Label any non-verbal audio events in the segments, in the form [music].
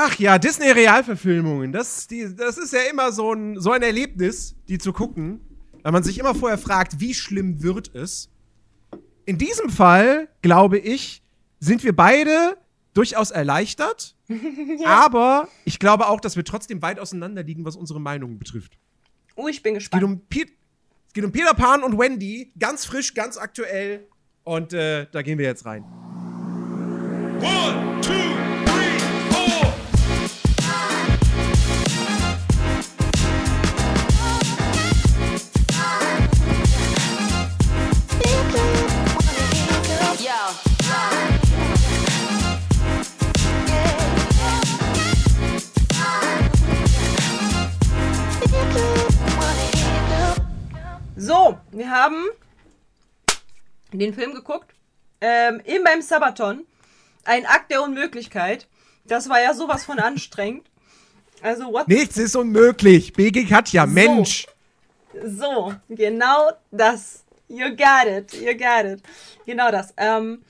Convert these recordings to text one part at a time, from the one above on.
Ach ja, Disney-Realverfilmungen. Das, die, das ist ja immer so ein, so ein Erlebnis, die zu gucken. Weil man sich immer vorher fragt, wie schlimm wird es? In diesem Fall, glaube ich, sind wir beide durchaus erleichtert. [laughs] ja. Aber ich glaube auch, dass wir trotzdem weit auseinander liegen, was unsere Meinungen betrifft. Oh, ich bin gespannt. Es geht um, Piet, es geht um Peter Pan und Wendy. Ganz frisch, ganz aktuell. Und äh, da gehen wir jetzt rein. One, two, So, wir haben den Film geguckt. Ähm, in meinem Sabaton. Ein Akt der Unmöglichkeit. Das war ja sowas von anstrengend. Also, what Nichts ist unmöglich. BG Katja, so. Mensch. So, genau das. You got it, you got it. Genau das. Ähm,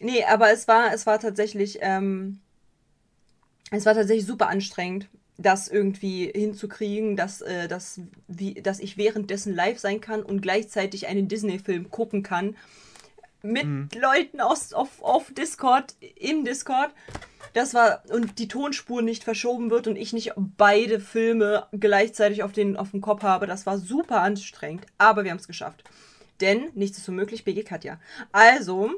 nee, aber es war, es war tatsächlich, ähm, es war tatsächlich super anstrengend das irgendwie hinzukriegen, dass, äh, dass, wie, dass ich währenddessen live sein kann und gleichzeitig einen Disney-Film gucken kann. Mit mhm. Leuten aus, auf, auf Discord, im Discord. Das war, und die Tonspur nicht verschoben wird und ich nicht beide Filme gleichzeitig auf, den, auf dem Kopf habe. Das war super anstrengend, aber wir haben es geschafft. Denn nichts ist so möglich, BG Katja. Also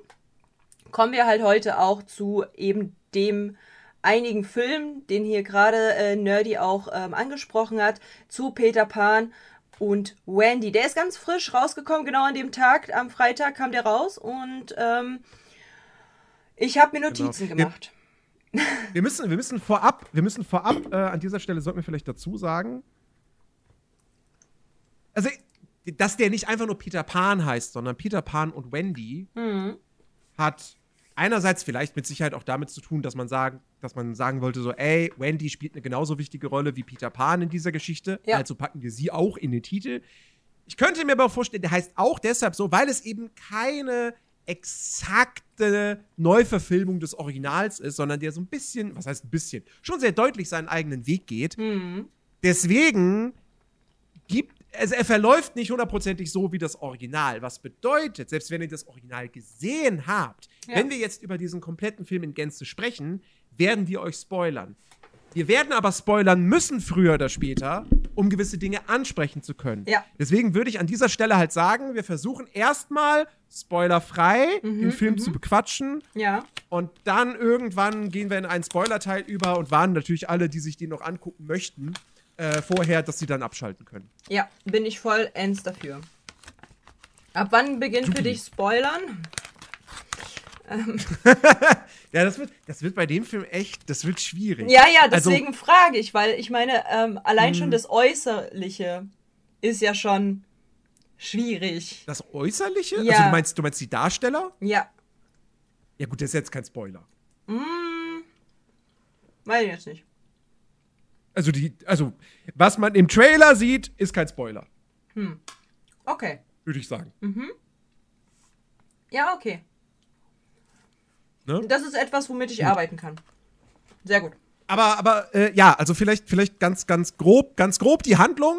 kommen wir halt heute auch zu eben dem einigen Filmen, den hier gerade äh, Nerdy auch ähm, angesprochen hat, zu Peter Pan und Wendy. Der ist ganz frisch rausgekommen, genau an dem Tag, am Freitag kam der raus und ähm, ich habe mir genau. Notizen genau. gemacht. Wir, [laughs] wir, müssen, wir müssen vorab, wir müssen vorab, äh, an dieser Stelle sollten wir vielleicht dazu sagen, also, dass der nicht einfach nur Peter Pan heißt, sondern Peter Pan und Wendy mhm. hat einerseits vielleicht mit Sicherheit auch damit zu tun, dass man sagen, dass man sagen wollte, so, ey, Wendy spielt eine genauso wichtige Rolle wie Peter Pan in dieser Geschichte, ja. also packen wir sie auch in den Titel. Ich könnte mir aber vorstellen, der heißt auch deshalb so, weil es eben keine exakte Neuverfilmung des Originals ist, sondern der so ein bisschen, was heißt ein bisschen, schon sehr deutlich seinen eigenen Weg geht. Mhm. Deswegen gibt also er verläuft nicht hundertprozentig so wie das Original. Was bedeutet, selbst wenn ihr das Original gesehen habt, ja. wenn wir jetzt über diesen kompletten Film in Gänze sprechen, werden wir euch spoilern. Wir werden aber spoilern müssen früher oder später, um gewisse Dinge ansprechen zu können. Ja. Deswegen würde ich an dieser Stelle halt sagen, wir versuchen erstmal spoilerfrei mhm, den Film mhm. zu bequatschen. Ja. Und dann irgendwann gehen wir in einen Spoilerteil über und warnen natürlich alle, die sich den noch angucken möchten, äh, vorher, dass sie dann abschalten können. Ja, bin ich voll ends dafür. Ab wann beginnt für dich Spoilern? Ähm. [laughs] ja, das wird, das wird bei dem Film echt, das wird schwierig. Ja, ja, also deswegen also, frage ich, weil ich meine, ähm, allein schon hm. das Äußerliche ist ja schon schwierig. Das Äußerliche? Ja. Also du meinst, du meinst die Darsteller? Ja. Ja gut, das ist jetzt kein Spoiler. Mm, weiß ich jetzt nicht. Also, die, also, was man im Trailer sieht, ist kein Spoiler. Hm. Okay. Würde ich sagen. Mhm. Ja, okay. Ne? Das ist etwas, womit ich gut. arbeiten kann. Sehr gut. Aber, aber äh, ja, also vielleicht, vielleicht ganz, ganz grob, ganz grob die Handlung.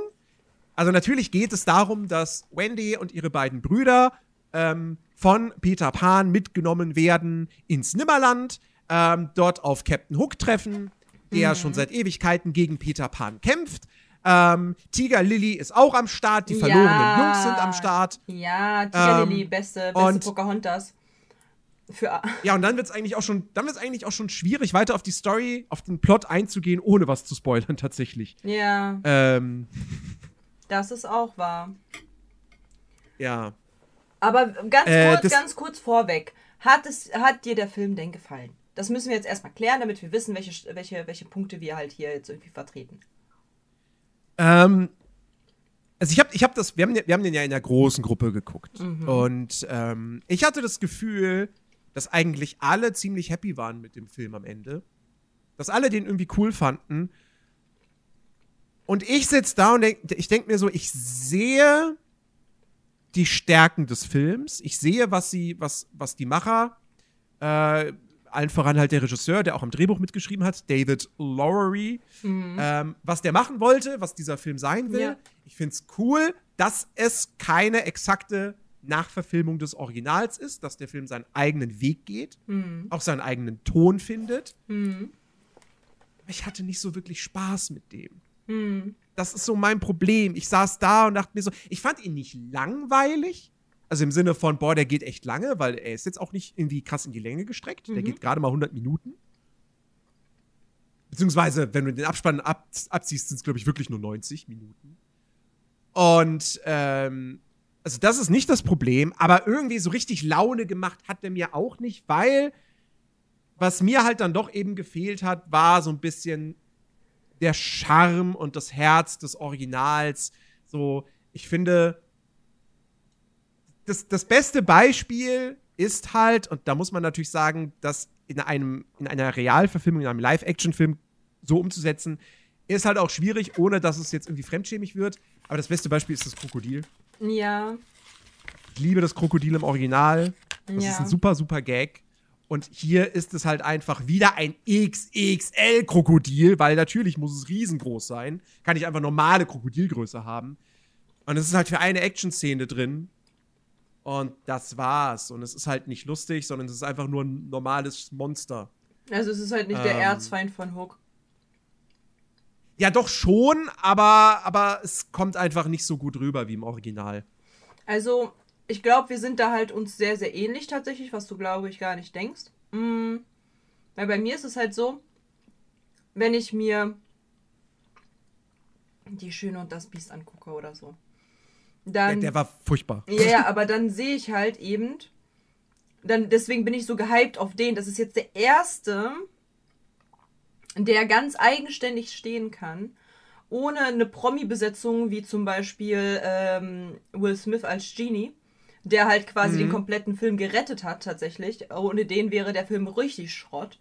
Also natürlich geht es darum, dass Wendy und ihre beiden Brüder ähm, von Peter Pan mitgenommen werden ins Nimmerland, ähm, dort auf Captain Hook treffen der mhm. schon seit Ewigkeiten gegen Peter Pan kämpft. Ähm, Tiger Lily ist auch am Start, die verlorenen ja. Jungs sind am Start. Ja, Tiger ähm, Lily, beste, beste und, Pocahontas. Für ja, und dann wird es eigentlich auch schon, dann wird eigentlich auch schon schwierig, weiter auf die Story, auf den Plot einzugehen, ohne was zu spoilern, [laughs] tatsächlich. Ja. Ähm. Das ist auch wahr. Ja. Aber ganz äh, kurz, ganz kurz vorweg. Hat, es, hat dir der Film denn gefallen? Das müssen wir jetzt erstmal klären, damit wir wissen, welche, welche, welche Punkte wir halt hier jetzt irgendwie vertreten. Ähm, also ich habe ich hab das, wir haben, wir haben den ja in einer großen Gruppe geguckt. Mhm. Und ähm, ich hatte das Gefühl, dass eigentlich alle ziemlich happy waren mit dem Film am Ende. Dass alle den irgendwie cool fanden. Und ich sitze da und denk, ich denke mir so, ich sehe die Stärken des Films. Ich sehe, was sie, was, was die Macher äh, allen voran halt der Regisseur, der auch am Drehbuch mitgeschrieben hat, David Lowery, mhm. ähm, was der machen wollte, was dieser Film sein will. Ja. Ich finde es cool, dass es keine exakte Nachverfilmung des Originals ist, dass der Film seinen eigenen Weg geht, mhm. auch seinen eigenen Ton findet. Mhm. Ich hatte nicht so wirklich Spaß mit dem. Mhm. Das ist so mein Problem. Ich saß da und dachte mir so, ich fand ihn nicht langweilig. Also im Sinne von, boah, der geht echt lange, weil er ist jetzt auch nicht irgendwie krass in die Länge gestreckt. Der mhm. geht gerade mal 100 Minuten. Beziehungsweise, wenn du den Abspann ab, abziehst, sind es, glaube ich, wirklich nur 90 Minuten. Und ähm, also das ist nicht das Problem, aber irgendwie so richtig Laune gemacht hat er mir auch nicht, weil was mir halt dann doch eben gefehlt hat, war so ein bisschen der Charme und das Herz des Originals. So, ich finde, das, das beste Beispiel ist halt, und da muss man natürlich sagen, das in einem, in einer Realverfilmung, in einem Live-Action-Film so umzusetzen, ist halt auch schwierig, ohne dass es jetzt irgendwie fremdschämig wird. Aber das beste Beispiel ist das Krokodil. Ja. Ich liebe das Krokodil im Original. Das ja. ist ein super, super Gag. Und hier ist es halt einfach wieder ein XXL-Krokodil, weil natürlich muss es riesengroß sein. Kann ich einfach normale Krokodilgröße haben. Und es ist halt für eine Action-Szene drin. Und das war's. Und es ist halt nicht lustig, sondern es ist einfach nur ein normales Monster. Also es ist halt nicht ähm, der Erzfeind von Hook. Ja, doch schon, aber, aber es kommt einfach nicht so gut rüber wie im Original. Also, ich glaube, wir sind da halt uns sehr, sehr ähnlich tatsächlich, was du, glaube ich, gar nicht denkst. Mhm. Weil bei mir ist es halt so, wenn ich mir die Schöne und das Biest angucke oder so. Dann, der, der war furchtbar. Ja, ja, aber dann sehe ich halt eben, dann deswegen bin ich so gehypt auf den. Das ist jetzt der erste, der ganz eigenständig stehen kann, ohne eine Promi-Besetzung wie zum Beispiel ähm, Will Smith als Genie, der halt quasi mhm. den kompletten Film gerettet hat tatsächlich. Ohne den wäre der Film richtig Schrott.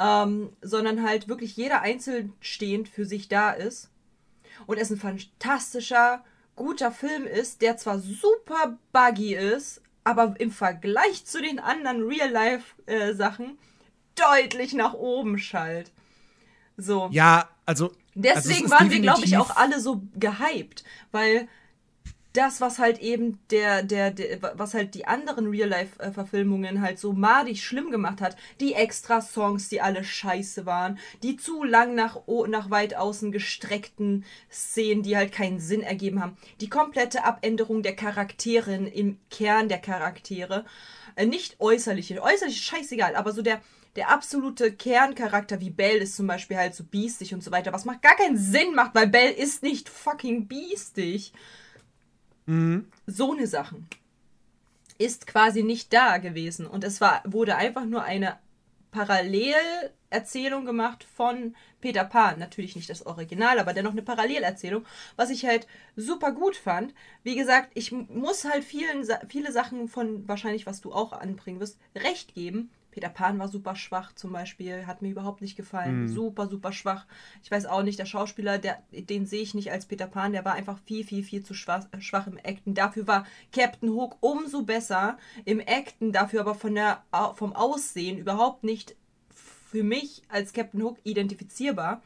Ähm, sondern halt wirklich jeder einzeln stehend für sich da ist. Und es ein fantastischer, guter Film ist, der zwar super buggy ist, aber im Vergleich zu den anderen Real-Life-Sachen äh, deutlich nach oben schallt. So. Ja, also. Deswegen also waren wir, glaube ich, auch alle so gehypt, weil das, was halt eben der, der, der was halt die anderen Real-Life-Verfilmungen halt so madig schlimm gemacht hat, die extra Songs, die alle scheiße waren, die zu lang nach, nach weit außen gestreckten Szenen, die halt keinen Sinn ergeben haben, die komplette Abänderung der Charaktere im Kern der Charaktere, äh, nicht äußerliche, äußerlich scheißegal, aber so der, der absolute Kerncharakter wie Belle ist zum Beispiel halt so biestig und so weiter, was macht gar keinen Sinn macht, weil Belle ist nicht fucking biestig. Mhm. So eine Sachen ist quasi nicht da gewesen und es war wurde einfach nur eine Parallelerzählung gemacht von Peter Pan. Natürlich nicht das Original, aber dennoch eine Parallelerzählung, was ich halt super gut fand. Wie gesagt, ich muss halt vielen, viele Sachen von wahrscheinlich, was du auch anbringen wirst, recht geben. Peter Pan war super schwach zum Beispiel, hat mir überhaupt nicht gefallen. Mhm. Super, super schwach. Ich weiß auch nicht, der Schauspieler, der, den sehe ich nicht als Peter Pan, der war einfach viel, viel, viel zu schwach, äh, schwach im Acten. Dafür war Captain Hook umso besser im Acten, dafür aber von der, vom Aussehen überhaupt nicht für mich als Captain Hook identifizierbar.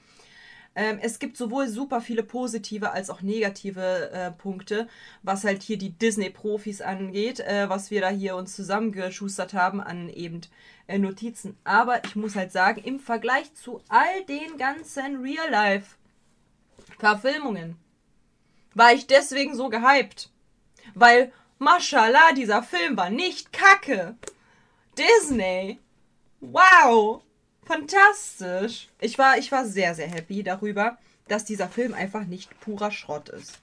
Ähm, es gibt sowohl super viele positive als auch negative äh, Punkte, was halt hier die Disney-Profis angeht, äh, was wir da hier uns zusammengeschustert haben an eben äh, Notizen. Aber ich muss halt sagen, im Vergleich zu all den ganzen Real-Life-Verfilmungen war ich deswegen so gehypt. Weil, mashallah, dieser Film war nicht kacke. Disney. Wow. Fantastisch. Ich war, ich war sehr, sehr happy darüber, dass dieser Film einfach nicht purer Schrott ist.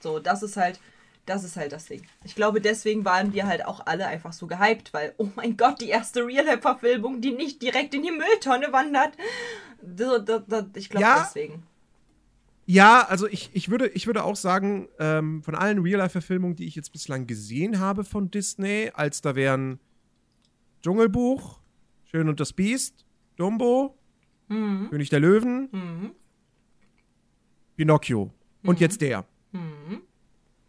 So, das ist halt, das ist halt das Ding. Ich glaube, deswegen waren wir halt auch alle einfach so gehypt, weil, oh mein Gott, die erste Real-Life-Verfilmung, die nicht direkt in die Mülltonne wandert. Ich glaube ja, deswegen. Ja, also ich, ich, würde, ich würde auch sagen, ähm, von allen Real-Life-Verfilmungen, die ich jetzt bislang gesehen habe von Disney, als da wären Dschungelbuch, Schön und das Biest, Dumbo, mhm. König der Löwen, mhm. Pinocchio mhm. und jetzt der. Mhm.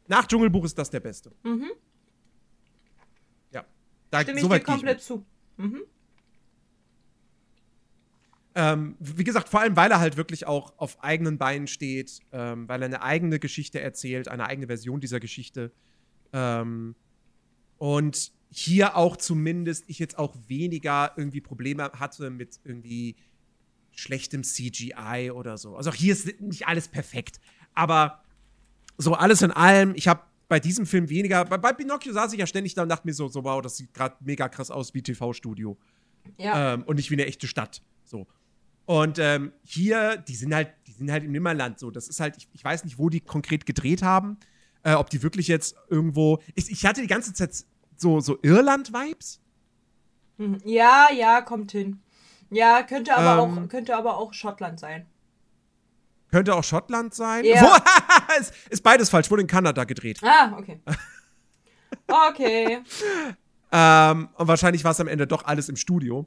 Nach Dschungelbuch ist das der beste. Mhm. Ja. Da, Stimme ich dir komplett zu. Mhm. Ähm, wie gesagt, vor allem, weil er halt wirklich auch auf eigenen Beinen steht, ähm, weil er eine eigene Geschichte erzählt, eine eigene Version dieser Geschichte. Ähm, und hier auch zumindest ich jetzt auch weniger irgendwie Probleme hatte mit irgendwie schlechtem CGI oder so. Also auch hier ist nicht alles perfekt, aber so alles in allem, ich habe bei diesem Film weniger. Bei, bei, Pinocchio saß ich ja ständig da und dachte mir so, so wow, das sieht gerade mega krass aus wie TV-Studio. Ja. Ähm, und nicht wie eine echte Stadt. So. Und ähm, hier, die sind halt, die sind halt im Nimmerland so. Das ist halt, ich, ich weiß nicht, wo die konkret gedreht haben. Äh, ob die wirklich jetzt irgendwo. Ich, ich hatte die ganze Zeit so, so Irland-Vibes. Mhm. Ja, ja, kommt hin. Ja, könnte aber, ähm, auch, könnte aber auch Schottland sein. Könnte auch Schottland sein. Ja. Wo, [laughs] ist, ist, beides falsch. Wurde in Kanada gedreht. Ah, okay. Okay. [laughs] ähm, und wahrscheinlich war es am Ende doch alles im Studio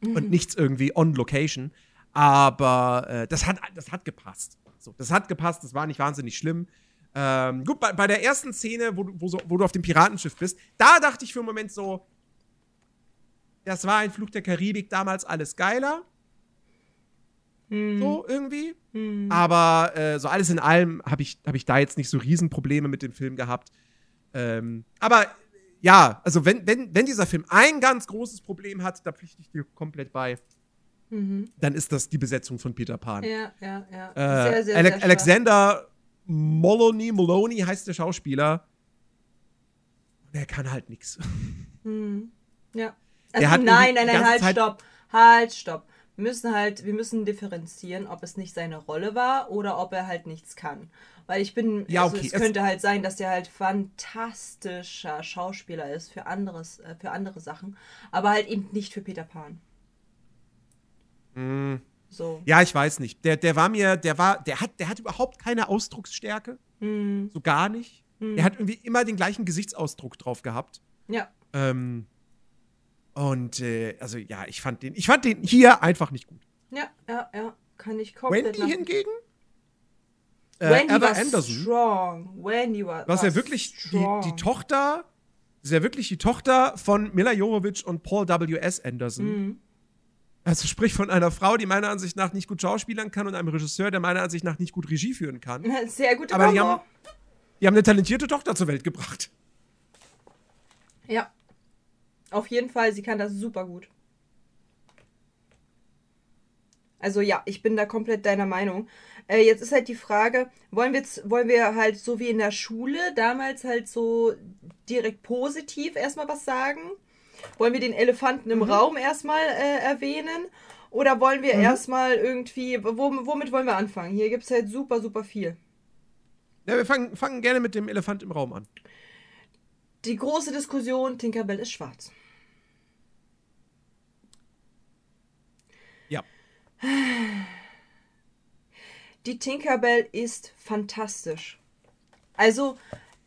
mhm. und nichts irgendwie on Location. Aber äh, das, hat, das hat gepasst. So, das hat gepasst, das war nicht wahnsinnig schlimm. Ähm, gut, bei, bei, der ersten Szene, wo du, wo, so, wo du auf dem Piratenschiff bist, da dachte ich für einen Moment so, das war ein Fluch der Karibik damals alles geiler. Hm. So irgendwie. Hm. Aber äh, so alles in allem habe ich, hab ich da jetzt nicht so Riesenprobleme mit dem Film gehabt. Ähm, aber ja, also wenn, wenn, wenn dieser Film ein ganz großes Problem hat, da pflichte ich dir komplett bei. Mhm. Dann ist das die Besetzung von Peter Pan. Ja, ja, ja. Äh, sehr, sehr, Ale sehr Alexander Moloney, Moloney heißt der Schauspieler. Der kann halt nichts. Hm. Ja. Also nein, nein, nein, halt, Zeit stopp. Halt, stopp. Wir müssen halt, wir müssen differenzieren, ob es nicht seine Rolle war oder ob er halt nichts kann. Weil ich bin, ja, also okay. es könnte halt sein, dass der halt fantastischer Schauspieler ist für anderes, äh, für andere Sachen, aber halt eben nicht für Peter Pan. Mm. So. Ja, ich weiß nicht. Der, der war mir, der war, der hat, der hat überhaupt keine Ausdrucksstärke. Mm. So gar nicht. Mm. Er hat irgendwie immer den gleichen Gesichtsausdruck drauf gehabt. Ja. Ähm, und äh, also ja, ich fand den, ich fand den hier einfach nicht gut. Ja, ja, ja, kann ich komplett. Wendy hingegen? Äh, Wendy Ever war Anderson, strong. Wendy war, was ja wirklich die, die, Tochter, ist ja wirklich die Tochter von Mila Jovovich und Paul W. S. Anderson. Mhm. Also sprich von einer Frau, die meiner Ansicht nach nicht gut schauspielern kann und einem Regisseur, der meiner Ansicht nach nicht gut Regie führen kann. [laughs] Sehr gute Aber die haben, die haben eine talentierte Tochter zur Welt gebracht. Ja. Auf jeden Fall, sie kann das super gut. Also ja, ich bin da komplett deiner Meinung. Äh, jetzt ist halt die Frage, wollen wir, wollen wir halt so wie in der Schule damals halt so direkt positiv erstmal was sagen? Wollen wir den Elefanten im mhm. Raum erstmal äh, erwähnen? Oder wollen wir mhm. erstmal irgendwie, womit wollen wir anfangen? Hier gibt es halt super, super viel. Ja, wir fangen, fangen gerne mit dem Elefant im Raum an. Die große Diskussion, Tinkerbell ist schwarz. Ja. Die Tinkerbell ist fantastisch. Also,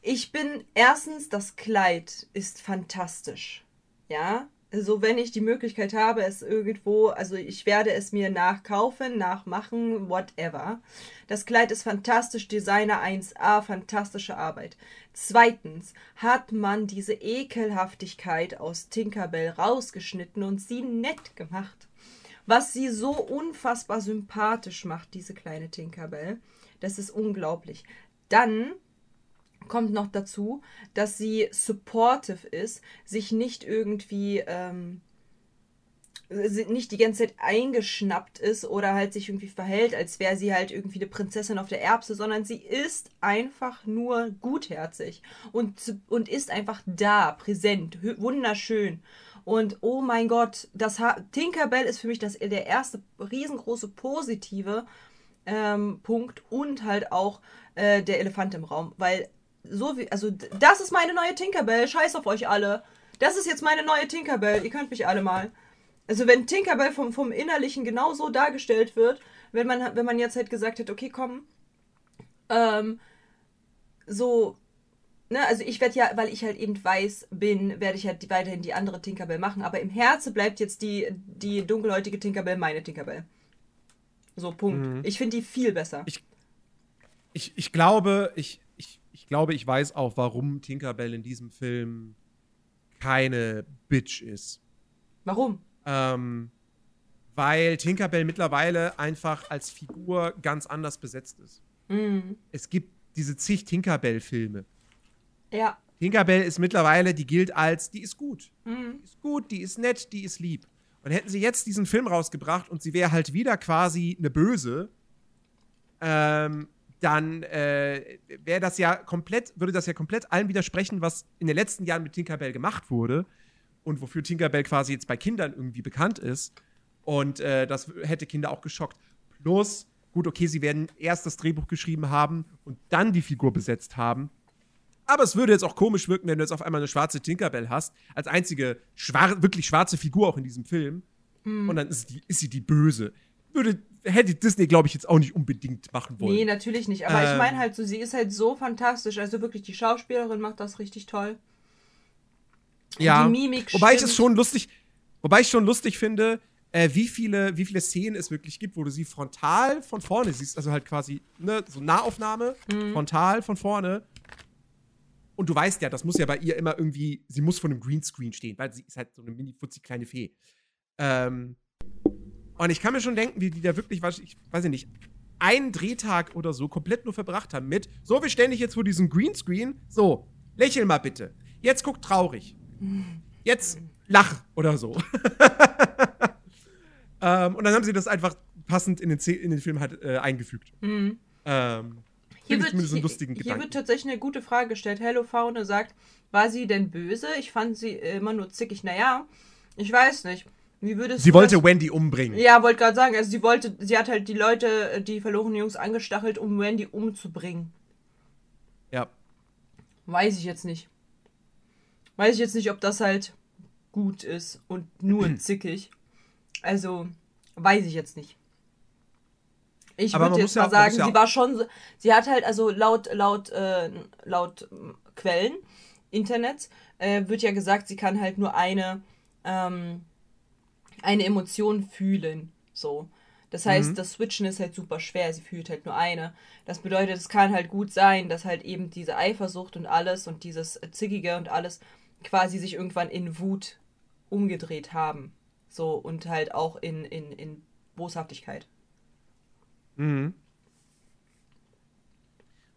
ich bin erstens, das Kleid ist fantastisch. Ja, also wenn ich die Möglichkeit habe, es irgendwo, also ich werde es mir nachkaufen, nachmachen, whatever. Das Kleid ist fantastisch, Designer 1A, fantastische Arbeit. Zweitens hat man diese Ekelhaftigkeit aus Tinkerbell rausgeschnitten und sie nett gemacht. Was sie so unfassbar sympathisch macht, diese kleine Tinkerbell, das ist unglaublich. Dann kommt noch dazu, dass sie supportive ist, sich nicht irgendwie ähm, nicht die ganze Zeit eingeschnappt ist oder halt sich irgendwie verhält, als wäre sie halt irgendwie eine Prinzessin auf der Erbse, sondern sie ist einfach nur gutherzig und, und ist einfach da, präsent, wunderschön. Und oh mein Gott, das ha Tinkerbell ist für mich das, der erste riesengroße positive ähm, Punkt und halt auch äh, der Elefant im Raum, weil so wie, also das ist meine neue Tinkerbell. Scheiß auf euch alle. Das ist jetzt meine neue Tinkerbell. Ihr könnt mich alle mal. Also wenn Tinkerbell vom, vom Innerlichen genauso dargestellt wird, wenn man, wenn man jetzt halt gesagt hätte, okay, komm, ähm, so, ne, also ich werde ja, weil ich halt eben weiß bin, werde ich halt weiterhin die andere Tinkerbell machen, aber im Herzen bleibt jetzt die, die dunkelhäutige Tinkerbell meine Tinkerbell. So, Punkt. Mhm. Ich finde die viel besser. Ich, ich, ich glaube, ich, ich glaube, ich weiß auch, warum Tinkerbell in diesem Film keine Bitch ist. Warum? Ähm, weil Tinkerbell mittlerweile einfach als Figur ganz anders besetzt ist. Mhm. Es gibt diese zig Tinkerbell-Filme. Ja. Tinkerbell ist mittlerweile, die gilt als, die ist gut. Mhm. Die ist gut, die ist nett, die ist lieb. Und hätten sie jetzt diesen Film rausgebracht und sie wäre halt wieder quasi eine Böse, ähm, dann äh, wäre das ja komplett, würde das ja komplett allem widersprechen, was in den letzten Jahren mit Tinkerbell gemacht wurde und wofür Tinkerbell quasi jetzt bei Kindern irgendwie bekannt ist. Und äh, das hätte Kinder auch geschockt. Plus, gut, okay, sie werden erst das Drehbuch geschrieben haben und dann die Figur besetzt haben. Aber es würde jetzt auch komisch wirken, wenn du jetzt auf einmal eine schwarze Tinkerbell hast, als einzige schwar wirklich schwarze Figur auch in diesem Film. Und dann ist, die, ist sie die Böse. Würde, hätte Disney, glaube ich, jetzt auch nicht unbedingt machen wollen. Nee, natürlich nicht. Aber ich Ähm. meine halt so, sie ist halt so fantastisch. Also wirklich, die Schauspielerin macht das richtig toll. ja. die Mimik wobei ich es schon lustig, wobei ich schon lustig finde, äh, wie viele, wie viele Szenen es wirklich gibt, wo du sie frontal von vorne siehst, also halt quasi ne, so Nahaufnahme, Mhm. frontal von vorne. Und du weißt ja, das muss ja bei ihr immer irgendwie, sie muss vor einem Greenscreen stehen, weil sie ist halt so eine mini futzi kleine Fee. Ähm, und ich kann mir schon denken, wie die da wirklich, was- ich weiß ich nicht, einen Drehtag oder so komplett nur verbracht haben mit, so, wir stellen dich jetzt vor diesem Greenscreen, so, lächel mal bitte. Jetzt guck traurig. Jetzt lach oder so. [laughs] ähm, und dann haben sie das einfach passend in den, in den Film halt äh, eingefügt. Mhm. Ähm, Hier wird, einen hier, lustigen hier wird tatsächlich eine gute Frage gestellt. Hello Faune sagt, war sie denn böse? Ich fand sie immer nur zickig. Naja, ich weiß nicht. Wie würdest sie wollte das- Wendy umbringen. Ja, wollte gerade sagen, also sie wollte, sie hat halt die Leute, die verlorenen Jungs angestachelt, um Wendy umzubringen. Ja. Weiß ich jetzt nicht. Weiß ich jetzt nicht, ob das halt gut ist und nur [clears throat] zickig. Also, weiß ich jetzt nicht. Ich würde jetzt ja mal man sagen, ja sie war schon so, sie hat halt, also laut, laut, äh, laut ähm, Quellen, Internet, äh, wird ja gesagt, sie kann halt nur eine, ähm, eine Emotion fühlen. So. Das heißt, Mhm. das Switchen ist halt super schwer. Sie fühlt halt nur eine. Das bedeutet, es kann halt gut sein, dass halt eben diese Eifersucht und alles und dieses Zickige und alles quasi sich irgendwann in Wut umgedreht haben. So, und halt auch in, in, in Boshaftigkeit. Mhm.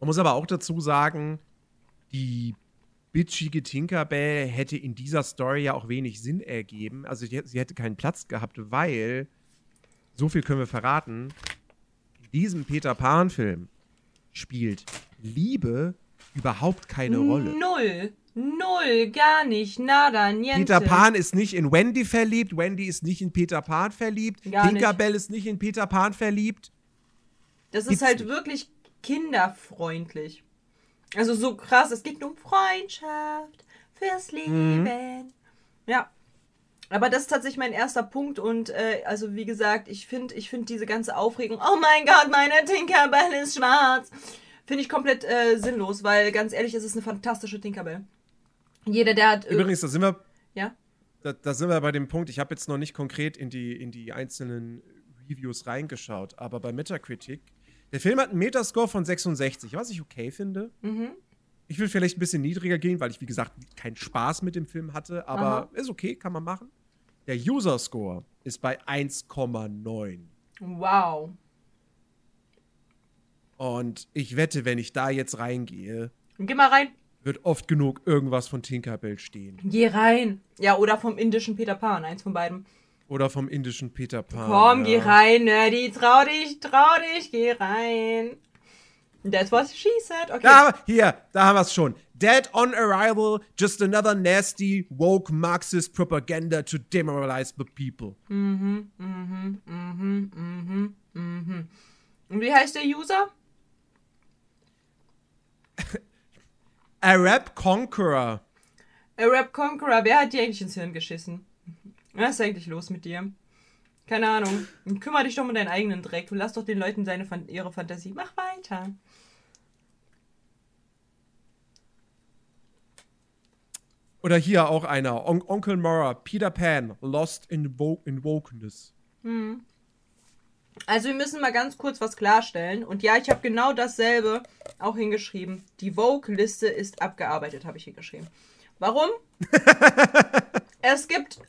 Man muss aber auch dazu sagen, die bitchige Tinkerbell hätte in dieser Story ja auch wenig Sinn ergeben. Also die, sie hätte keinen Platz gehabt, weil, so viel können wir verraten, in diesem Peter Pan-Film spielt Liebe überhaupt keine Rolle. Null. Null. Gar nicht. Nada. Niente. Peter Pan ist nicht in Wendy verliebt, Wendy ist nicht in Peter Pan verliebt, Gar nicht. Tinkerbell ist nicht in Peter Pan verliebt. Das ist Gibt's halt nicht. wirklich kinderfreundlich. Also so krass, es geht nur um Freundschaft fürs Mhm. Leben. Ja. Aber das ist tatsächlich mein erster Punkt und äh, also wie gesagt, ich finde ich find diese ganze Aufregung, oh mein Gott, meine Tinkerbell ist schwarz, finde ich komplett äh, sinnlos, weil ganz ehrlich, es ist eine fantastische Tinkerbell. Jeder, der hat... Übrigens, da sind wir ja? da, da sind wir bei dem Punkt, ich habe jetzt noch nicht konkret in die, in die einzelnen Reviews reingeschaut, aber bei Metacritic, der Film hat einen Metascore von 66, was ich okay finde. Mhm. Ich will vielleicht ein bisschen niedriger gehen, weil ich, wie gesagt, keinen Spaß mit dem Film hatte, aber Aha. ist okay, kann man machen. Der User-Score ist bei 1,9. Wow. Und ich wette, wenn ich da jetzt reingehe, Geh mal rein. wird oft genug irgendwas von Tinkerbell stehen. Geh rein. Ja, oder vom indischen Peter Pan, eins von beiden. Oder vom indischen Peter Pan. Komm, ja. geh rein, Nerdy. Trau dich, trau dich, geh rein. That's what she said. Okay. Da hier, da haben wir es schon. Dead on arrival, just another nasty, woke Marxist propaganda to demoralize the people. Mhm, mhm, mhm, mhm, mhm. Und wie heißt der User? [laughs] Arab Conqueror. Arab Conqueror. Wer hat dir eigentlich ins Hirn geschissen? Was ist eigentlich los mit dir? Keine Ahnung. Kümmer dich doch um deinen eigenen Dreck. Du lass doch den Leuten seine, ihre Fantasie. Mach weiter. Oder hier auch einer. On Onkel Mora, Peter Pan, Lost in, Wo in Wokeness. Also wir müssen mal ganz kurz was klarstellen. Und ja, ich habe genau dasselbe auch hingeschrieben. Die Vogue-Liste ist abgearbeitet, habe ich hingeschrieben. Warum? [laughs] es gibt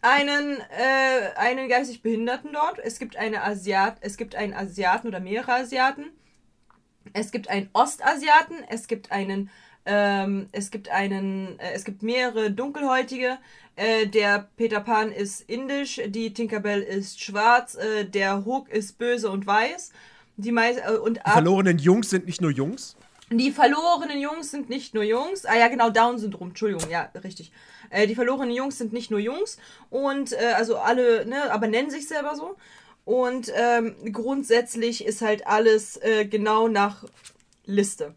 einen, äh, einen geistig Behinderten dort. Es gibt eine Asiat, es gibt einen Asiaten oder mehrere Asiaten. Es gibt einen Ostasiaten. Es gibt einen, ähm, es gibt einen, äh, es gibt mehrere Dunkelhäutige. Äh, der Peter Pan ist indisch, die Tinkerbell ist schwarz, äh, der Hook ist böse und weiß. Die, meist, äh, und die verlorenen Jungs sind nicht nur Jungs. Die verlorenen Jungs sind nicht nur Jungs. Ah ja, genau, Down-Syndrom, Entschuldigung, ja, richtig. Äh, die verlorenen Jungs sind nicht nur Jungs und äh, also alle, ne, aber nennen sich selber so. Und ähm, grundsätzlich ist halt alles äh, genau nach Liste.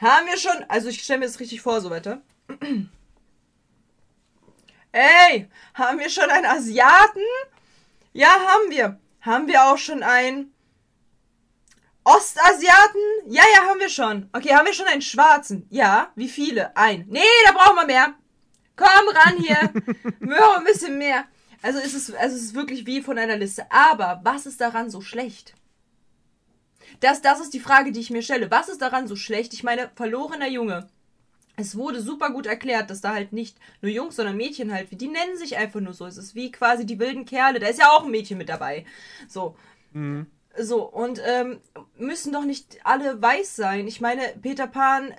Haben wir schon, also ich stelle mir das richtig vor, so weiter. [clears throat] Ey, haben wir schon einen Asiaten? Ja, haben wir. Haben wir auch schon einen Ostasiaten? Ja, ja, haben wir schon. Okay, haben wir schon einen Schwarzen? Ja, wie viele? Ein. Nee, da brauchen wir mehr. Komm ran hier. wir ein bisschen mehr. Also ist es, also es ist wirklich wie von einer Liste. Aber was ist daran so schlecht? Das, das ist die Frage, die ich mir stelle. Was ist daran so schlecht? Ich meine, verlorener Junge. Es wurde super gut erklärt, dass da halt nicht nur Jungs, sondern Mädchen halt, die nennen sich einfach nur so. Es ist wie quasi die wilden Kerle. Da ist ja auch ein Mädchen mit dabei. So. Mhm. So, und ähm, müssen doch nicht alle weiß sein. Ich meine, Peter Pan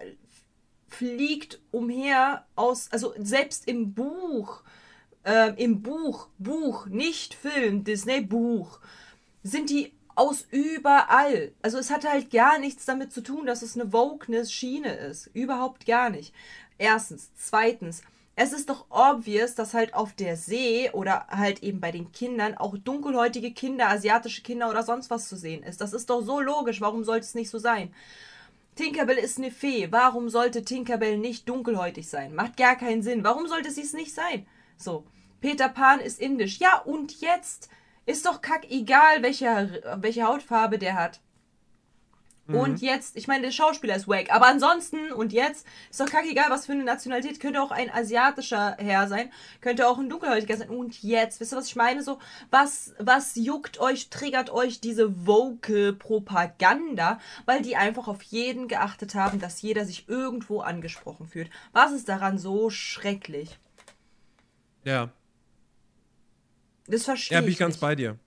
fliegt umher aus, also selbst im Buch, äh, im Buch, Buch, nicht Film, Disney Buch, sind die aus überall. Also es hat halt gar nichts damit zu tun, dass es eine Wokeness-Schiene ist. Überhaupt gar nicht. Erstens. Zweitens es ist doch obvious, dass halt auf der See oder halt eben bei den Kindern auch dunkelhäutige Kinder, asiatische Kinder oder sonst was zu sehen ist. Das ist doch so logisch. Warum sollte es nicht so sein? Tinkerbell ist eine Fee. Warum sollte Tinkerbell nicht dunkelhäutig sein? Macht gar keinen Sinn. Warum sollte sie es nicht sein? So. Peter Pan ist indisch. Ja, und jetzt? Ist doch kack egal, welche, welche Hautfarbe der hat. Mhm. Und jetzt, ich meine, der Schauspieler ist wack, aber ansonsten und jetzt ist doch kackegal, was für eine Nationalität. Könnte auch ein asiatischer Herr sein, könnte auch ein dunkelhäutiger sein. Und jetzt, wisst ihr, was ich meine? So, was, was juckt euch, triggert euch diese woke Propaganda, weil die einfach auf jeden geachtet haben, dass jeder sich irgendwo angesprochen fühlt. Was ist daran so schrecklich? Ja. Das verstehe ich. Ja, bin ich ganz nicht. bei dir.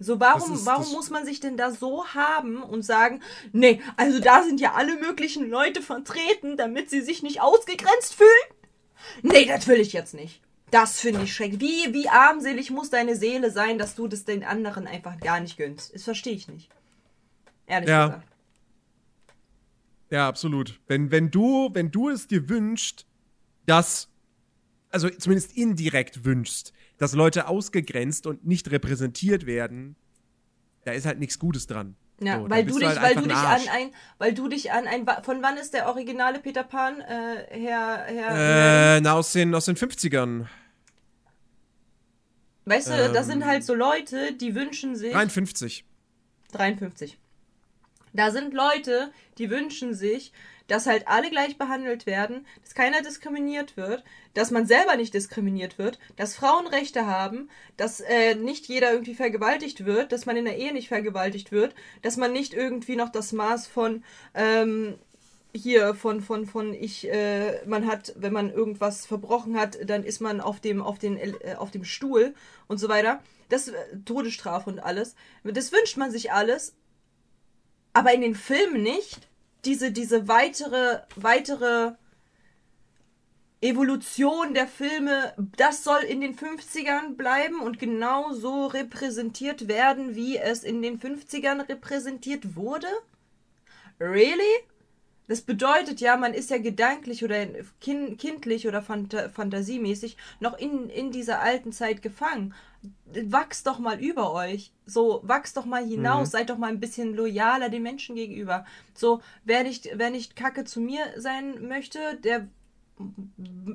So, warum, ist, warum muss man sich denn da so haben und sagen, nee, also da sind ja alle möglichen Leute vertreten, damit sie sich nicht ausgegrenzt fühlen? Nee, das will ich jetzt nicht. Das finde ich schrecklich. Wie, wie armselig muss deine Seele sein, dass du das den anderen einfach gar nicht gönnst? Das verstehe ich nicht. Ehrlich ja. gesagt. Ja, absolut. Wenn, wenn, du, wenn du es dir wünschst, dass, also zumindest indirekt wünschst, dass Leute ausgegrenzt und nicht repräsentiert werden, da ist halt nichts Gutes dran. Ja, so, weil, du dich, halt weil du dich an ein, weil du dich an ein, von wann ist der originale Peter Pan, äh, Herr, Herr? Äh, na, aus den, aus den 50ern. Weißt du, ähm, das sind halt so Leute, die wünschen sich. 53. 53. Da sind Leute, die wünschen sich, dass halt alle gleich behandelt werden, dass keiner diskriminiert wird, dass man selber nicht diskriminiert wird, dass Frauen Rechte haben, dass äh, nicht jeder irgendwie vergewaltigt wird, dass man in der Ehe nicht vergewaltigt wird, dass man nicht irgendwie noch das Maß von ähm, hier von von von ich äh, man hat wenn man irgendwas verbrochen hat dann ist man auf dem auf den äh, auf dem Stuhl und so weiter. Das äh, Todesstrafe und alles. Das wünscht man sich alles aber in den Filmen nicht diese, diese weitere, weitere Evolution der Filme, das soll in den 50ern bleiben und genau so repräsentiert werden, wie es in den 50ern repräsentiert wurde? Really? Das bedeutet ja, man ist ja gedanklich oder kind, kindlich oder fantasiemäßig noch in, in dieser alten Zeit gefangen. Wachst doch mal über euch. So, wachst doch mal hinaus. Mhm. Seid doch mal ein bisschen loyaler den Menschen gegenüber. So, wer nicht, wer nicht kacke zu mir sein möchte, der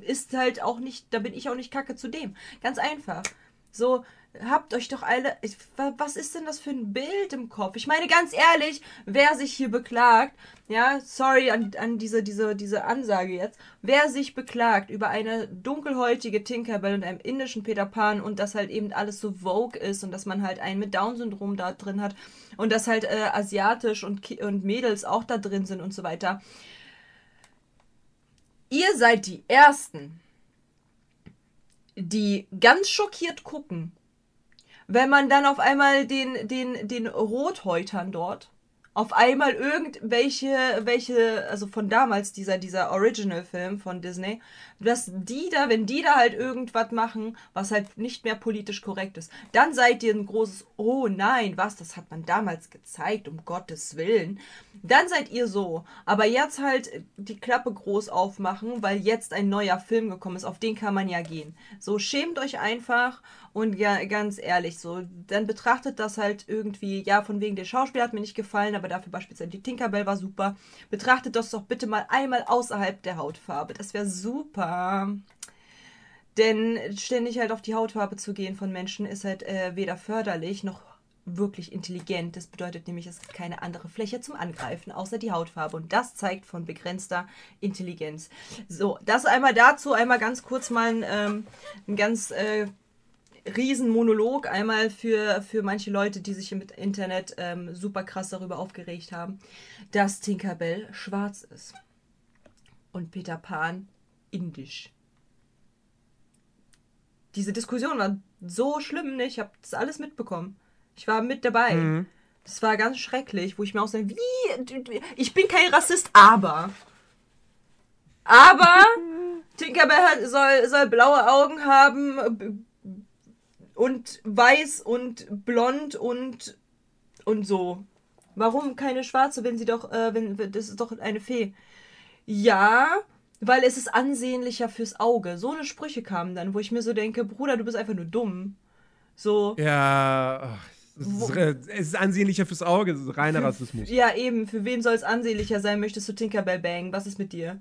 ist halt auch nicht, da bin ich auch nicht kacke zu dem. Ganz einfach. So, habt euch doch alle. Was ist denn das für ein Bild im Kopf? Ich meine, ganz ehrlich, wer sich hier beklagt, ja, sorry an, an diese, diese, diese Ansage jetzt, wer sich beklagt über eine dunkelhäutige Tinkerbell und einem indischen Peter Pan und dass halt eben alles so Vogue ist und dass man halt einen mit Down-Syndrom da drin hat und dass halt äh, asiatisch und, und Mädels auch da drin sind und so weiter. Ihr seid die Ersten, die ganz schockiert gucken, wenn man dann auf einmal den, den, den Rothäutern dort auf einmal irgendwelche, welche, also von damals, dieser, dieser Original-Film von Disney, dass die da, wenn die da halt irgendwas machen, was halt nicht mehr politisch korrekt ist, dann seid ihr ein großes, oh nein, was, das hat man damals gezeigt, um Gottes Willen. Dann seid ihr so. Aber jetzt halt die Klappe groß aufmachen, weil jetzt ein neuer Film gekommen ist, auf den kann man ja gehen. So, schämt euch einfach und ja, ganz ehrlich, so, dann betrachtet das halt irgendwie, ja, von wegen der Schauspieler hat mir nicht gefallen, aber dafür beispielsweise die Tinkerbell war super. Betrachtet das doch bitte mal einmal außerhalb der Hautfarbe. Das wäre super. Denn ständig halt auf die Hautfarbe zu gehen von Menschen ist halt äh, weder förderlich noch wirklich intelligent. Das bedeutet nämlich, es gibt keine andere Fläche zum Angreifen, außer die Hautfarbe. Und das zeigt von begrenzter Intelligenz. So, das einmal dazu, einmal ganz kurz mal ein, ähm, ein ganz äh, Riesenmonolog. Einmal für, für manche Leute, die sich im Internet ähm, super krass darüber aufgeregt haben, dass Tinkerbell schwarz ist. Und Peter Pan indisch. Diese Diskussion war so schlimm, ne? ich habe das alles mitbekommen. Ich war mit dabei. Mhm. Das war ganz schrecklich, wo ich mir auch sage, wie, ich bin kein Rassist, aber, aber [laughs] Tinkerbell soll, soll blaue Augen haben, und weiß und blond und und so. Warum keine schwarze, wenn sie doch, äh, wenn, das ist doch eine Fee. Ja, weil es ist ansehnlicher fürs Auge. So eine Sprüche kamen dann, wo ich mir so denke, Bruder, du bist einfach nur dumm. So. Ja, es ist, es ist ansehnlicher fürs Auge, es ist reiner Rassismus. Ja, eben. Für wen soll es ansehnlicher sein? Möchtest du Tinkerbell bang? Was ist mit dir?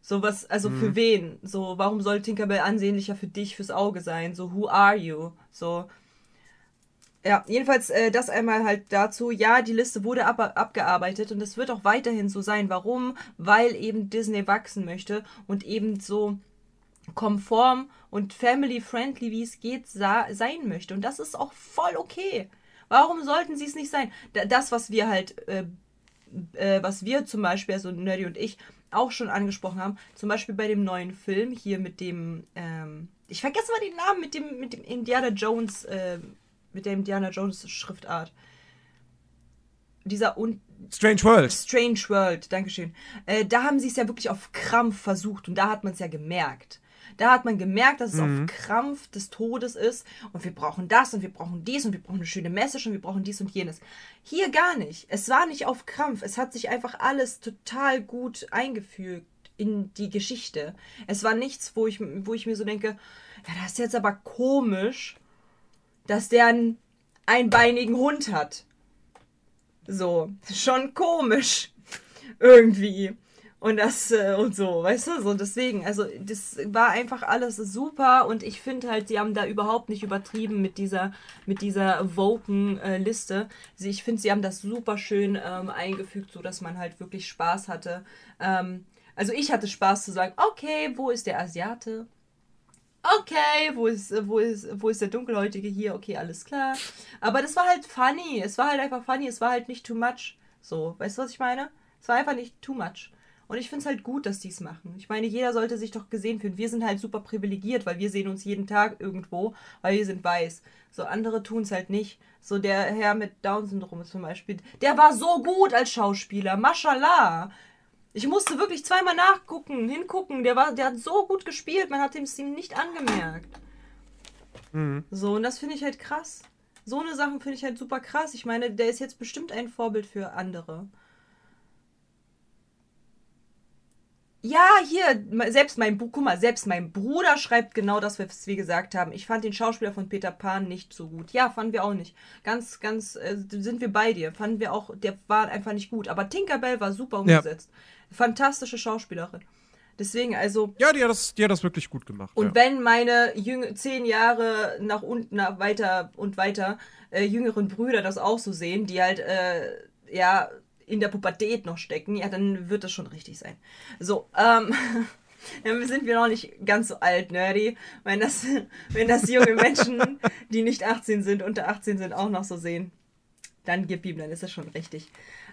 So was, also mhm. für wen? So, warum soll Tinkerbell ansehnlicher für dich, fürs Auge sein? So, who are you? So. Ja, jedenfalls äh, das einmal halt dazu. Ja, die Liste wurde ab abgearbeitet und es wird auch weiterhin so sein. Warum? Weil eben Disney wachsen möchte und eben so konform und family-friendly, wie es geht, sein möchte. Und das ist auch voll okay. Warum sollten sie es nicht sein? Das, was wir halt, äh, äh, was wir zum Beispiel, also Nerdy und ich, auch schon angesprochen haben. Zum Beispiel bei dem neuen Film hier mit dem, ähm, ich vergesse mal den Namen, mit dem, mit dem Indiana Jones, äh, mit der Indiana Jones Schriftart. Dieser un Strange World. Strange World, Dankeschön. Äh, da haben sie es ja wirklich auf Krampf versucht und da hat man es ja gemerkt. Da hat man gemerkt, dass es mhm. auf Krampf des Todes ist und wir brauchen das und wir brauchen dies und wir brauchen eine schöne Message und wir brauchen dies und jenes. Hier gar nicht. Es war nicht auf Krampf. Es hat sich einfach alles total gut eingefügt in die Geschichte. Es war nichts, wo ich, wo ich mir so denke, ja, das ist jetzt aber komisch, dass der einen einbeinigen Hund hat. So, schon komisch. Irgendwie und das äh, und so, weißt du, so deswegen, also das war einfach alles super und ich finde halt, sie haben da überhaupt nicht übertrieben mit dieser mit dieser Woken äh. Sie, ich finde, sie haben das super schön ähm, eingefügt, so dass man halt wirklich Spaß hatte. Ähm, also ich hatte Spaß zu sagen, okay, wo ist der Asiate? Okay, wo ist, wo ist, wo ist der Dunkelhäutige hier? Okay, alles klar. Aber das war halt funny. Es war halt einfach funny. Es war halt nicht too much. So, weißt du, was ich meine? Es war einfach nicht too much. Und ich finde es halt gut, dass die es machen. Ich meine, jeder sollte sich doch gesehen fühlen. Wir sind halt super privilegiert, weil wir sehen uns jeden Tag irgendwo, weil wir sind weiß. So andere tun es halt nicht. So der Herr mit Down-Syndrom zum Beispiel, der war so gut als Schauspieler. Mashallah. Ich musste wirklich zweimal nachgucken, hingucken. Der, war, der hat so gut gespielt, man hat es ihm nicht angemerkt. Mhm. So, und das finde ich halt krass. So eine Sachen finde ich halt super krass. Ich meine, der ist jetzt bestimmt ein Vorbild für andere. Ja, hier, selbst mein, guck mal, selbst mein Bruder schreibt genau das, was wir gesagt haben. Ich fand den Schauspieler von Peter Pan nicht so gut. Ja, fanden wir auch nicht. Ganz, ganz, äh, sind wir bei dir. Fanden wir auch, der war einfach nicht gut. Aber Tinkerbell war super umgesetzt. Ja. Fantastische Schauspielerin. Deswegen, also. Ja, die hat das, die hat das wirklich gut gemacht. Und ja. wenn meine jüng zehn Jahre nach unten, nach weiter und weiter äh, jüngeren Brüder das auch so sehen, die halt, äh, ja, in der Pubertät noch stecken, ja, dann wird das schon richtig sein. So, ähm, [laughs] ja, sind wir noch nicht ganz so alt, nerdy. Wenn das, [laughs] wenn das junge Menschen, die nicht 18 sind, unter 18 sind, auch noch so sehen, dann gib ihm, dann ist das schon richtig.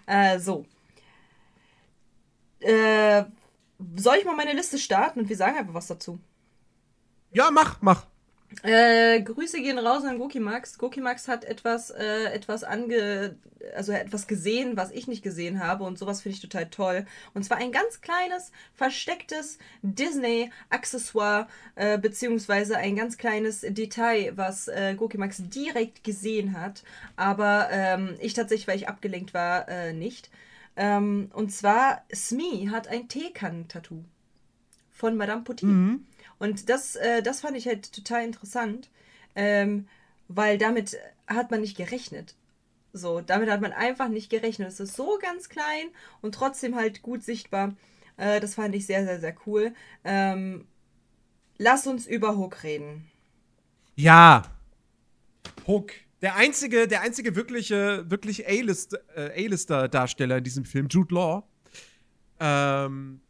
Äh, so. Äh, soll ich mal meine Liste starten und wir sagen einfach was dazu? Ja, mach, mach. Äh, Grüße gehen raus an Gokimax. Gokimax hat etwas, äh, etwas ange, also etwas gesehen, was ich nicht gesehen habe und sowas finde ich total toll. Und zwar ein ganz kleines, verstecktes Disney-Accessoire, äh, beziehungsweise ein ganz kleines Detail, was äh, Gokimax direkt gesehen hat, aber ähm, ich tatsächlich, weil ich abgelenkt war, äh, nicht. Ähm, und zwar, Smee hat ein Teekannen-Tattoo von Madame Potin. Mhm. Und das, äh, das fand ich halt total interessant, ähm, weil damit hat man nicht gerechnet. So, damit hat man einfach nicht gerechnet. Es ist so ganz klein und trotzdem halt gut sichtbar. Äh, das fand ich sehr, sehr, sehr cool. Ähm, lass uns über Hook reden. Ja. Hook. Der einzige, der einzige wirkliche, wirklich A-Lister-Darsteller äh, in diesem Film, Jude Law. Ähm,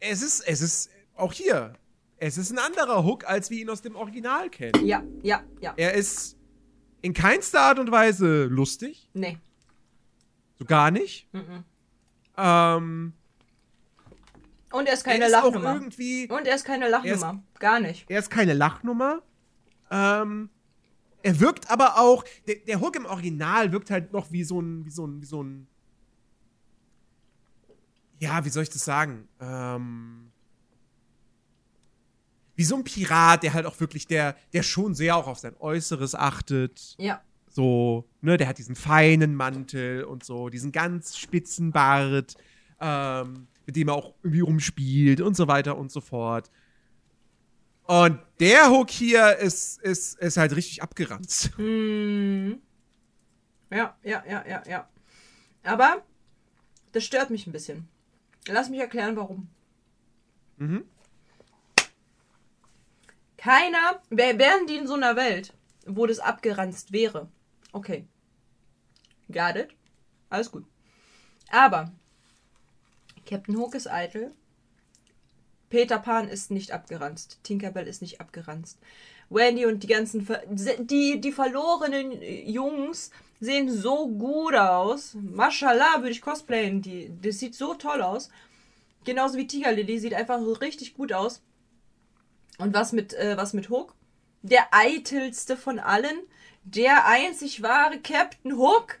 es ist, es ist auch hier, es ist ein anderer Hook, als wir ihn aus dem Original kennen. Ja, ja, ja. Er ist in keinster Art und Weise lustig. Nee. So gar nicht. Mhm. Ähm, und er ist keine er ist Lachnummer. Irgendwie, und er ist keine Lachnummer. Ist, gar nicht. Er ist keine Lachnummer. Ähm, er wirkt aber auch. Der, der, Hook im Original wirkt halt noch wie so ein, wie so ein, wie so ein. Ja, wie soll ich das sagen? Ähm, wie so ein Pirat, der halt auch wirklich, der, der schon sehr auch auf sein Äußeres achtet. Ja. So, ne, der hat diesen feinen Mantel und so, diesen ganz spitzen Bart, ähm, mit dem er auch irgendwie rumspielt und so weiter und so fort. Und der Hook hier ist, ist, ist halt richtig abgeranzt. [laughs] Hm. Ja, ja, ja, ja, ja. Aber das stört mich ein bisschen. Lass mich erklären, warum. Mhm. Keiner, wären die in so einer Welt, wo das abgeranzt wäre. Okay. Got it. Alles gut. Aber Captain Hook ist eitel. Peter Pan ist nicht abgeranzt. Tinkerbell ist nicht abgeranzt. Wendy und die ganzen Ver die die verlorenen Jungs sehen so gut aus. Mashallah würde ich cosplayen. Die, das sieht so toll aus. Genauso wie Tiger Lily sieht einfach richtig gut aus. Und was mit, äh, was mit Hook? Der eitelste von allen, der einzig wahre Captain Hook.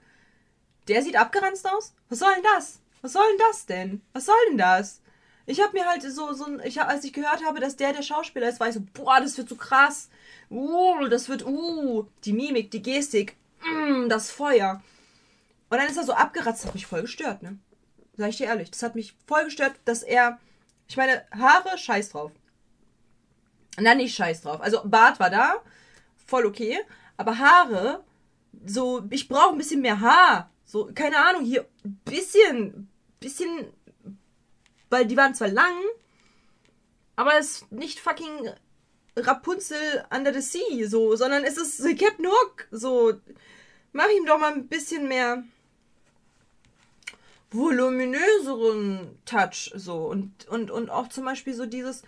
Der sieht abgeranzt aus? Was soll denn das? Was soll denn das denn? Was soll denn das? Ich habe mir halt so, so ein, ich hab, als ich gehört habe, dass der der Schauspieler ist, war ich so, boah, das wird so krass. Uh, das wird, uh, die Mimik, die Gestik, mm, das Feuer. Und dann ist er so abgeratzt, das hat mich voll gestört, ne? Sag ich dir ehrlich, das hat mich voll gestört, dass er, ich meine, Haare, scheiß drauf. Na, nicht scheiß drauf. Also Bart war da, voll okay. Aber Haare, so, ich brauche ein bisschen mehr Haar. So, keine Ahnung, hier, bisschen, bisschen, weil die waren zwar lang, aber es ist nicht fucking Rapunzel under the sea, so, sondern es ist Captain Hook, so, mach ihm doch mal ein bisschen mehr voluminöseren Touch, so, und, und, und auch zum Beispiel so dieses,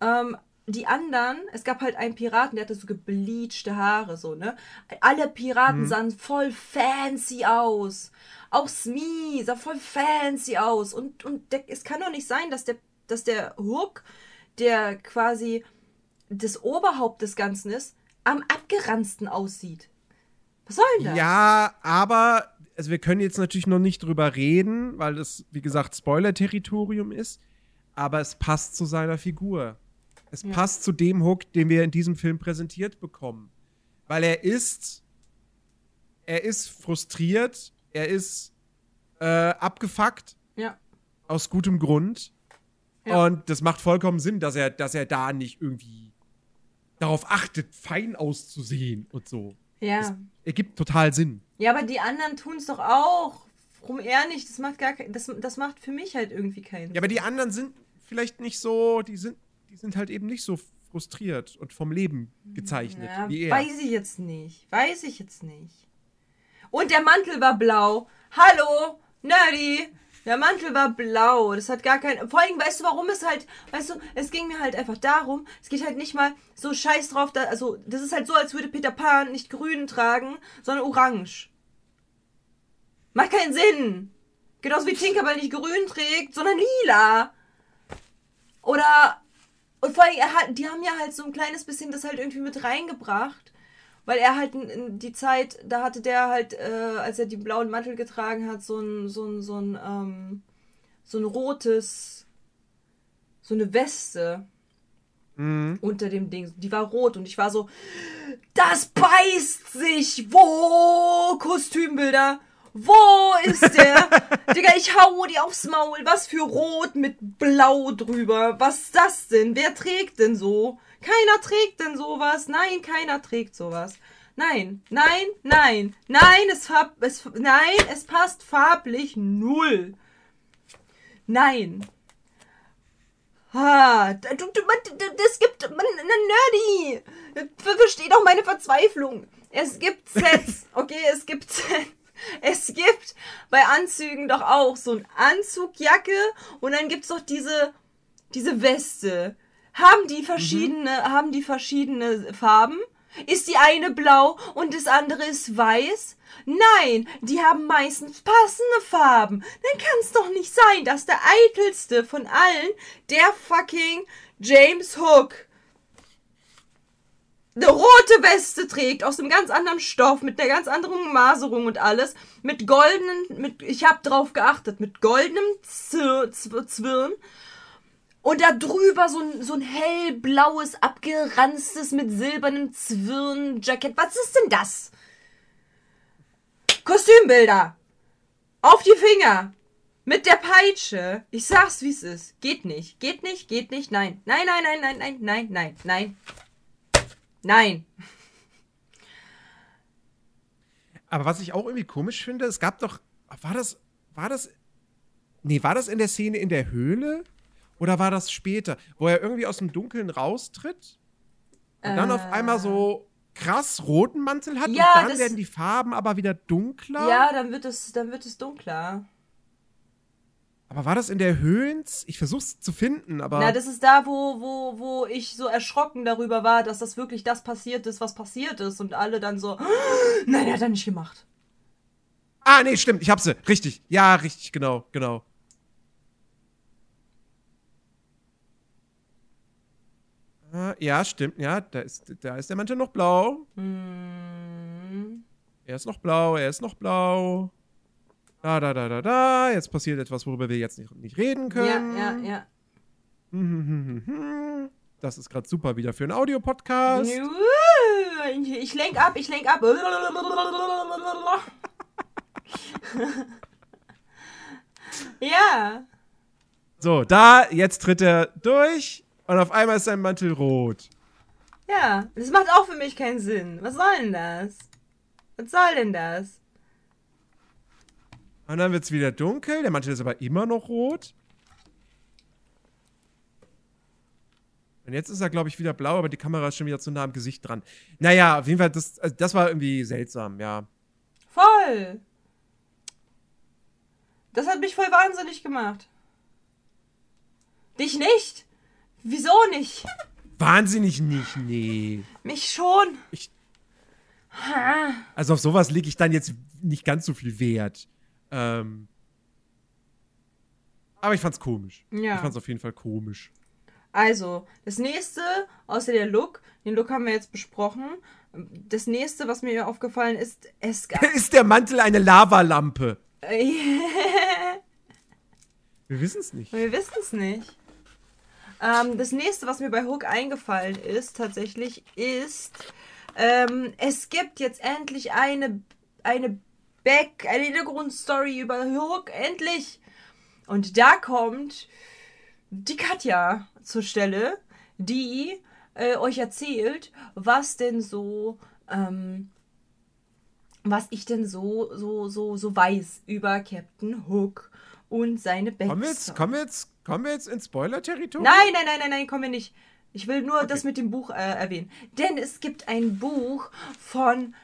ähm, die anderen, es gab halt einen Piraten, der hatte so gebleachte Haare, so, ne? Alle Piraten mhm. sahen voll fancy aus. Auch Smee sah voll fancy aus. Und, und der, es kann doch nicht sein, dass der, dass der Hook, der quasi das Oberhaupt des Ganzen ist, am abgeranzten aussieht. Was soll denn das? Ja, aber, also wir können jetzt natürlich noch nicht drüber reden, weil das, wie gesagt, Spoiler-Territorium ist. Aber es passt zu seiner Figur. Es ja. passt zu dem Hook, den wir in diesem Film präsentiert bekommen. Weil er ist, er ist frustriert, er ist äh, abgefuckt. Ja. Aus gutem Grund. Ja. Und das macht vollkommen Sinn, dass er, dass er da nicht irgendwie darauf achtet, fein auszusehen und so. Ja. Das ergibt total Sinn. Ja, aber die anderen tun es doch auch. Warum er nicht? Das macht gar das, das macht für mich halt irgendwie keinen Sinn. Ja, aber die anderen sind vielleicht nicht so, die sind die sind halt eben nicht so frustriert und vom Leben gezeichnet ja, wie er. Weiß ich jetzt nicht. Weiß ich jetzt nicht. Und der Mantel war blau. Hallo, Nerdy. Der Mantel war blau. Das hat gar kein. Vor allem, weißt du, warum es halt. Weißt du, es ging mir halt einfach darum. Es geht halt nicht mal so scheiß drauf. Da, also, das ist halt so, als würde Peter Pan nicht grün tragen, sondern orange. Macht keinen Sinn. Genauso wie Tinkerbell nicht grün trägt, sondern lila. Oder Und vor allem, er hat, die haben ja halt so ein kleines bisschen das halt irgendwie mit reingebracht. Weil er halt in die Zeit, da hatte der halt, äh, als er die blauen Mantel getragen hat, so ein, so ein, so ein, ähm, so ein rotes, so eine Weste mhm. unter dem Ding. Die war rot und ich war so, das beißt sich. Wo? Kostümbilder. Wo ist der? [laughs] Digga, ich hau die aufs Maul. Was für Rot mit Blau drüber. Was ist das denn? Wer trägt denn so? Keiner trägt denn sowas. Nein, keiner trägt sowas. Nein, nein, nein, nein, es, es, nein, es passt farblich null. Nein. Ah, du, du, das gibt, man, Nerdy. Versteht auch meine Verzweiflung. Es gibt Sets, [laughs] okay, es gibt Sets. Es gibt bei Anzügen doch auch so ein Anzugjacke und dann gibt's doch diese, diese Weste. Haben die verschiedene, mhm. haben die verschiedene Farben? Ist die eine blau und das andere ist weiß? Nein, die haben meistens passende Farben. Dann kann es doch nicht sein, dass der eitelste von allen der fucking James Hook eine rote Weste trägt aus einem ganz anderen Stoff mit einer ganz anderen Maserung und alles mit goldenen mit ich habe drauf geachtet mit goldenem Zwirn und da drüber so ein, so ein hellblaues, abgeranztes mit silbernem Zwirn-Jacket. Was ist denn das? Kostümbilder. Auf die Finger. Mit der Peitsche. Ich sag's, wie es ist. Geht nicht. Geht nicht, geht nicht. Nein. Nein, nein, nein, nein, nein, nein, nein, nein. Nein. Aber was ich auch irgendwie komisch finde, es gab doch. War das. War das. Nee, war das in der Szene in der Höhle? Oder war das später, wo er irgendwie aus dem Dunkeln raustritt und äh. dann auf einmal so äh. krass roten Mantel hat ja, und dann werden die Farben aber wieder dunkler? Ja, dann wird es, dann wird es dunkler. Aber war das in der Höhlens? Ich versuch's zu finden, aber. Na, das ist da, wo, wo, wo ich so erschrocken darüber war, dass das wirklich das passiert ist, was passiert ist. Und alle dann so, [gasps] nein, er hat er nicht gemacht. Ah, nee, stimmt, ich hab sie. Richtig. Ja, richtig, genau, genau. Ah, ja, stimmt, ja, da ist, da ist der Mantel noch blau. Hm. Er ist noch blau, er ist noch blau. Da, da, da, da, da. Jetzt passiert etwas, worüber wir jetzt nicht, nicht reden können. Ja, ja, ja. Das ist gerade super wieder für einen Audiopodcast. Ich lenk ab, ich lenk ab. [laughs] ja. So, da, jetzt tritt er durch. Und auf einmal ist sein Mantel rot. Ja, das macht auch für mich keinen Sinn. Was soll denn das? Was soll denn das? Und dann wird es wieder dunkel. Der Mantel ist aber immer noch rot. Und jetzt ist er, glaube ich, wieder blau, aber die Kamera ist schon wieder zu nah am Gesicht dran. Naja, auf jeden Fall, das, also das war irgendwie seltsam, ja. Voll! Das hat mich voll wahnsinnig gemacht. Dich nicht? Wieso nicht? Wahnsinnig nicht, nee. Mich schon. Ich, also auf sowas lege ich dann jetzt nicht ganz so viel Wert. Ähm, aber ich fand's komisch. Ja. Ich fand's auf jeden Fall komisch. Also, das nächste, außer der Look, den Look haben wir jetzt besprochen. Das nächste, was mir aufgefallen ist, es gab. [laughs] ist der Mantel eine Lavalampe? [laughs] wir wissen es nicht. Wir wissen es nicht. Ähm, das nächste, was mir bei Hook eingefallen ist, tatsächlich, ist, ähm, es gibt jetzt endlich eine, eine Back, eine Hintergrundstory über Hook, endlich. Und da kommt die Katja zur Stelle, die äh, euch erzählt, was denn so, ähm, was ich denn so, so, so, so weiß über Captain Hook und seine Backstory. Kommen wir jetzt, kommen wir jetzt Kommen wir jetzt ins Spoiler-Territorium? Nein, nein, nein, nein, nein, kommen wir nicht. Ich will nur okay. das mit dem Buch äh, erwähnen. Denn es gibt ein Buch von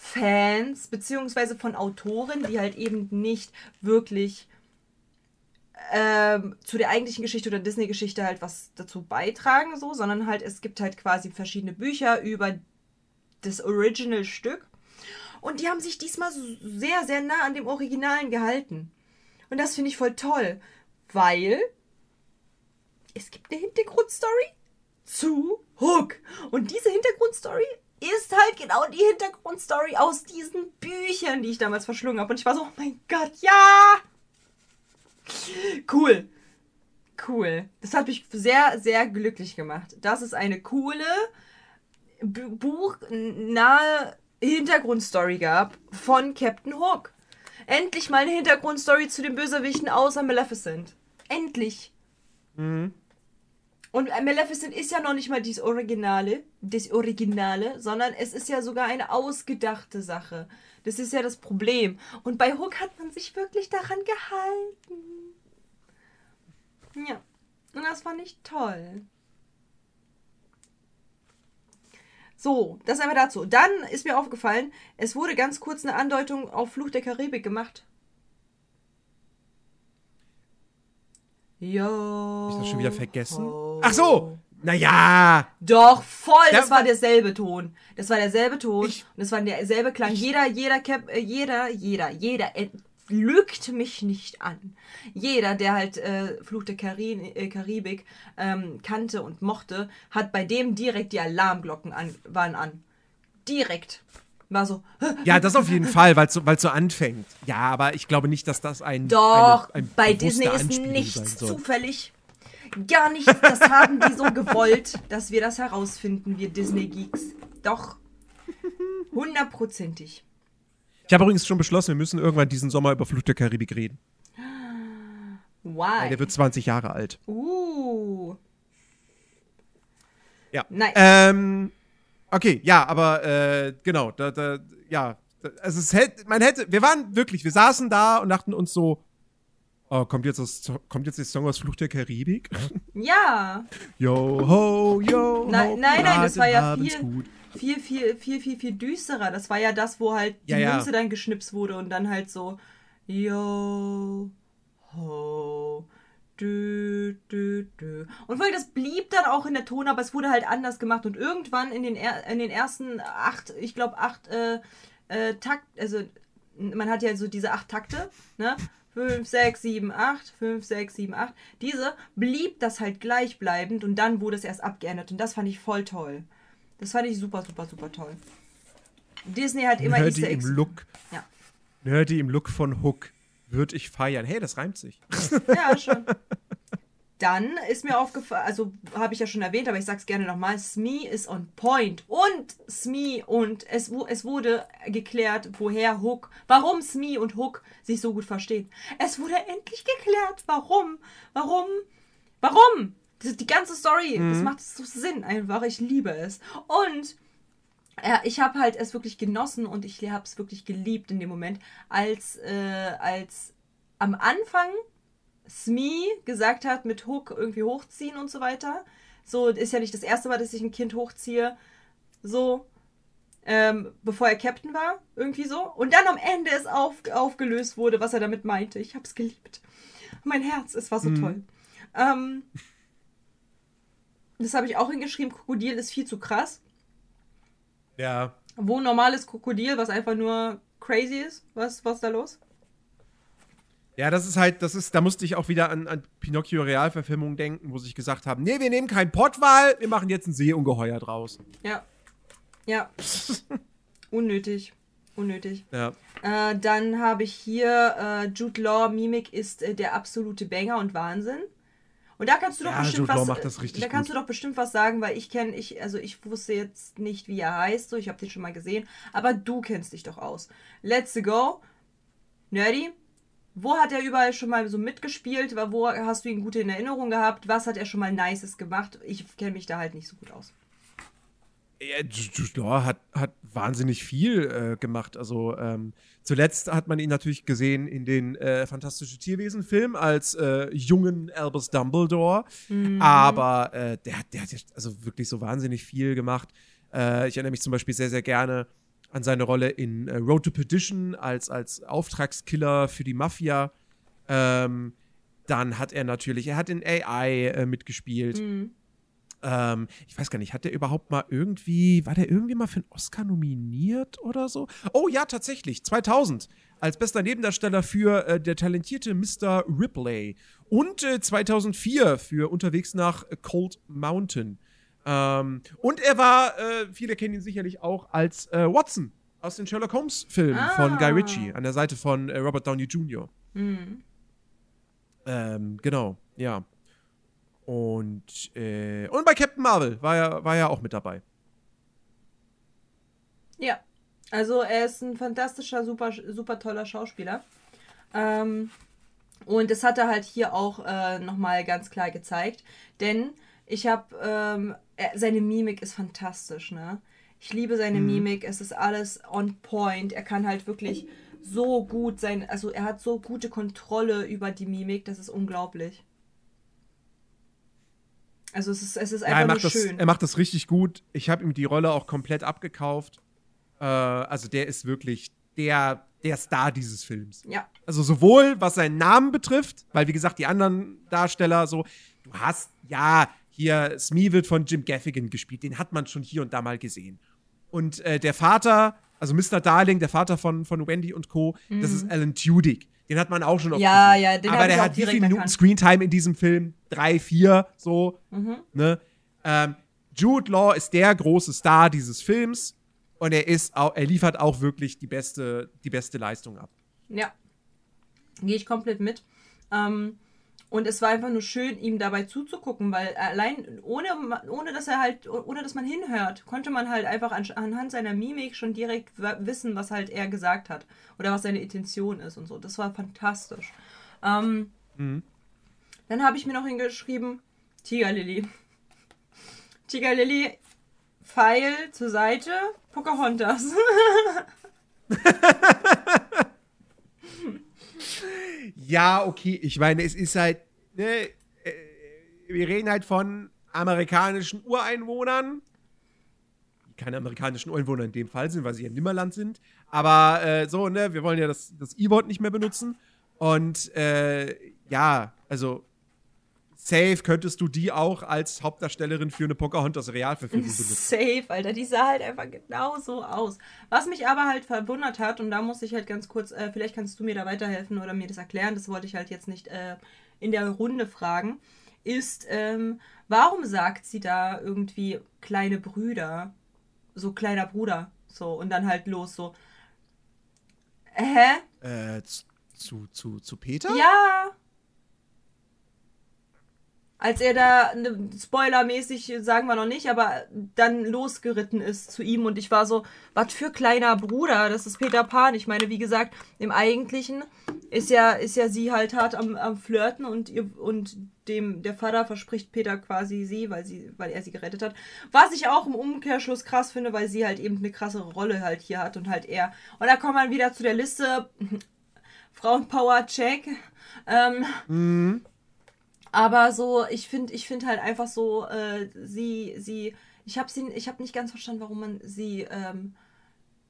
Fans, beziehungsweise von Autoren, die halt eben nicht wirklich ähm, zu der eigentlichen Geschichte oder Disney-Geschichte halt was dazu beitragen, so, sondern halt es gibt halt quasi verschiedene Bücher über das Original-Stück. Und die haben sich diesmal sehr, sehr nah an dem Originalen gehalten. Und das finde ich voll toll weil es gibt eine Hintergrundstory. zu Hook. Und diese Hintergrundstory ist halt genau die Hintergrundstory aus diesen Büchern, die ich damals verschlungen habe. Und ich war so, oh mein Gott, ja! Cool. Cool. Das hat mich sehr, sehr glücklich gemacht. Das ist eine coole, buchnahe Hintergrundstory gab von Captain Hook. Endlich mal eine Hintergrundstory zu den Bösewichten außer Maleficent. Endlich. Mhm. Und Maleficent ist ja noch nicht mal das Originale, das Originale, sondern es ist ja sogar eine ausgedachte Sache. Das ist ja das Problem. Und bei Hook hat man sich wirklich daran gehalten. Ja. Und das fand ich toll. So, das einmal dazu. Dann ist mir aufgefallen, es wurde ganz kurz eine Andeutung auf Fluch der Karibik gemacht. Ja. Ich das schon wieder vergessen? Ach so! Naja! Doch, voll! Das war derselbe Ton. Das war derselbe Ton. Ich, und das war derselbe Klang. Jeder, jeder, Cap, äh, jeder, jeder, jeder, lügt mich nicht an. Jeder, der halt äh, Fluch der Kari äh, Karibik ähm, kannte und mochte, hat bei dem direkt die Alarmglocken an, waren an. Direkt. War so. Ja, das auf jeden Fall, weil es so, so anfängt. Ja, aber ich glaube nicht, dass das ein. Doch, eine, ein bei Disney ist nichts zufällig. Gar nichts. Das haben die so gewollt, dass wir das herausfinden, wir Disney-Geeks. Doch. Hundertprozentig. Ich habe übrigens schon beschlossen, wir müssen irgendwann diesen Sommer über Flucht der Karibik reden. Why? Weil der wird 20 Jahre alt. Uh. Ja. Nice. Ähm, okay, ja, aber äh, genau, da, da, ja. Also es hätte, man hätte, wir waren wirklich, wir saßen da und dachten uns so, oh, kommt jetzt das, kommt jetzt der Song aus Flucht der Karibik? Ja. [laughs] Yo ho, yo. Na, ho, nein, nein, das war ja viel, gut viel, viel, viel, viel, viel düsterer. Das war ja das, wo halt die ja, Münze dann geschnipst wurde und dann halt so, yo, ho, dü, dü, dü. Und weil das blieb dann auch in der Ton, aber es wurde halt anders gemacht und irgendwann in den, er in den ersten acht, ich glaube acht äh, äh, Takt, also man hat ja so diese acht Takte, ne? 5, 6, 7, 8, 5, 6, 7, 8. Diese blieb das halt gleichbleibend und dann wurde es erst abgeändert und das fand ich voll toll. Das fand ich super, super, super toll. Disney hat immer Nerdy Easter Eggs. im Look. Ja. Nerdy im Look von Hook. Würde ich feiern. Hey, das reimt sich. [laughs] Ja, schon. Dann ist mir aufgefallen, also habe ich ja schon erwähnt, aber ich sag's gerne nochmal, Smee ist on point. Und Smee und es, es wurde geklärt, woher Hook, warum Smee und Hook sich so gut verstehen. Es wurde endlich geklärt, warum, warum, warum die ganze Story, mhm. das macht so Sinn einfach. Ich liebe es. Und ja, ich habe halt es wirklich genossen und ich habe es wirklich geliebt in dem Moment, als, äh, als am Anfang Smee gesagt hat, mit Hook irgendwie hochziehen und so weiter. So, ist ja nicht das erste Mal, dass ich ein Kind hochziehe. So, ähm, bevor er Captain war, irgendwie so. Und dann am Ende es auf, aufgelöst wurde, was er damit meinte. Ich habe es geliebt. Mein Herz, es war so mhm. toll. Ähm, das habe ich auch hingeschrieben, Krokodil ist viel zu krass. Ja. Wo normales Krokodil, was einfach nur crazy ist? Was, was ist da los? Ja, das ist halt, das ist, da musste ich auch wieder an, an Pinocchio Realverfilmung denken, wo sie sich gesagt haben, nee, wir nehmen keinen Pottwal, wir machen jetzt ein Seeungeheuer draus. Ja. Ja. [laughs] Unnötig. Unnötig. Ja. Äh, dann habe ich hier äh, Jude Law, Mimik ist äh, der absolute Banger und Wahnsinn. Und da kannst du doch ja, bestimmt was. Das richtig da kannst gut. du doch bestimmt was sagen, weil ich kenne, ich, also ich wusste jetzt nicht, wie er heißt, so ich habe den schon mal gesehen, aber du kennst dich doch aus. Let's go. Nerdy. Wo hat er überall schon mal so mitgespielt? Wo hast du ihn gut in Erinnerung gehabt? Was hat er schon mal Nices gemacht? Ich kenne mich da halt nicht so gut aus. Ja, Law hat, hat wahnsinnig viel äh, gemacht. Also ähm, zuletzt hat man ihn natürlich gesehen in den äh, Fantastische Tierwesen-Film als äh, jungen Albus Dumbledore. Mhm. Aber äh, der, der hat ja also wirklich so wahnsinnig viel gemacht. Äh, ich erinnere mich zum Beispiel sehr, sehr gerne an seine Rolle in äh, Road to Perdition als, als Auftragskiller für die Mafia. Ähm, dann hat er natürlich, er hat in AI mitgespielt. Mhm. Ähm, ich weiß gar nicht, hat der überhaupt mal irgendwie, war der irgendwie mal für einen Oscar nominiert oder so? Oh ja, tatsächlich, 2000 als bester Nebendarsteller für äh, der talentierte Mr. Ripley und äh, 2004 für Unterwegs nach Cold Mountain. Ähm, und er war, äh, viele kennen ihn sicherlich auch als äh, Watson aus den Sherlock Holmes-Filmen Ah. von Guy Ritchie an der Seite von äh, Robert Downey Jr. Mhm. Ähm, genau, ja. Und, äh, und bei Captain Marvel war er, war er auch mit dabei. Ja, also er ist ein fantastischer, super, super toller Schauspieler. Ähm, und das hat er halt hier auch äh, nochmal ganz klar gezeigt. Denn ich habe, ähm, seine Mimik ist fantastisch, ne? Ich liebe seine Mhm. Mimik, es ist alles on point. Er kann halt wirklich so gut sein, also er hat so gute Kontrolle über die Mimik, das ist unglaublich. Also es ist, es ist Ja, einfach er nur macht, das, schön. er macht das richtig gut. Ich habe ihm die Rolle auch komplett abgekauft. Äh, also der ist wirklich der, der Star dieses Films. ja, Also sowohl was seinen Namen betrifft, weil wie gesagt, die anderen Darsteller so, du hast, ja, hier Smee wird von Jim Gaffigan gespielt, den hat man schon hier und da mal gesehen. Und äh, der Vater, also Mr. Darling, der Vater von, von Wendy und Co., das ist Alan Tudyk. Den hat man auch schon oft. Ja, gesehen. ja, den Aber der hat wie viele Minuten. Screentime in diesem Film? Drei, vier, so. Mhm. Ne? Ähm, Jude Law ist der große Star dieses Films und er ist auch, er liefert auch wirklich die beste, die beste Leistung ab. Ja. Gehe ich komplett mit. Ähm, und es war einfach nur schön, ihm dabei zuzugucken, weil allein ohne, ohne dass er halt, ohne dass man hinhört, konnte man halt einfach an, anhand seiner Mimik schon direkt wissen, was halt er gesagt hat oder was seine Intention ist und so. Das war fantastisch. Ähm, Mhm. Dann habe ich mir noch hingeschrieben, Tigerlily. [laughs] Tigerlily, Pfeil zur Seite, Pocahontas. [laughs] [laughs] Ja, okay, ich meine, es ist halt, ne, äh, wir reden halt von amerikanischen Ureinwohnern, die keine amerikanischen Ureinwohner in dem Fall sind, weil sie ja im Nimmerland sind, aber äh, so, ne, wir wollen ja das, das E-Wort nicht mehr benutzen und äh, ja, also safe könntest du die auch als Hauptdarstellerin für eine Pocahontas Realverfilmung [laughs] benutzen. Safe, Alter, die sah halt einfach genau so aus. Was mich aber halt verwundert hat, und da muss ich halt ganz kurz, äh, vielleicht kannst du mir da weiterhelfen oder mir das erklären, das wollte ich halt jetzt nicht äh, in der Runde fragen, ist, ähm, warum sagt sie da irgendwie kleine Brüder? So kleiner Bruder. So, und dann halt los, so. Hä? Äh, zu, zu, zu Peter? Ja. Als er da, ne, spoilermäßig sagen wir noch nicht, aber dann losgeritten ist zu ihm und ich war so, was für kleiner Bruder, das ist Peter Pan. Ich meine, wie gesagt, im Eigentlichen ist ja, ist ja sie halt hart am, am Flirten und ihr, und dem, der Vater verspricht Peter quasi sie, weil sie, weil er sie gerettet hat. Was ich auch im Umkehrschluss krass finde, weil sie halt eben eine krassere Rolle halt hier hat und halt er. Und da kommt man wieder zu der Liste, [laughs] Frauenpower, check. Ähm, Mhm. Aber so, ich finde, ich finde halt einfach so, äh, sie, sie, ich habe sie, ich habe nicht ganz verstanden, warum man sie ähm,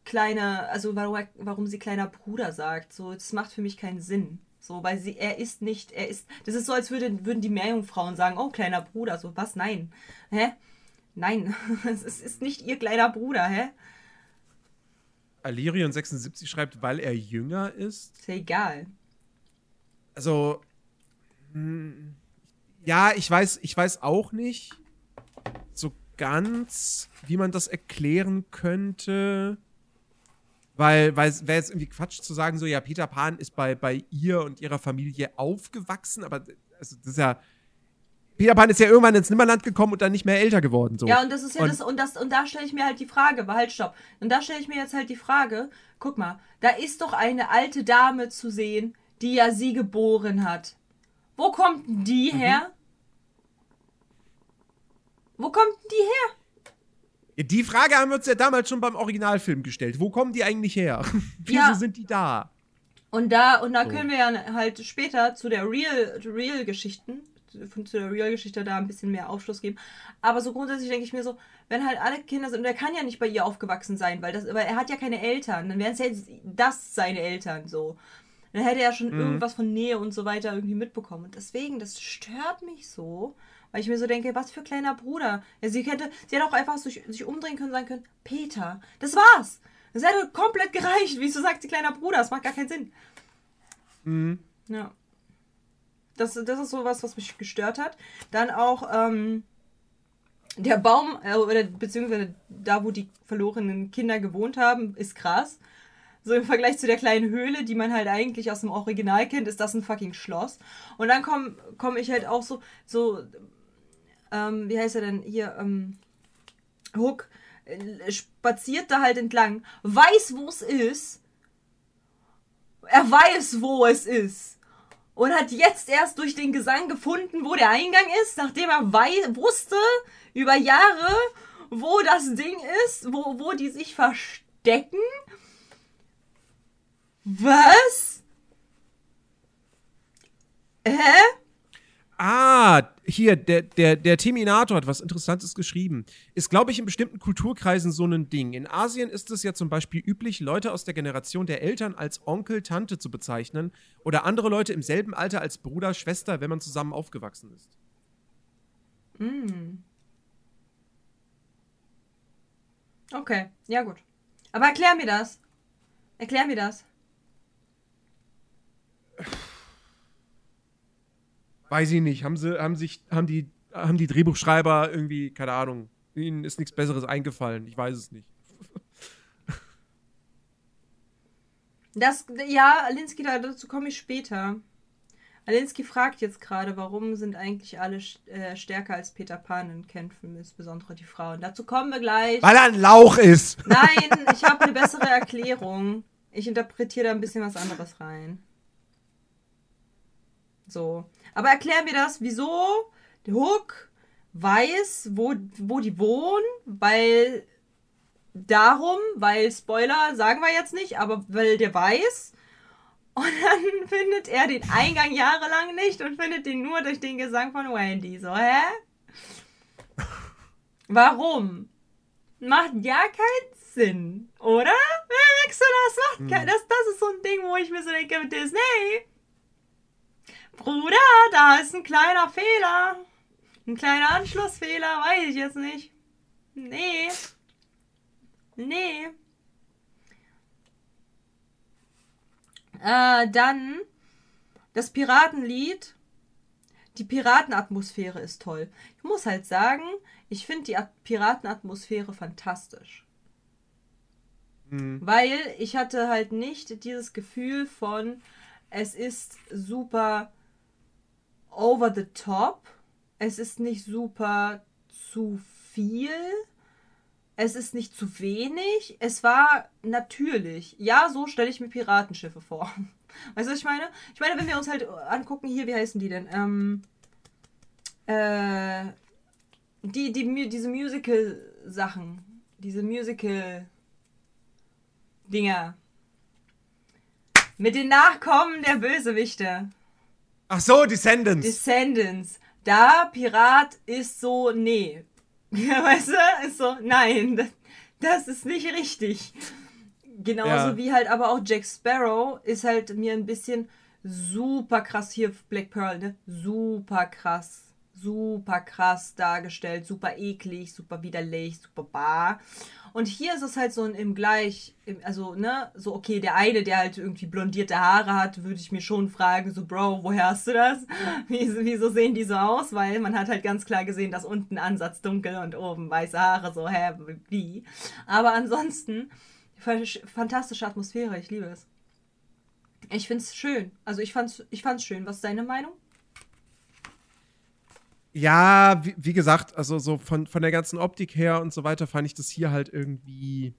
kleine, also warum, warum sie kleiner Bruder sagt. So, das macht für mich keinen Sinn. So, weil sie, er ist nicht, er ist, das ist so, als würde, würden die Meerjungfrauen sagen, oh, kleiner Bruder, so, was, nein. Hä? Nein, [laughs] es ist, nicht ihr kleiner Bruder, hä? Alirion76 schreibt, weil er jünger ist. Ist ja egal. also hm, ja, ich weiß, ich weiß auch nicht so ganz, wie man das erklären könnte. Weil, weil es wäre jetzt irgendwie Quatsch zu sagen, so, ja, Peter Pan ist bei, bei ihr und ihrer Familie aufgewachsen, aber also, das ist ja. Peter Pan ist ja irgendwann ins Nimmerland gekommen und dann nicht mehr älter geworden. So. Ja, und das ist ja Und- das, und das, und da stelle ich mir halt die Frage, halt stopp. Und da stelle ich mir jetzt halt die Frage, guck mal, da ist doch eine alte Dame zu sehen, die ja sie geboren hat. Wo kommt die Mhm. her? Wo kommt die her? Die Frage haben wir uns ja damals schon beim Originalfilm gestellt. Wo kommen die eigentlich her? [laughs] Wieso Ja. sind die da? Und da, und da So. können wir ja halt später zu der Real, Real-Geschichten, zu zu der Real-Geschichte da ein bisschen mehr Aufschluss geben. Aber so grundsätzlich denke ich mir so, wenn halt alle Kinder sind, und er kann ja nicht bei ihr aufgewachsen sein, weil, das, weil er hat ja keine Eltern, dann wären es ja jetzt das seine Eltern so. Dann hätte er schon Mhm. irgendwas von Nähe und so weiter irgendwie mitbekommen. Und deswegen, das stört mich so, weil ich mir so denke, was für kleiner Bruder. Ja, sie hätte, sie hätte auch einfach sich, sich umdrehen können und sagen können, Peter, das war's. Das hätte komplett gereicht. Wieso sagt sie kleiner Bruder? Das macht gar keinen Sinn. Mhm. Ja. Das, das ist sowas, was mich gestört hat. Dann auch, ähm, Der Baum, äh, oder beziehungsweise da, wo die verlorenen Kinder gewohnt haben, ist krass. So im Vergleich zu der kleinen Höhle, die man halt eigentlich aus dem Original kennt, ist das ein fucking Schloss. Und dann komme komm ich halt auch so, so, ähm, wie heißt er denn hier, ähm, Hook, äh, spaziert da halt entlang, weiß, wo es ist. Er weiß, wo es ist. Und hat jetzt erst durch den Gesang gefunden, wo der Eingang ist, nachdem er wusste über Jahre, wo das Ding ist, wo, wo die sich verstecken. Was? Hä? Ah, hier, der, der, der Terminator hat was Interessantes geschrieben. Ist, glaube ich, in bestimmten Kulturkreisen so ein Ding. In Asien ist es ja zum Beispiel üblich, Leute aus der Generation der Eltern als Onkel, Tante zu bezeichnen oder andere Leute im selben Alter als Bruder, Schwester, wenn man zusammen aufgewachsen ist. Mm. Okay, ja gut. Aber erklär mir das. Erklär mir das. Weiß ich nicht. Haben sie, haben sich, haben die, haben die Drehbuchschreiber irgendwie, keine Ahnung, ihnen ist nichts Besseres eingefallen. Ich weiß es nicht. [laughs] Das, ja, Alinsky, dazu komme ich später. Alinsky fragt jetzt gerade, warum sind eigentlich alle äh, stärker als Peter Pan in Kämpfen, insbesondere die Frauen. Dazu kommen wir gleich. Weil er ein Lauch ist. Nein, [laughs] ich habe eine bessere Erklärung. Ich interpretiere da ein bisschen was anderes rein. So. Aber erklär mir das, wieso der Hook weiß, wo, wo die wohnen, weil darum, weil Spoiler sagen wir jetzt nicht, aber weil der weiß. Und dann [laughs] findet er den Eingang jahrelang nicht und findet den nur durch den Gesang von Wendy. So, hä? Warum? Macht ja keinen Sinn, oder? Wer merkst du das? Macht hm. das, das ist so ein Ding, wo ich mir so denke mit Disney. Bruder, da ist ein kleiner Fehler. Ein kleiner Anschlussfehler, weiß ich jetzt nicht. Nee. Nee. Äh, dann das Piratenlied. Die Piratenatmosphäre ist toll. Ich muss halt sagen, ich finde die Piratenatmosphäre fantastisch. Mhm. Weil ich hatte halt nicht dieses Gefühl von, es ist super over the top. Es ist nicht super zu viel. Es ist nicht zu wenig. Es war natürlich. Ja, so stelle ich mir Piratenschiffe vor. [laughs] Weißt du, was ich meine? Ich meine, wenn wir uns halt angucken, hier, wie heißen die denn? Ähm, äh, die, die, diese Musical-Sachen. Diese Musical-Dinger. Mit den Nachkommen der Bösewichte. Ach so, Descendants. Descendants. Da Pirat ist so, nee. [laughs] weißt du? Ist so, nein, [laughs] das, das ist nicht richtig. Genauso ja. wie halt aber auch Jack Sparrow ist halt mir ein bisschen super krass hier Black Pearl, ne? Super krass. Super krass dargestellt, super eklig, super widerlich, super bar. Und hier ist es halt so im Gleich, also, ne, so, okay, der eine, der halt irgendwie blondierte Haare hat, würde ich mir schon fragen, so, Bro, woher hast du das? Wieso sehen die so aus? Weil man hat halt ganz klar gesehen, dass unten Ansatz dunkel und oben weiße Haare, so, hä, wie? Aber ansonsten, fantastische Atmosphäre, ich liebe es. Ich find's schön. Also ich fand's, ich fand's schön. Was ist deine Meinung? Ja, wie, wie, gesagt, also so von, von der ganzen Optik her und so weiter fand ich das hier halt irgendwie.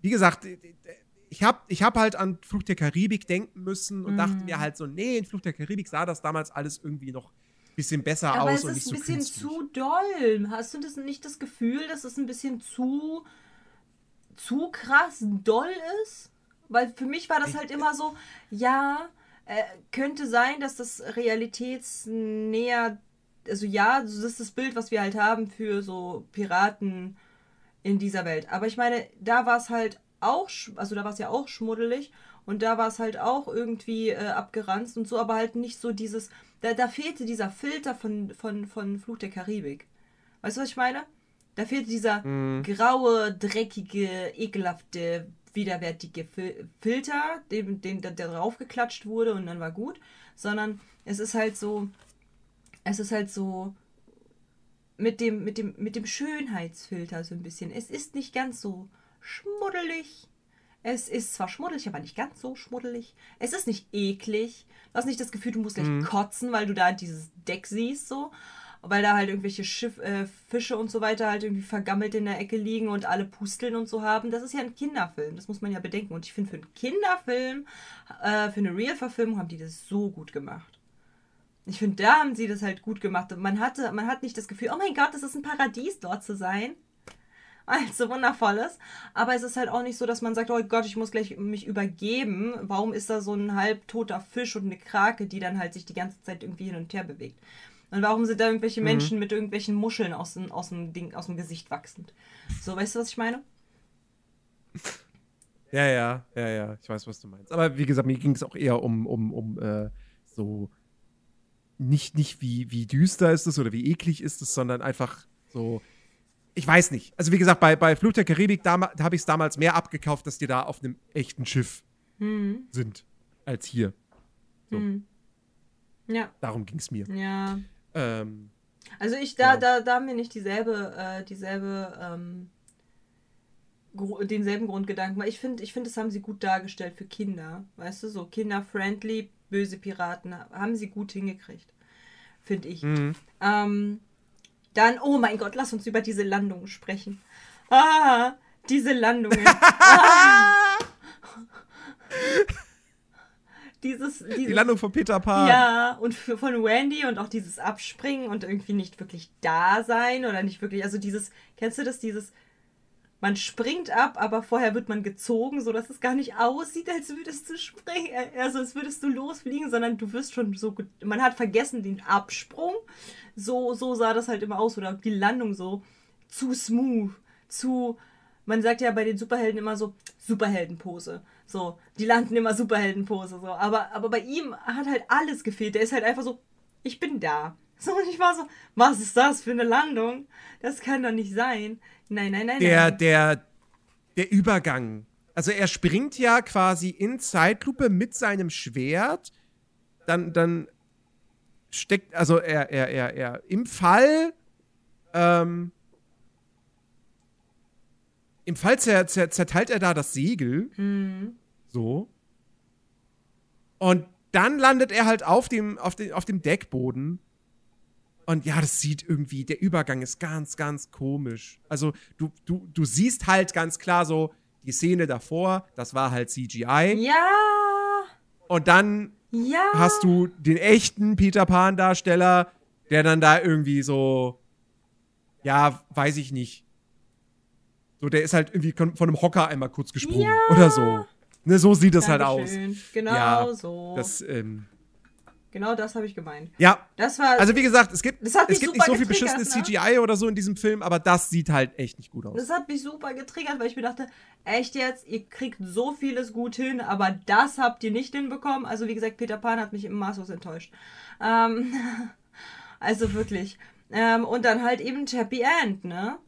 Wie gesagt, ich habe ich hab halt an Fluch der Karibik denken müssen und mm. dachte mir halt so, nee, in Fluch der Karibik sah das damals alles irgendwie noch ein bisschen besser Aber aus und nicht so künstlich. ist ein bisschen zu doll. Hast du das nicht das Gefühl, dass es ein bisschen zu zu krass doll ist? Weil für mich war das halt immer so, ja, äh, könnte sein, dass das realitätsnäher also ja, das ist das Bild, was wir halt haben für so Piraten in dieser Welt. Aber ich meine, da war es halt auch, also da war es ja auch schmuddelig und da war es halt auch irgendwie äh, abgeranzt und so, aber halt nicht so dieses, da, da fehlte dieser Filter von, von, von Fluch der Karibik. Weißt du, was ich meine? Da fehlte dieser mhm. graue, dreckige, ekelhafte, widerwärtige Fil Filter, dem, dem, der, der draufgeklatscht wurde und dann war gut, sondern es ist halt so, es ist halt so mit dem, mit dem, mit dem Schönheitsfilter so ein bisschen. Es ist nicht ganz so schmuddelig. Es ist zwar schmuddelig, aber nicht ganz so schmuddelig. Es ist nicht eklig. Du hast nicht das Gefühl, du musst gleich mhm. kotzen, weil du da dieses Deck siehst, so. Weil da halt irgendwelche Schiff, äh, Fische und so weiter halt irgendwie vergammelt in der Ecke liegen und alle pusteln und so haben. Das ist ja ein Kinderfilm, das muss man ja bedenken. Und ich finde, für einen Kinderfilm, äh, für eine Real-Verfilmung haben die das so gut gemacht. Ich finde, da haben sie das halt gut gemacht. Man, hatte, man hat nicht das Gefühl, oh mein Gott, das ist ein Paradies, dort zu sein. Also wundervolles. Aber es ist halt auch nicht so, dass man sagt, oh Gott, ich muss gleich mich übergeben. Warum ist da so ein halbtoter Fisch und eine Krake, die dann halt sich die ganze Zeit irgendwie hin und her bewegt? Und warum sind da irgendwelche mhm. Menschen mit irgendwelchen Muscheln aus dem, aus, dem Ding, aus dem Gesicht wachsend? So, weißt du, was ich meine? Ja, ja, ja, ja, ich weiß, was du meinst. Aber wie gesagt, mir ging es auch eher um, um, um äh, so nicht, nicht wie, wie düster ist es oder wie eklig ist es, sondern einfach so. Ich weiß nicht. Also, wie gesagt, bei, bei Fluch der Karibik, da, da habe ich es damals mehr abgekauft, dass die da auf einem echten Schiff hm. sind, als hier. So. Hm. Ja. Darum ging es mir. Ja. Ähm, also ich, da, ja. da, da haben wir nicht dieselbe, äh, dieselbe, ähm, denselben Grundgedanken. Weil ich finde, ich finde, das haben sie gut dargestellt für Kinder. Weißt du, so Kinder-friendly, böse Piraten, haben sie gut hingekriegt. Finde ich. Mhm. Ähm, dann, oh mein Gott, lass uns über diese Landungen sprechen. Ah, diese Landungen. ah. dieses, dieses, Die Landung von Peter Pan. Ja, und für, von Wendy und auch dieses Abspringen und irgendwie nicht wirklich da sein oder nicht wirklich, also dieses, kennst du das, dieses, man springt ab, aber vorher wird man gezogen, sodass es gar nicht aussieht, als würdest du springen, äh, also als würdest du losfliegen, sondern du wirst schon so, man hat vergessen den Absprung, so, so sah das halt immer aus, oder die Landung so, zu smooth, zu, man sagt ja bei den Superhelden immer so, Superheldenpose. So, die landen immer Superheldenpose. So. Aber, aber bei ihm hat halt alles gefehlt. Der ist halt einfach so, ich bin da. So, und ich war so, was ist das für eine Landung? Das kann doch nicht sein. Nein, nein, nein. Der, nein. der, der Übergang. Also er springt ja quasi in Zeitlupe mit seinem Schwert. Dann, dann steckt, also er, er, er, er, im Fall, ähm, im Fall zer, zer, zerteilt er da das Segel. Mhm. So. Und dann landet er halt auf dem, auf, dem, auf dem Deckboden. Und ja, das sieht irgendwie, der Übergang ist ganz, ganz komisch. Also, du, du, du siehst halt ganz klar so, die Szene davor, das war halt CGI. Ja. Und dann ja. hast du den echten Peter Pan-Darsteller, der dann da irgendwie so, ja, weiß ich nicht, so, der ist halt irgendwie von einem Hocker einmal kurz gesprungen ja. oder so. Ne, so sieht das halt aus. Genau ja, so. Das, ähm, genau das habe ich gemeint. Ja. Das war, also wie gesagt, es gibt, es gibt nicht so viel beschissenes ne? CGI oder so in diesem Film, aber das sieht halt echt nicht gut aus. Das hat mich super getriggert, weil ich mir dachte, echt jetzt, ihr kriegt so vieles gut hin, aber das habt ihr nicht hinbekommen. Also wie gesagt, Peter Pan hat mich im maßlos enttäuscht. Ähm, [laughs] also wirklich. Ähm, und dann halt eben Happy End, ne?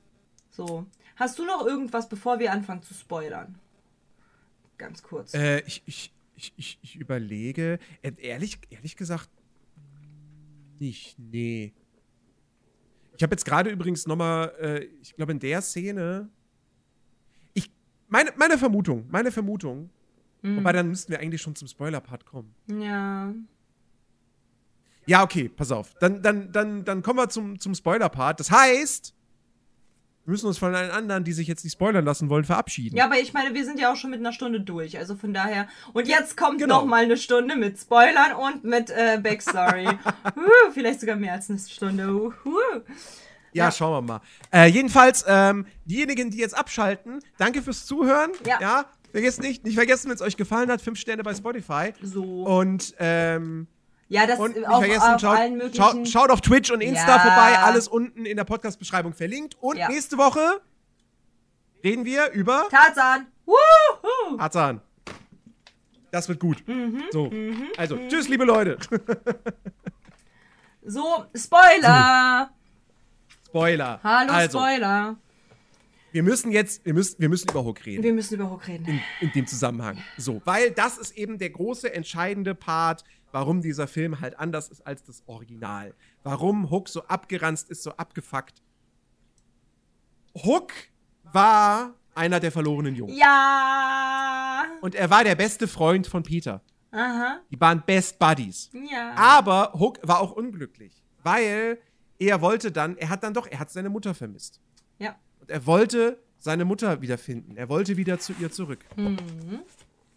So. Hast du noch irgendwas, bevor wir anfangen zu spoilern? Ganz kurz. Äh, ich, ich, ich, ich, ich überlege. Äh, ehrlich, ehrlich gesagt, nicht. Nee. Ich habe jetzt gerade übrigens nochmal, äh, ich glaube, in der Szene. Ich, meine, meine Vermutung, meine Vermutung. Mhm. Wobei, dann müssten wir eigentlich schon zum Spoiler-Part kommen. Ja. Ja, okay, pass auf. Dann, dann, dann, dann kommen wir zum, zum Spoiler-Part. Das heißt, wir müssen uns von allen anderen, die sich jetzt nicht spoilern lassen wollen, verabschieden. Ja, aber ich meine, wir sind ja auch schon mit einer Stunde durch. Also von daher. Und jetzt kommt genau. noch mal eine Stunde mit Spoilern und mit äh, Backstory. [laughs] uh, vielleicht sogar mehr als eine Stunde. Uh, uh. Ja, ja, schauen wir mal. Äh, jedenfalls, ähm, diejenigen, die jetzt abschalten, danke fürs Zuhören. Ja. ja. Vergesst nicht, nicht vergessen, wenn es euch gefallen hat, fünf Sterne bei Spotify. So. Und ähm, ja, das und nicht auf, vergessen, auf schaut, allen möglichen... schaut, schaut, auf Twitch und Insta ja. vorbei, alles unten in der Podcast-Beschreibung verlinkt. Und ja. nächste Woche reden wir über Tarzan. Woohoo! Tarzan. Das wird gut. Mhm, so. Mhm, also, mhm. tschüss, liebe Leute. [laughs] so, Spoiler. Spoiler. Hallo, also, Spoiler. wir müssen jetzt, wir müssen, wir müssen über Hook reden. Wir müssen über Hook reden. In, in dem Zusammenhang. So, weil das ist eben der große, entscheidende Part, warum dieser Film halt anders ist als das Original. Warum Hook so abgeranzt ist, so abgefuckt. Hook war einer der verlorenen Jungen. Ja. Und er war der beste Freund von Peter. Aha. Die waren Best Buddies. Ja. Aber Hook war auch unglücklich, weil er wollte dann, er hat dann doch, er hat seine Mutter vermisst. Ja. Und er wollte seine Mutter wiederfinden. Er wollte wieder zu ihr zurück. Mhm.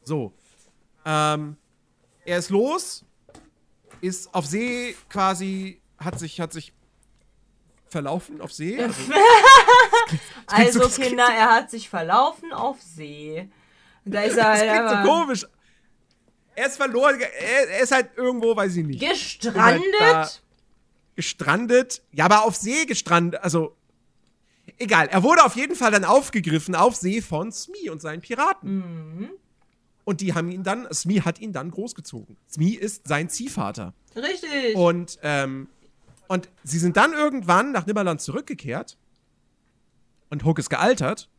So. Ähm, er ist los, ist auf See quasi, hat sich, hat sich verlaufen auf See. [laughs] Also, Also, das Kinder, er hat sich verlaufen auf See. Da ist er [laughs] das halt klingt so komisch. Er ist verloren, er, er ist halt irgendwo, weiß ich nicht. gestrandet. da- gestrandet. Ja, aber auf See gestrandet. Also, egal. Er wurde auf jeden Fall dann aufgegriffen auf See von Smee und seinen Piraten. Mhm. Und die haben ihn dann, Smee hat ihn dann großgezogen. Smee ist sein Ziehvater. Richtig. Und, ähm, und sie sind dann irgendwann nach Nimmerland zurückgekehrt. Und Hook ist gealtert.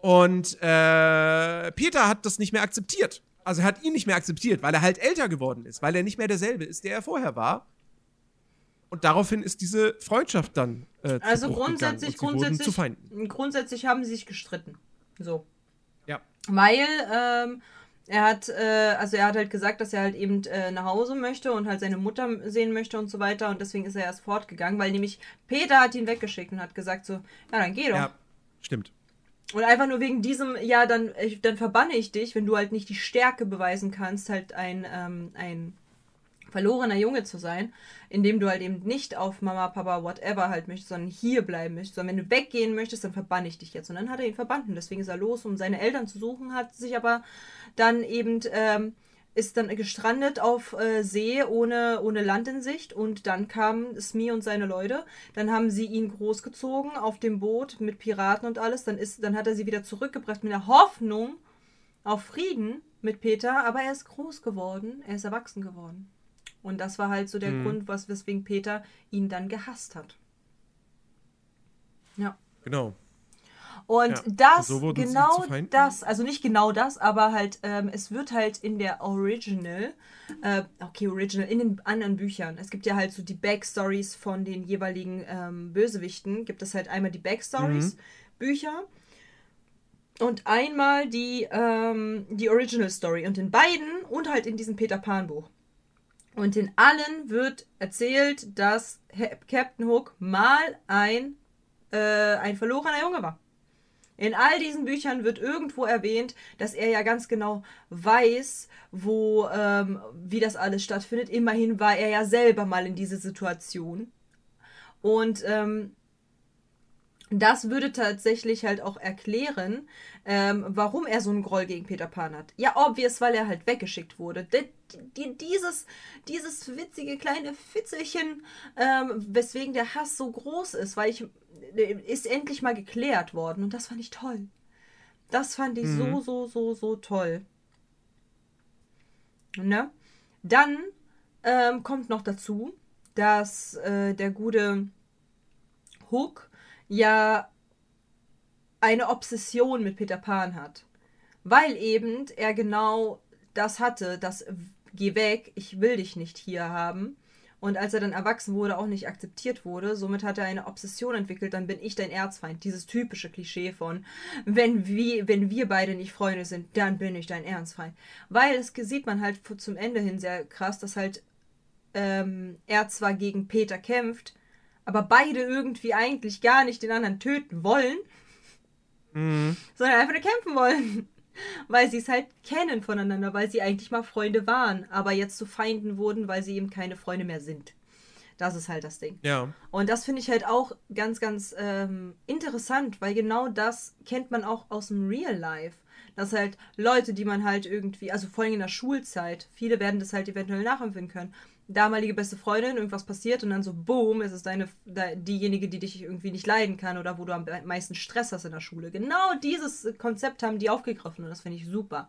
Und äh, Peter hat das nicht mehr akzeptiert. Also er hat ihn nicht mehr akzeptiert, weil er halt älter geworden ist, weil er nicht mehr derselbe ist, der er vorher war. Und daraufhin ist diese Freundschaft dann äh, also grundsätzlich, grundsätzlich, grundsätzlich haben sie sich gestritten. So. Ja. Weil ähm, er hat, äh, also er hat halt gesagt, dass er halt eben äh, nach Hause möchte und halt seine Mutter sehen möchte und so weiter. Und deswegen ist er erst fortgegangen, weil nämlich Peter hat ihn weggeschickt und hat gesagt so, ja, dann geh doch. Ja, stimmt. Und einfach nur wegen diesem, ja, dann, dann verbanne ich dich, wenn du halt nicht die Stärke beweisen kannst, halt ein, ähm, ein verlorener Junge zu sein, indem du halt eben nicht auf Mama, Papa, whatever halt möchtest, sondern hier bleiben möchtest. Sondern wenn du weggehen möchtest, dann verbanne ich dich jetzt. Und dann hat er ihn verbannt. Und deswegen ist er los, um seine Eltern zu suchen, hat sich aber dann eben, ähm, ist dann gestrandet auf äh, See ohne, ohne Land in Sicht und dann kamen Smee und seine Leute. Dann haben sie ihn großgezogen auf dem Boot mit Piraten und alles. Dann, ist, dann hat er sie wieder zurückgebracht mit der Hoffnung auf Frieden mit Peter, aber er ist groß geworden, er ist erwachsen geworden. Und das war halt so der Mhm. Grund, was, weswegen Peter ihn dann gehasst hat. Ja. Genau. Und Ja, das, so genau das, also nicht genau das, aber halt, ähm, es wird halt in der Original, äh, okay, Original, in den anderen Büchern, es gibt ja halt so die Backstories von den jeweiligen ähm, Bösewichten, gibt es halt einmal die Backstories, Mhm. Bücher, und einmal die, ähm, die Original Story. Und in beiden und halt in diesem Peter Pan Buch. Und in allen wird erzählt, dass Captain Hook mal ein, äh, ein verlorener Junge war. In all diesen Büchern wird irgendwo erwähnt, dass er ja ganz genau weiß, wo, ähm, wie das alles stattfindet. Immerhin war er ja selber mal in diese Situation. Und ähm, das würde tatsächlich halt auch erklären, ähm, warum er so einen Groll gegen Peter Pan hat. Ja, obvious, weil er halt weggeschickt wurde. D die, dieses, dieses witzige kleine Fitzelchen, ähm, weswegen der Hass so groß ist, weil ich ist endlich mal geklärt worden und das fand ich toll. Das fand ich so, so, so, so toll. Ne? Dann ähm, kommt noch dazu, dass äh, der gute Hook ja eine Obsession mit Peter Pan hat. Weil eben er genau das hatte, das geh weg, ich will dich nicht hier haben. Und als er dann erwachsen wurde, auch nicht akzeptiert wurde, somit hat er eine Obsession entwickelt, dann bin ich dein Erzfeind. Dieses typische Klischee von, wenn wir, wenn wir beide nicht Freunde sind, dann bin ich dein Erzfeind. Weil das sieht man halt zum Ende hin sehr krass, dass halt ähm, er zwar gegen Peter kämpft, aber beide irgendwie eigentlich gar nicht den anderen töten wollen, Mhm. sondern einfach nur kämpfen wollen. Weil sie es halt kennen voneinander, weil sie eigentlich mal Freunde waren, aber jetzt zu Feinden wurden, weil sie eben keine Freunde mehr sind. Das ist halt das Ding. Ja. Und das finde ich halt auch ganz, ganz ähm, interessant, weil genau das kennt man auch aus dem Real Life. Dass halt Leute, die man halt irgendwie, also vor allem in der Schulzeit, viele werden das halt eventuell nachempfinden können. Damalige beste Freundin, irgendwas passiert und dann so, boom, ist es deine, de- diejenige, die dich irgendwie nicht leiden kann oder wo du am meisten Stress hast in der Schule. Genau dieses Konzept haben die aufgegriffen und das finde ich super.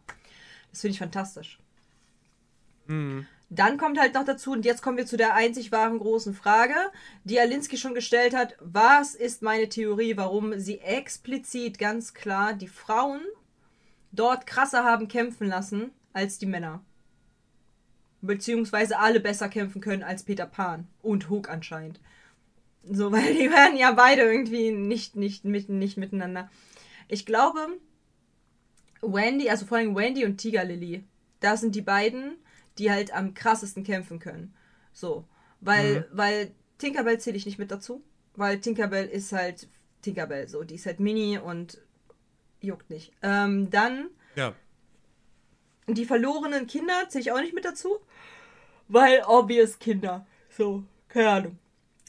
Das finde ich fantastisch. Mhm. Dann kommt halt noch dazu, und jetzt kommen wir zu der einzig wahren großen Frage, die Alinsky schon gestellt hat. Was ist meine Theorie, warum sie explizit ganz klar die Frauen dort krasser haben kämpfen lassen als die Männer? Beziehungsweise alle besser kämpfen können als Peter Pan und Hook anscheinend. So, [laughs] weil die werden ja beide irgendwie nicht, nicht, mit, nicht miteinander. Ich glaube, Wendy, also vor allem Wendy und Tiger Lily, das sind die beiden, die halt am krassesten kämpfen können. So. Weil, mhm. weil Tinkerbell zähle ich nicht mit dazu. Weil Tinkerbell ist halt Tinkerbell, so. Die ist halt mini und juckt nicht. Ähm, dann. Ja. Die verlorenen Kinder zähle ich auch nicht mit dazu. Weil obvious Kinder. So, keine Ahnung.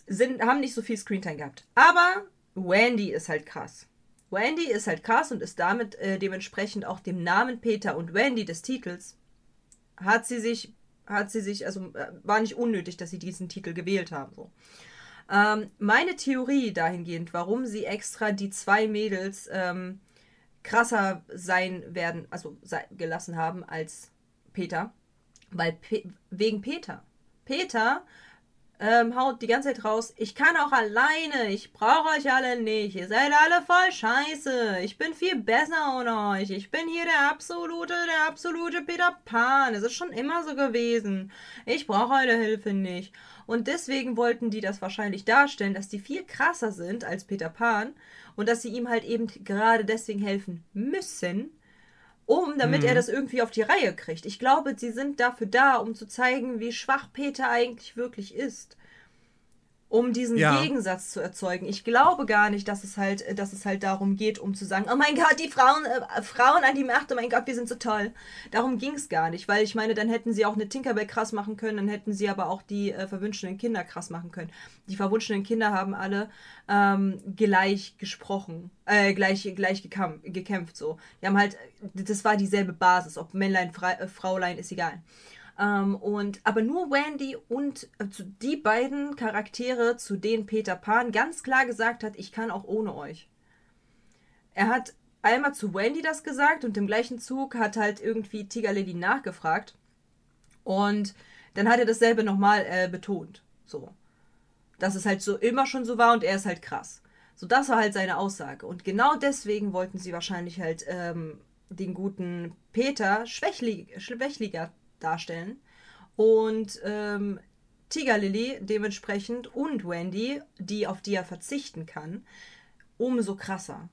Sind, haben nicht so viel Screentime gehabt. Aber Wendy ist halt krass. Wendy ist halt krass und ist damit äh, dementsprechend auch dem Namen Peter und Wendy des Titels hat sie sich, hat sie sich, also äh, war nicht unnötig, dass sie diesen Titel gewählt haben. So. Ähm, meine Theorie dahingehend, warum sie extra die zwei Mädels ähm, krasser sein werden, also gelassen haben als Peter, weil Pe wegen Peter. Peter ähm, haut die ganze Zeit raus, ich kann auch alleine, ich brauche euch alle nicht, ihr seid alle voll scheiße, ich bin viel besser ohne euch, ich bin hier der absolute, der absolute Peter Pan, es ist schon immer so gewesen, ich brauche eure Hilfe nicht. Und deswegen wollten die das wahrscheinlich darstellen, dass die viel krasser sind als Peter Pan und dass sie ihm halt eben gerade deswegen helfen müssen, um, damit mhm. er das irgendwie auf die Reihe kriegt. Ich glaube, sie sind dafür da, um zu zeigen, wie schwach Peter eigentlich wirklich ist um diesen ja. Gegensatz zu erzeugen. Ich glaube gar nicht, dass es halt, dass es halt darum geht, um zu sagen, oh mein Gott, die Frauen, äh, Frauen an die Macht, oh mein Gott, wir sind so toll. Darum ging es gar nicht, weil ich meine, dann hätten sie auch eine Tinkerbell krass machen können, dann hätten sie aber auch die äh, verwunschenen Kinder krass machen können. Die verwunschenen Kinder haben alle ähm, gleich gesprochen, äh, gleich, gleich gekämpft, so. Die haben halt, das war dieselbe Basis, ob Männlein, äh, Fraulein, ist egal. Ähm, und, aber nur Wendy und äh, die beiden Charaktere, zu denen Peter Pan ganz klar gesagt hat, ich kann auch ohne euch. Er hat einmal zu Wendy das gesagt und im gleichen Zug hat halt irgendwie Tiger Lily nachgefragt. Und dann hat er dasselbe nochmal äh, betont. So. Dass es halt so immer schon so war und er ist halt krass. So, das war halt seine Aussage. Und genau deswegen wollten sie wahrscheinlich halt ähm, den guten Peter schwächliger, schwächliger darstellen. Und ähm, Tiger Lily dementsprechend und Wendy, die auf die er verzichten kann, umso krasser.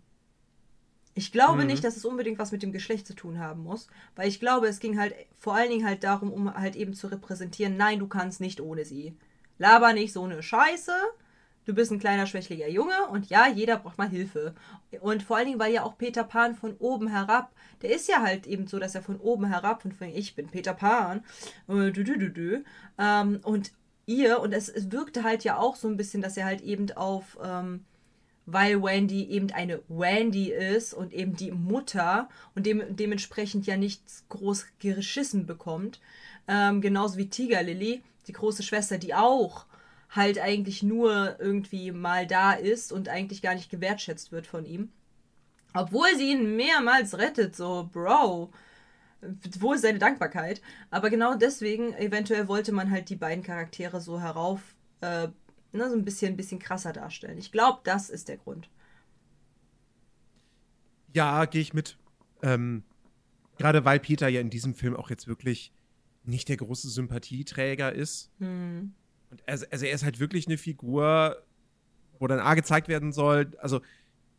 Ich glaube mhm. nicht, dass es unbedingt was mit dem Geschlecht zu tun haben muss, weil ich glaube, es ging halt vor allen Dingen halt darum, um halt eben zu repräsentieren, nein, du kannst nicht ohne sie. Laber nicht so eine Scheiße, du bist ein kleiner, schwächlicher Junge und ja, jeder braucht mal Hilfe. Und vor allen Dingen, weil ja auch Peter Pan von oben herab, der ist ja halt eben so, dass er von oben herab, von ich bin Peter Pan, du, du, du, du, ähm, und ihr, und es, es wirkte halt ja auch so ein bisschen, dass er halt eben auf, ähm, weil Wendy eben eine Wendy ist und eben die Mutter und dem, dementsprechend ja nichts groß geschissen bekommt, ähm, genauso wie Tiger Lily, die große Schwester, die auch halt eigentlich nur irgendwie mal da ist und eigentlich gar nicht gewertschätzt wird von ihm. Obwohl sie ihn mehrmals rettet, so, Bro. Wo ist seine Dankbarkeit? Aber genau deswegen, eventuell wollte man halt die beiden Charaktere so herauf, äh, ne, so ein bisschen, ein bisschen krasser darstellen. Ich glaube, das ist der Grund. Ja, gehe ich mit. Ähm, Gerade weil Peter ja in diesem Film auch jetzt wirklich nicht der große Sympathieträger ist. Hm. Und er, also er ist halt wirklich eine Figur, wo dann A gezeigt werden soll, also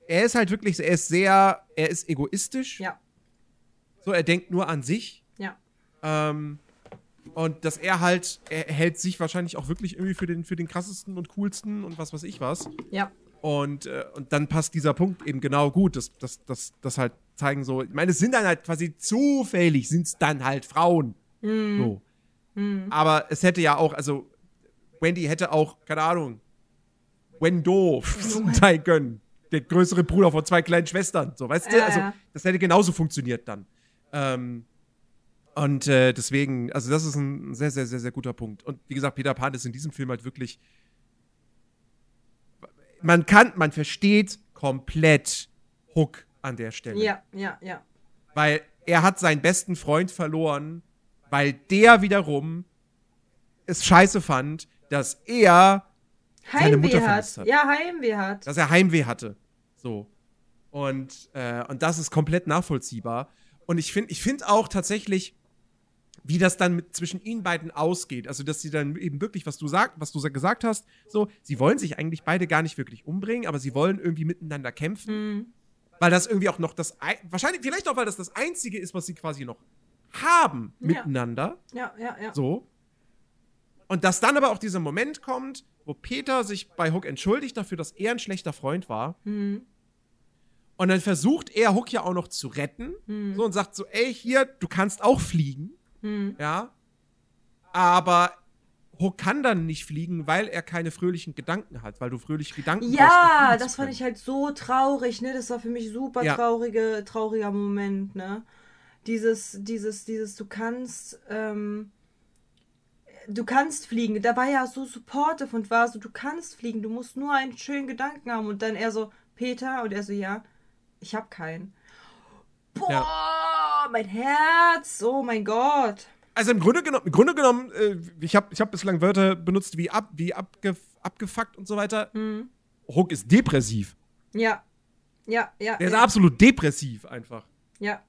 er ist halt wirklich, er ist sehr, er ist egoistisch. Ja. So, er denkt nur an sich. Ja. Ähm, und dass er halt, er hält sich wahrscheinlich auch wirklich irgendwie für den, für den krassesten und coolsten und was weiß ich was. Ja. Und, äh, und dann passt dieser Punkt eben genau gut, dass das, das, das halt zeigen so, ich meine, es sind dann halt quasi zufällig, sind es dann halt Frauen. Mhm. So. Mhm. Aber es hätte ja auch, also Wendy hätte auch, keine Ahnung, Wendo [laughs] sein können. Der größere Bruder von zwei kleinen Schwestern. So, weißt du? Also, das hätte genauso funktioniert dann. Ähm, und äh, deswegen, also das ist ein sehr, sehr, sehr, sehr guter Punkt. Und wie gesagt, Peter Pan ist in diesem Film halt wirklich. Man kann, man versteht komplett Hook an der Stelle. Ja, ja, ja. Weil er hat seinen besten Freund verloren, weil der wiederum es scheiße fand, dass er seine Mutter Heimweh vermisst hat. hat. Ja, Heimweh hat. Dass er Heimweh hatte. So. Und, äh, und das ist komplett nachvollziehbar. Und ich finde ich find auch tatsächlich, wie das dann mit, zwischen ihnen beiden ausgeht. Also, dass sie dann eben wirklich, was du sag, was du gesagt hast, so, sie wollen sich eigentlich beide gar nicht wirklich umbringen, aber sie wollen irgendwie miteinander kämpfen. Mhm. Weil das irgendwie auch noch das, ei- wahrscheinlich, vielleicht auch, weil das das Einzige ist, was sie quasi noch haben Ja. miteinander. Ja, ja, ja. So. Und dass dann aber auch dieser Moment kommt, wo Peter sich bei Hook entschuldigt dafür, dass er ein schlechter Freund war. Mhm. Und dann versucht er Hook ja auch noch zu retten. Mhm. So und sagt so, ey, hier, du kannst auch fliegen. Mhm. Ja. Aber Hook kann dann nicht fliegen, weil er keine fröhlichen Gedanken hat, weil du fröhliche Gedanken brauchst, um Ja, das fand ich halt so traurig, ne? Das war für mich super Ja. traurige, trauriger Moment, ne? Dieses, dieses, dieses, du kannst, ähm, du kannst fliegen. Da war ja so supportive und war so, du kannst fliegen, du musst nur einen schönen Gedanken haben. Und dann er so, Peter, und er so, ja, ich hab keinen. Boah, mein Herz, oh mein Gott. Also im Grunde genommen, im Grunde genommen äh, ich habe ich hab bislang Wörter benutzt wie, ab, wie abgef, abgefuckt und so weiter. Mhm. Hook ist depressiv. Ja, ja, ja, Der ist ja, absolut depressiv einfach. ja,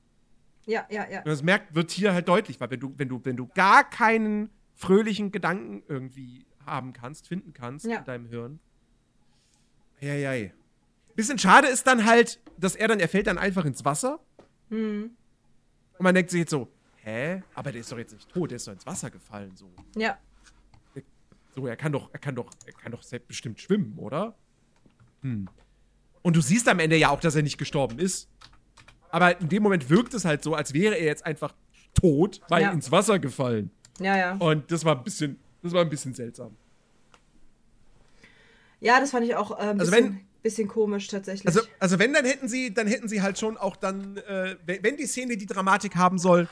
ja, ja, ja. Und das merkt, wird hier halt deutlich, weil wenn du, wenn du, wenn du gar keinen fröhlichen Gedanken irgendwie haben kannst, finden kannst Ja. in deinem Hirn. Eieiei. Bisschen schade ist dann halt, dass er dann, er fällt dann einfach ins Wasser. Mhm. Und man denkt sich jetzt so, hä? Aber der ist doch jetzt nicht tot, der ist doch ins Wasser gefallen. So, Ja, so er kann doch, er kann doch, er kann doch selbstbestimmt schwimmen, oder? Hm. Und du siehst am Ende ja auch, dass er nicht gestorben ist. Aber in dem Moment wirkt es halt so, als wäre er jetzt einfach tot, weil Ja. ins Wasser gefallen. Ja, ja. Und das war ein bisschen, das war ein bisschen seltsam. Ja, das fand ich auch äh, ein Also bisschen, wenn- bisschen komisch tatsächlich. Also, also wenn, dann hätten sie, dann hätten sie halt schon auch dann, äh, wenn die Szene die Dramatik haben soll,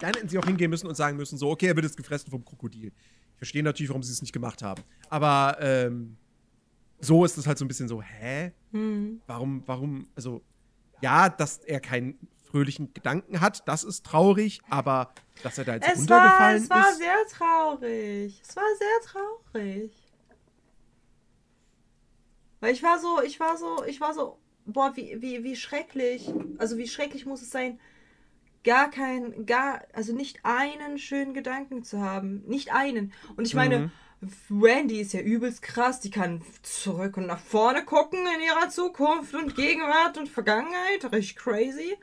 dann hätten sie auch hingehen müssen und sagen müssen, so, okay, er wird jetzt gefressen vom Krokodil. Ich verstehe natürlich, warum sie es nicht gemacht haben. Aber ähm, so ist es halt so ein bisschen so, hä? hm. Warum, warum, also, ja, dass er keinen fröhlichen Gedanken hat, das ist traurig, aber dass er da jetzt Es war, runtergefallen es war ist. sehr traurig. Es war sehr traurig. Weil ich war so, ich war so, ich war so, boah, wie, wie, wie schrecklich. Also wie schrecklich muss es sein, gar kein, gar, also nicht einen schönen Gedanken zu haben. Nicht einen. Und ich meine, Randy ist ja übelst krass. Die kann zurück und nach vorne gucken in ihrer Zukunft und Gegenwart und Vergangenheit. Richtig crazy.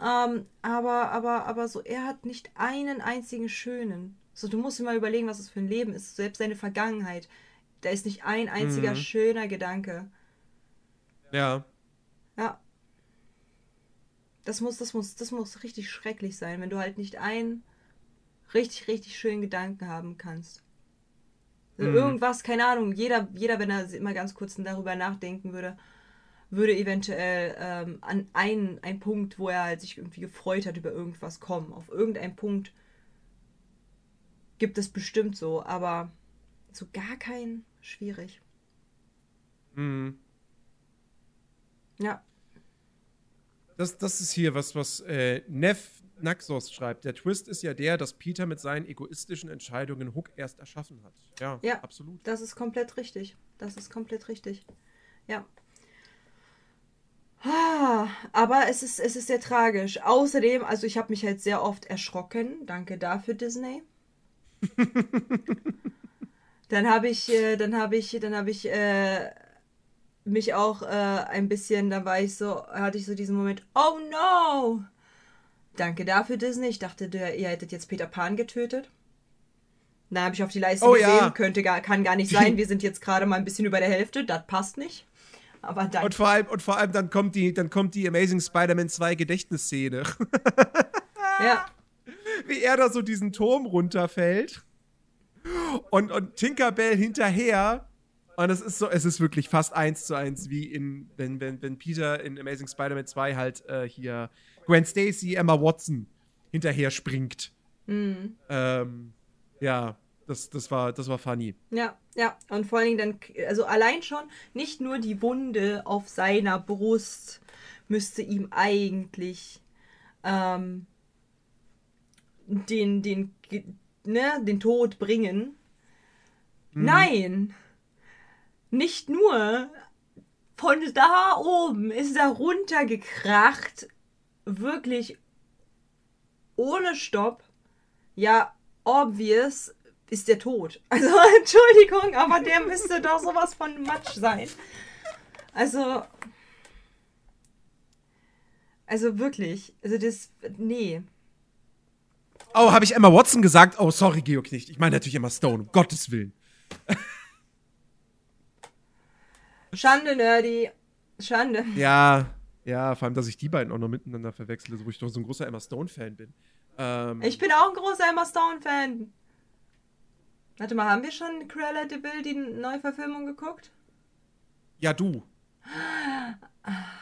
Ähm, aber, aber, aber so, er hat nicht einen einzigen schönen. So, du musst dir mal überlegen, was es für ein Leben ist. Selbst seine Vergangenheit. Da ist nicht ein einziger Mhm. schöner Gedanke. Ja. Ja. Das muss, das muss, das muss richtig schrecklich sein, wenn du halt nicht einen richtig, richtig schönen Gedanken haben kannst. Also Mhm. Irgendwas, keine Ahnung, jeder, jeder, wenn er immer ganz kurz darüber nachdenken würde, würde eventuell ähm, an einen, einen Punkt, wo er halt sich irgendwie gefreut hat über irgendwas kommen. Auf irgendeinen Punkt gibt es bestimmt so, aber so gar keinen schwierig. Mhm. Ja. Das, das ist hier was, was äh, Neff Naxos schreibt. Der Twist ist ja der, dass Peter mit seinen egoistischen Entscheidungen Hook erst erschaffen hat. Ja, Ja. absolut. Das ist komplett richtig. Das ist komplett richtig. Ja. Ah, Aber es ist, es ist sehr tragisch. Außerdem, also ich habe mich halt sehr oft erschrocken. Danke dafür, Disney. [laughs] dann habe ich, äh, dann habe ich, dann habe ich äh, mich auch äh, ein bisschen, da war ich so, hatte ich so diesen Moment, oh no! Danke dafür, Disney. Ich dachte, der, ihr hättet jetzt Peter Pan getötet. Da habe ich auf die Leiste Oh, gesehen, ja. könnte gar, kann gar nicht [laughs] sein. Wir sind jetzt gerade mal ein bisschen über der Hälfte, das passt nicht. Aber danke. Und vor allem, und vor allem dann kommt die, dann kommt die Amazing Spider-Man 2 Gedächtnisszene. [laughs] ja, Wie er da so diesen Turm runterfällt. Und, und Tinkerbell hinterher. Und es ist so, es ist wirklich fast eins zu eins, wie in, wenn, wenn, wenn Peter in Amazing Spider-Man 2 halt äh, hier Gwen Stacy, Emma Watson hinterher springt. Mhm. Ähm, ja, das, das, war, das war funny. ja, ja. Und vor allen Dingen dann, also allein schon, nicht nur die Wunde auf seiner Brust müsste ihm eigentlich ähm, den, den, ne, den Tod bringen. Mhm. Nein! Nicht nur. Von da oben ist er runtergekracht. Wirklich ohne Stopp. Ja, obvious ist der tot. [laughs] Also, Entschuldigung, aber der müsste doch sowas von Matsch sein. Also. Also wirklich. Also das. Nee. Oh, habe ich Emma Watson gesagt? Oh, sorry, Georg nicht. Ich meine natürlich Emma Stone, um Gottes Willen. [laughs] Schande, Nerdy. Schande. Ja, ja, vor allem, dass ich die beiden auch noch miteinander verwechsle, wo ich doch so ein großer Emma Stone-Fan bin. Ähm, ich bin auch ein großer Emma Stone-Fan. Warte mal, haben wir schon Cruella de Vil, die Neuverfilmung, geguckt? Ja, du.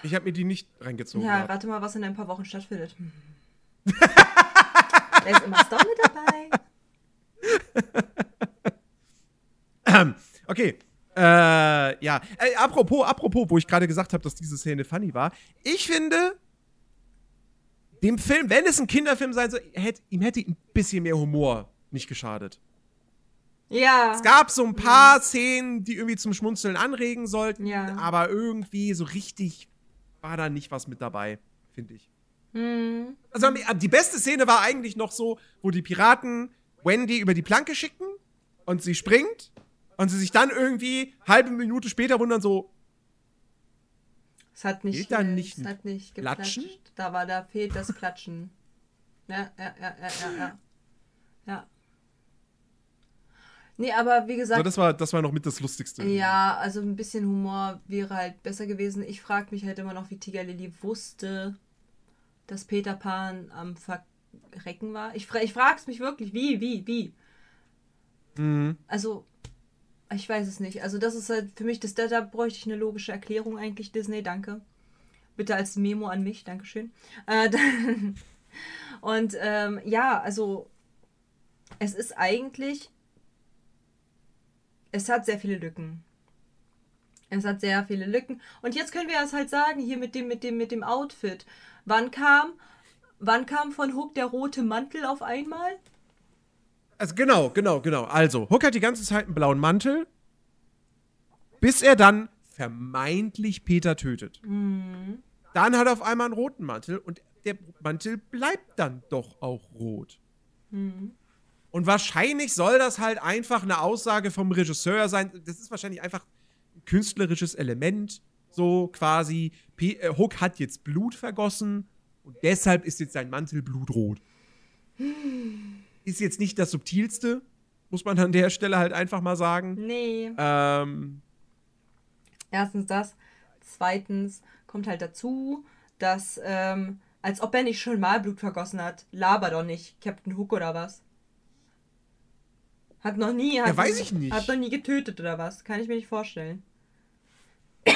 Ich habe mir die nicht reingezogen. Ja, rate mal, was in ein paar Wochen stattfindet. da ist Emma Stone mit dabei. [laughs] okay. Äh, ja. Äh, apropos, apropos, wo ich gerade gesagt habe, dass diese Szene funny war. Ich finde, dem Film, wenn es ein Kinderfilm sein soll, hätte, ihm hätte ein bisschen mehr Humor nicht geschadet. Ja. Es gab so ein paar mhm. Szenen, die irgendwie zum Schmunzeln anregen sollten, ja. aber irgendwie so richtig war da nicht was mit dabei, finde ich. Mhm. Also die beste Szene war eigentlich noch so, wo die Piraten Wendy über die Planke schicken und sie springt und sie sich dann irgendwie halbe Minute später wundern so, es hat nicht, da nicht, es hat nicht Klatschen? Da war, da fehlt das Klatschen. Ja, ja, ja, ja, ja, ja. Ja. Nee, aber wie gesagt. So, das, war, das war noch mit das Lustigste. Ja, also ein bisschen Humor wäre halt besser gewesen. Ich frage mich halt immer noch, wie Tiger Lily wusste, dass Peter Pan am Verrecken war. Ich, ich frage es mich wirklich, wie, wie, wie. Mhm. Also, ich weiß es nicht. Also das ist halt für mich, das, da, da bräuchte ich eine logische Erklärung eigentlich, Disney, danke. Bitte als Memo an mich, Dankeschön. Äh, [laughs] und ähm, ja, also es ist eigentlich, es hat sehr viele Lücken. Es hat sehr viele Lücken. Und jetzt können wir es halt sagen, hier mit dem, mit dem, mit dem Outfit. Wann kam, wann kam von Hook der rote Mantel auf einmal? Also genau, genau, genau. Also, Hook hat die ganze Zeit einen blauen Mantel, bis er dann vermeintlich Peter tötet. Mhm. Dann hat er auf einmal einen roten Mantel und der Mantel bleibt dann doch auch rot. Mhm. Und wahrscheinlich soll das halt einfach eine Aussage vom Regisseur sein. Das ist wahrscheinlich einfach ein künstlerisches Element. So quasi, P äh, Hook hat jetzt Blut vergossen und deshalb ist jetzt sein Mantel blutrot. [gasps] Ist jetzt nicht das subtilste, muss man an der Stelle halt einfach mal sagen. Nee. Ähm, Erstens das. Zweitens kommt halt dazu, dass, ähm, als ob er nicht schon mal Blut vergossen hat. Laber doch nicht, Captain Hook oder was? Hat noch nie. Hat ja, weiß ich nicht. Hat noch nie getötet oder was? Kann ich mir nicht vorstellen. [coughs]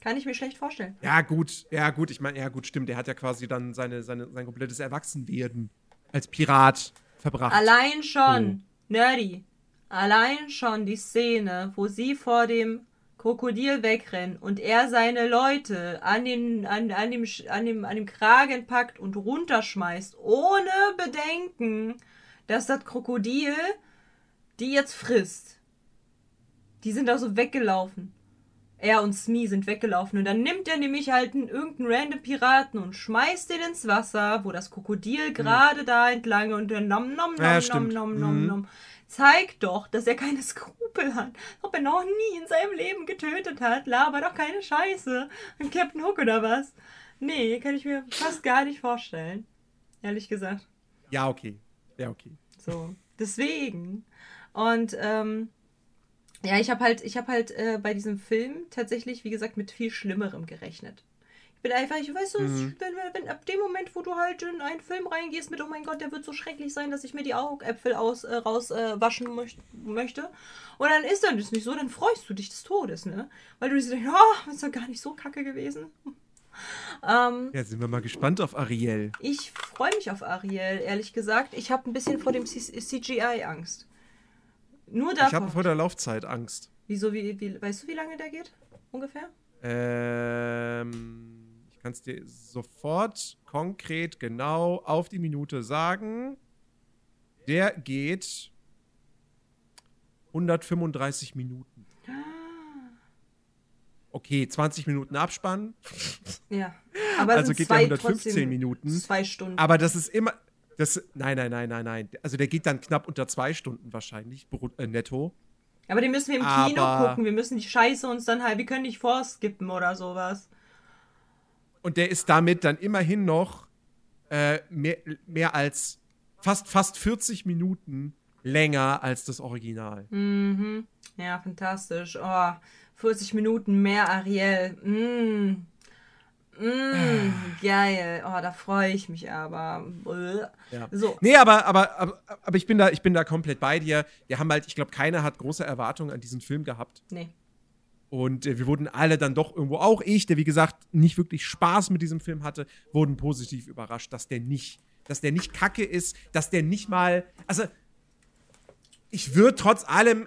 Kann ich mir schlecht vorstellen. Ja, gut, ja, gut, ich meine, ja, gut, stimmt. Der hat ja quasi dann seine, seine, sein komplettes Erwachsenwerden als Pirat verbracht. Allein schon, oh. Nerdy, allein schon die Szene, wo sie vor dem Krokodil wegrennen und er seine Leute an, den, an, an, dem, an, dem, an dem Kragen packt und runterschmeißt, ohne Bedenken, dass das Krokodil die jetzt frisst. Die sind da so weggelaufen er und Smee sind weggelaufen und dann nimmt er nämlich halt einen, irgendeinen random Piraten und schmeißt den ins Wasser, wo das Krokodil mhm. gerade da entlang und der nom nom nom ja, nom nom nom mhm. nom zeigt doch, dass er keine Skrupel hat. Ob er noch nie in seinem Leben getötet hat, laber doch keine Scheiße. Ein Captain Hook oder was? Nee, kann ich mir fast gar nicht vorstellen. Ehrlich gesagt. Ja, okay. Ja, okay. So, deswegen. Und ähm, ja, ich habe halt, ich habe halt äh, bei diesem Film tatsächlich, wie gesagt, mit viel Schlimmerem gerechnet. Ich bin einfach, ich weiß, mhm. wenn, wenn, ab dem Moment, wo du halt in einen Film reingehst mit, oh mein Gott, der wird so schrecklich sein, dass ich mir die Augäpfel aus, äh, rauswaschen äh, möcht möchte. Und dann ist dann das nicht so, dann freust du dich des Todes, ne? Weil du dir denkst, oh, ist doch gar nicht so kacke gewesen. Ähm, ja, sind wir mal gespannt auf Ariel. Ich freue mich auf Ariel, ehrlich gesagt. Ich habe ein bisschen vor dem CGI Angst. Nur davor. Ich habe vor der Laufzeit Angst. Wieso, wie, wie, weißt du, wie lange der geht? Ungefähr? Ähm, ich kann es dir sofort konkret genau auf die Minute sagen. Der geht 135 Minuten. Okay, 20 Minuten Abspann. Ja. Aber also geht der 115 Minuten. Zwei Stunden. Aber das ist immer. Das, nein, nein, nein, nein, nein. Also der geht dann knapp unter zwei Stunden wahrscheinlich, äh, netto. Aber den müssen wir im Aber Kino gucken. Wir müssen die Scheiße uns dann halt, wir können nicht vorskippen oder sowas. Und der ist damit dann immerhin noch äh, mehr, mehr als fast, fast 40 Minuten länger als das Original. Mhm. Ja, fantastisch. Oh, 40 Minuten mehr Ariel. Mm. Mm, geil. Oh, da freue ich mich aber. Ja. So. Nee, aber, aber, aber, aber ich, bin da, ich bin da komplett bei dir. Wir haben halt, ich glaube, keiner hat große Erwartungen an diesen Film gehabt. Nee. Und äh, wir wurden alle dann doch irgendwo, auch ich, der wie gesagt nicht wirklich Spaß mit diesem Film hatte, wurden positiv überrascht, dass der nicht, dass der nicht kacke ist, dass der nicht mal, also ich würde trotz allem,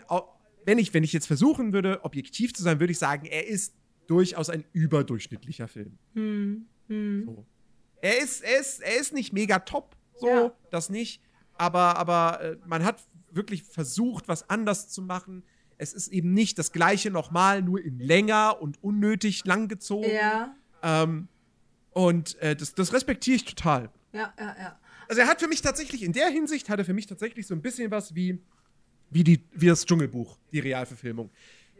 wenn ich, wenn ich jetzt versuchen würde, objektiv zu sein, würde ich sagen, er ist durchaus ein überdurchschnittlicher Film. Hm. Hm. So. Er, ist, er, ist, er ist nicht mega top, so, ja. das nicht. Aber, aber äh, man hat wirklich versucht, was anders zu machen. Es ist eben nicht das gleiche nochmal, nur in länger und unnötig langgezogen. Ja. Ähm, und äh, das, das respektiere ich total. Ja, ja, ja. Also er hat für mich tatsächlich, in der Hinsicht, hat er für mich tatsächlich so ein bisschen was wie, wie, die, wie das Dschungelbuch, die Realverfilmung.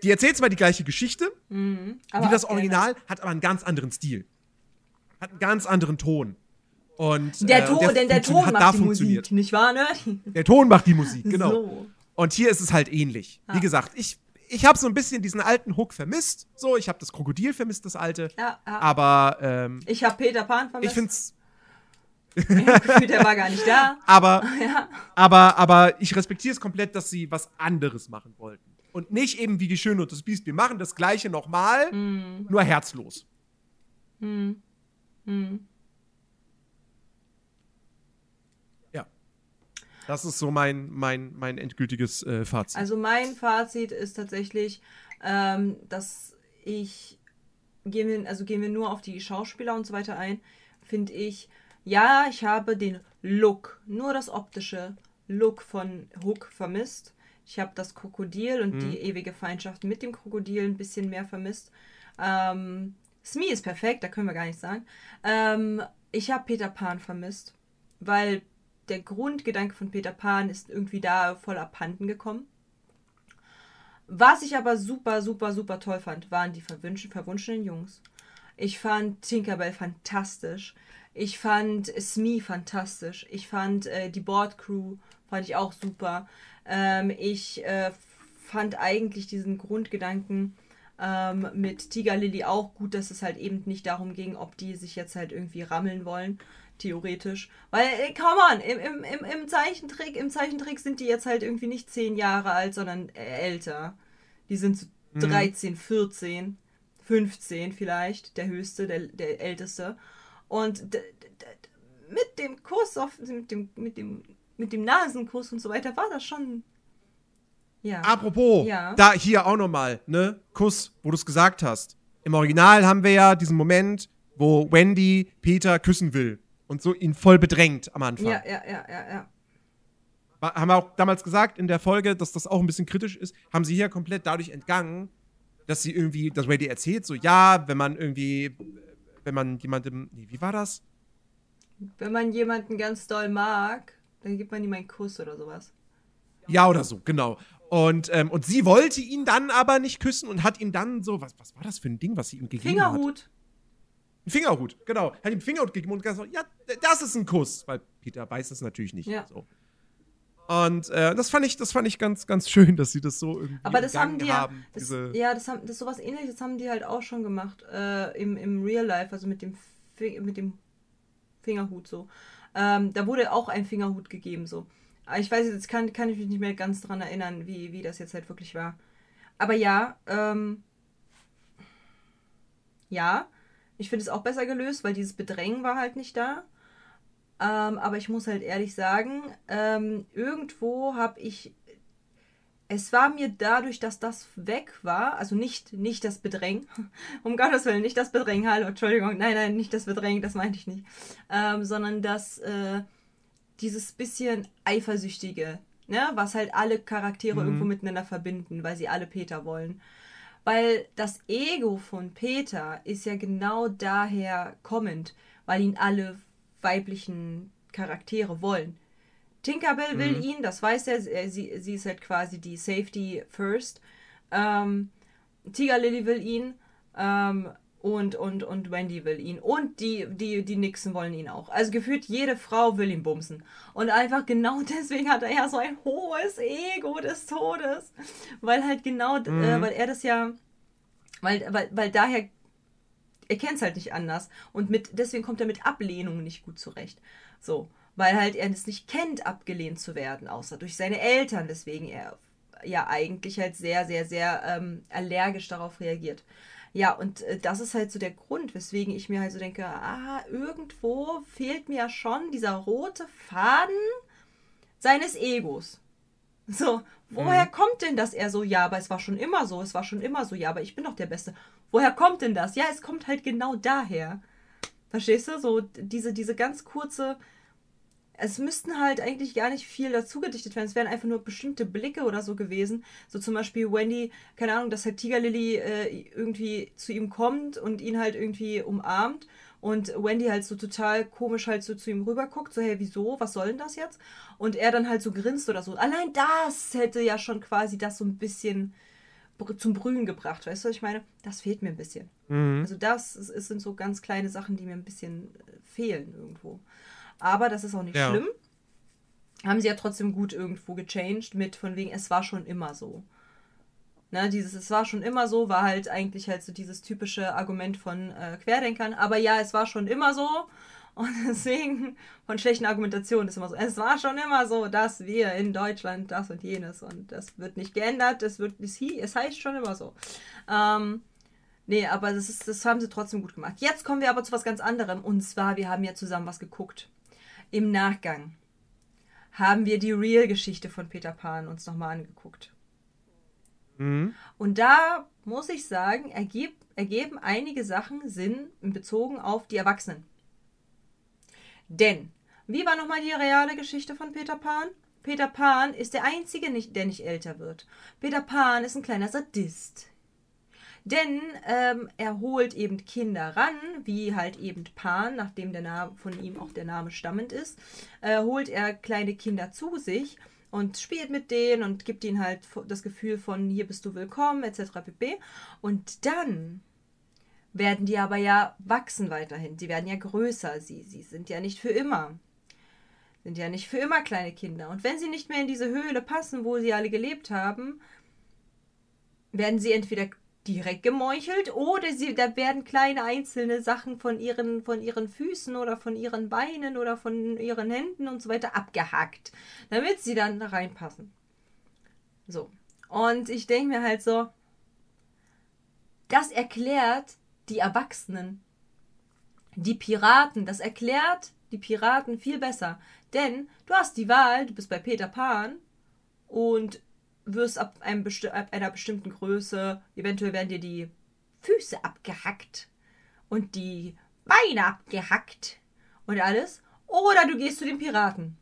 Die erzählt zwar die gleiche Geschichte, mhm, wie das Original, hat aber einen ganz anderen Stil. Hat einen ganz anderen Ton. Und, der Ton, äh, der denn der Ton macht die Musik, nicht wahr, ne? Der Ton macht die Musik, genau. So. Und hier ist es halt ähnlich. Ja. Wie gesagt, ich, ich habe so ein bisschen diesen alten Hook vermisst. So, ich habe das Krokodil vermisst, das alte. Ja, ja. Aber ähm, ich habe Peter Pan vermisst. Ich find's. Gefühlt, der war gar nicht da. [laughs] Aber, [laughs] ja. aber, aber ich respektiere es komplett, dass sie was anderes machen wollten. Und nicht eben wie die Schöne und das Biest. Wir machen das Gleiche nochmal, mm. nur herzlos. Mm. Mm. Das ist so mein, mein, mein endgültiges äh, Fazit. Also mein Fazit ist tatsächlich, ähm, dass ich, gehen wir, also gehen wir nur auf die Schauspieler und so weiter ein, finde ich, ja, ich habe den Look, nur das optische Look von Hook vermisst. Ich habe das Krokodil und mhm. die ewige Feindschaft mit dem Krokodil ein bisschen mehr vermisst. Ähm, Smee ist perfekt, da können wir gar nicht sagen. Ähm, ich habe Peter Pan vermisst, weil der Grundgedanke von Peter Pan ist irgendwie da voll abhanden gekommen. Was ich aber super, super, super toll fand, waren die verwunschenen Jungs. Ich fand Tinkerbell fantastisch. Ich fand Smee fantastisch. Ich fand äh, die Bordcrew fand ich auch super. Ähm, ich äh, fand eigentlich diesen Grundgedanken ähm, mit Tiger Lily auch gut, dass es halt eben nicht darum ging, ob die sich jetzt halt irgendwie rammeln wollen, theoretisch. Weil, ey, come on, im, im, im, im Zeichentrick, im Zeichentrick sind die jetzt halt irgendwie nicht zehn Jahre alt, sondern äh, älter. Die sind so mhm. 13, 14, 15 vielleicht, der höchste, der, der älteste. Und mit dem Kuss auf, mit dem, mit dem, mit dem Nasenkuss und so weiter war das schon. Ja. Apropos, ja. da hier auch nochmal, ne? Kuss, wo du es gesagt hast. Im Original haben wir ja diesen Moment, wo Wendy Peter küssen will und so ihn voll bedrängt am Anfang. Ja, ja, ja, ja, ja. Haben wir auch damals gesagt in der Folge, dass das auch ein bisschen kritisch ist, haben sie hier komplett dadurch entgangen, dass sie irgendwie, dass Wendy erzählt, so, ja, wenn man irgendwie, wenn man jemandem, nee, wie war das? Wenn man jemanden ganz doll mag, dann gibt man ihm einen Kuss oder sowas. Ja, oder so, genau. Und, ähm, und sie wollte ihn dann aber nicht küssen und hat ihm dann so, was, was war das für ein Ding, was sie ihm gegeben Fingerhut. hat? Fingerhut. Ein Fingerhut, genau. Hat ihm Fingerhut gegeben und gesagt, ja, das ist ein Kuss. Weil Peter weiß es natürlich nicht. Ja. So. Und äh, das fand ich, das fand ich ganz, ganz schön, dass sie das so irgendwie Aber das haben die ja, haben, das, ja, das haben, das sowas ähnliches haben die halt auch schon gemacht äh, im, im Real Life, also mit dem, mit dem Fingerhut so. Ähm, da wurde auch ein Fingerhut gegeben so. Aber ich weiß jetzt kann, kann ich mich nicht mehr ganz dran erinnern, wie, wie das jetzt halt wirklich war. Aber ja, ähm, ja, ich finde es auch besser gelöst, weil dieses Bedrängen war halt nicht da. Ähm, aber ich muss halt ehrlich sagen, ähm, irgendwo habe ich. Es war mir dadurch, dass das weg war, also nicht, nicht das Bedrängen, [laughs] um Gottes Willen, nicht das Bedrängen, hallo, Entschuldigung, nein, nein, nicht das Bedrängen, das meinte ich nicht, ähm, sondern dass äh, dieses bisschen eifersüchtige, ne, was halt alle Charaktere Mhm. irgendwo miteinander verbinden, weil sie alle Peter wollen. Weil das Ego von Peter ist ja genau daher kommend, weil ihn alle weiblichen Charaktere wollen. Tinkerbell will Mhm. ihn, das weiß er, sie, sie, ist halt quasi die Safety First. Ähm, Tiger Lily will ihn ähm, und, und, und Wendy will ihn. Und die, die, die Nixon wollen ihn auch. Also gefühlt jede Frau will ihn bumsen. Und einfach genau [laughs] deswegen hat er ja so ein hohes Ego des Todes. Weil halt genau, äh, weil er das ja, weil, weil, weil daher, er kennt es halt nicht anders. Und mit, deswegen kommt er mit Ablehnung nicht gut zurecht. So. Weil halt er es nicht kennt, abgelehnt zu werden, außer durch seine Eltern, weswegen er ja eigentlich halt sehr, sehr, sehr ähm, allergisch darauf reagiert. Ja, und äh, das ist halt so der Grund, weswegen ich mir halt so denke, ah, irgendwo fehlt mir ja schon dieser rote Faden seines Egos. So, woher kommt denn das er so, ja, aber es war schon immer so, es war schon immer so, ja, aber ich bin doch der Beste. Woher kommt denn das? Ja, es kommt halt genau daher. Verstehst du? So diese, diese ganz kurze, es müssten halt eigentlich gar nicht viel dazu gedichtet werden. Es wären einfach nur bestimmte Blicke oder so gewesen. So zum Beispiel Wendy, keine Ahnung, dass halt Tiger Lily äh, irgendwie zu ihm kommt und ihn halt irgendwie umarmt. Und Wendy halt so total komisch halt so zu ihm rüber guckt, so, hey, wieso? Was soll denn das jetzt? Und er dann halt so grinst oder so. Allein das hätte ja schon quasi das so ein bisschen zum Brühen gebracht. Weißt du, was ich meine? Das fehlt mir ein bisschen. Mhm. Also das ist, es sind so ganz kleine Sachen, die mir ein bisschen äh, fehlen irgendwo. Aber das ist auch nicht Ja. schlimm. Haben sie ja trotzdem gut irgendwo gechanged mit von wegen, es war schon immer so. Ne, dieses Es war schon immer so, war halt eigentlich halt so dieses typische Argument von äh, Querdenkern. Aber ja, es war schon immer so. Und [laughs] deswegen von schlechten Argumentationen ist immer so, es war schon immer so, dass wir in Deutschland das und jenes und das wird nicht geändert, es wird, es, es heißt schon immer so. Ähm, Nee, aber das, ist, das haben sie trotzdem gut gemacht. Jetzt kommen wir aber zu was ganz anderem. Und zwar, wir haben ja zusammen was geguckt. Im Nachgang haben wir die Real-Geschichte von Peter Pan uns nochmal angeguckt. Mhm. Und da muss ich sagen, ergeb, ergeben einige Sachen Sinn in bezogen auf die Erwachsenen. Denn, wie war nochmal die reale Geschichte von Peter Pan? Peter Pan ist der Einzige, der nicht älter wird. Peter Pan ist ein kleiner Sadist. Denn ähm, er holt eben Kinder ran, wie halt eben Pan, nachdem der Name von ihm auch der Name stammend ist, äh, holt er kleine Kinder zu sich und spielt mit denen und gibt ihnen halt das Gefühl von hier bist du willkommen etc. pp. Und dann werden die aber ja wachsen weiterhin. Die werden ja größer. Sie, sie sind ja nicht für immer. Sind ja nicht für immer kleine Kinder. Und wenn sie nicht mehr in diese Höhle passen, wo sie alle gelebt haben, werden sie entweder direkt gemeuchelt oder sie, da werden kleine einzelne Sachen von ihren, von ihren Füßen oder von ihren Beinen oder von ihren Händen und so weiter abgehackt, damit sie dann da reinpassen. So. Und ich denke mir halt so, das erklärt die Erwachsenen, die Piraten, das erklärt die Piraten viel besser. Denn du hast die Wahl, du bist bei Peter Pan und wirst ab, besti ab einer bestimmten Größe, eventuell werden dir die Füße abgehackt und die Beine abgehackt und alles. Oder du gehst zu den Piraten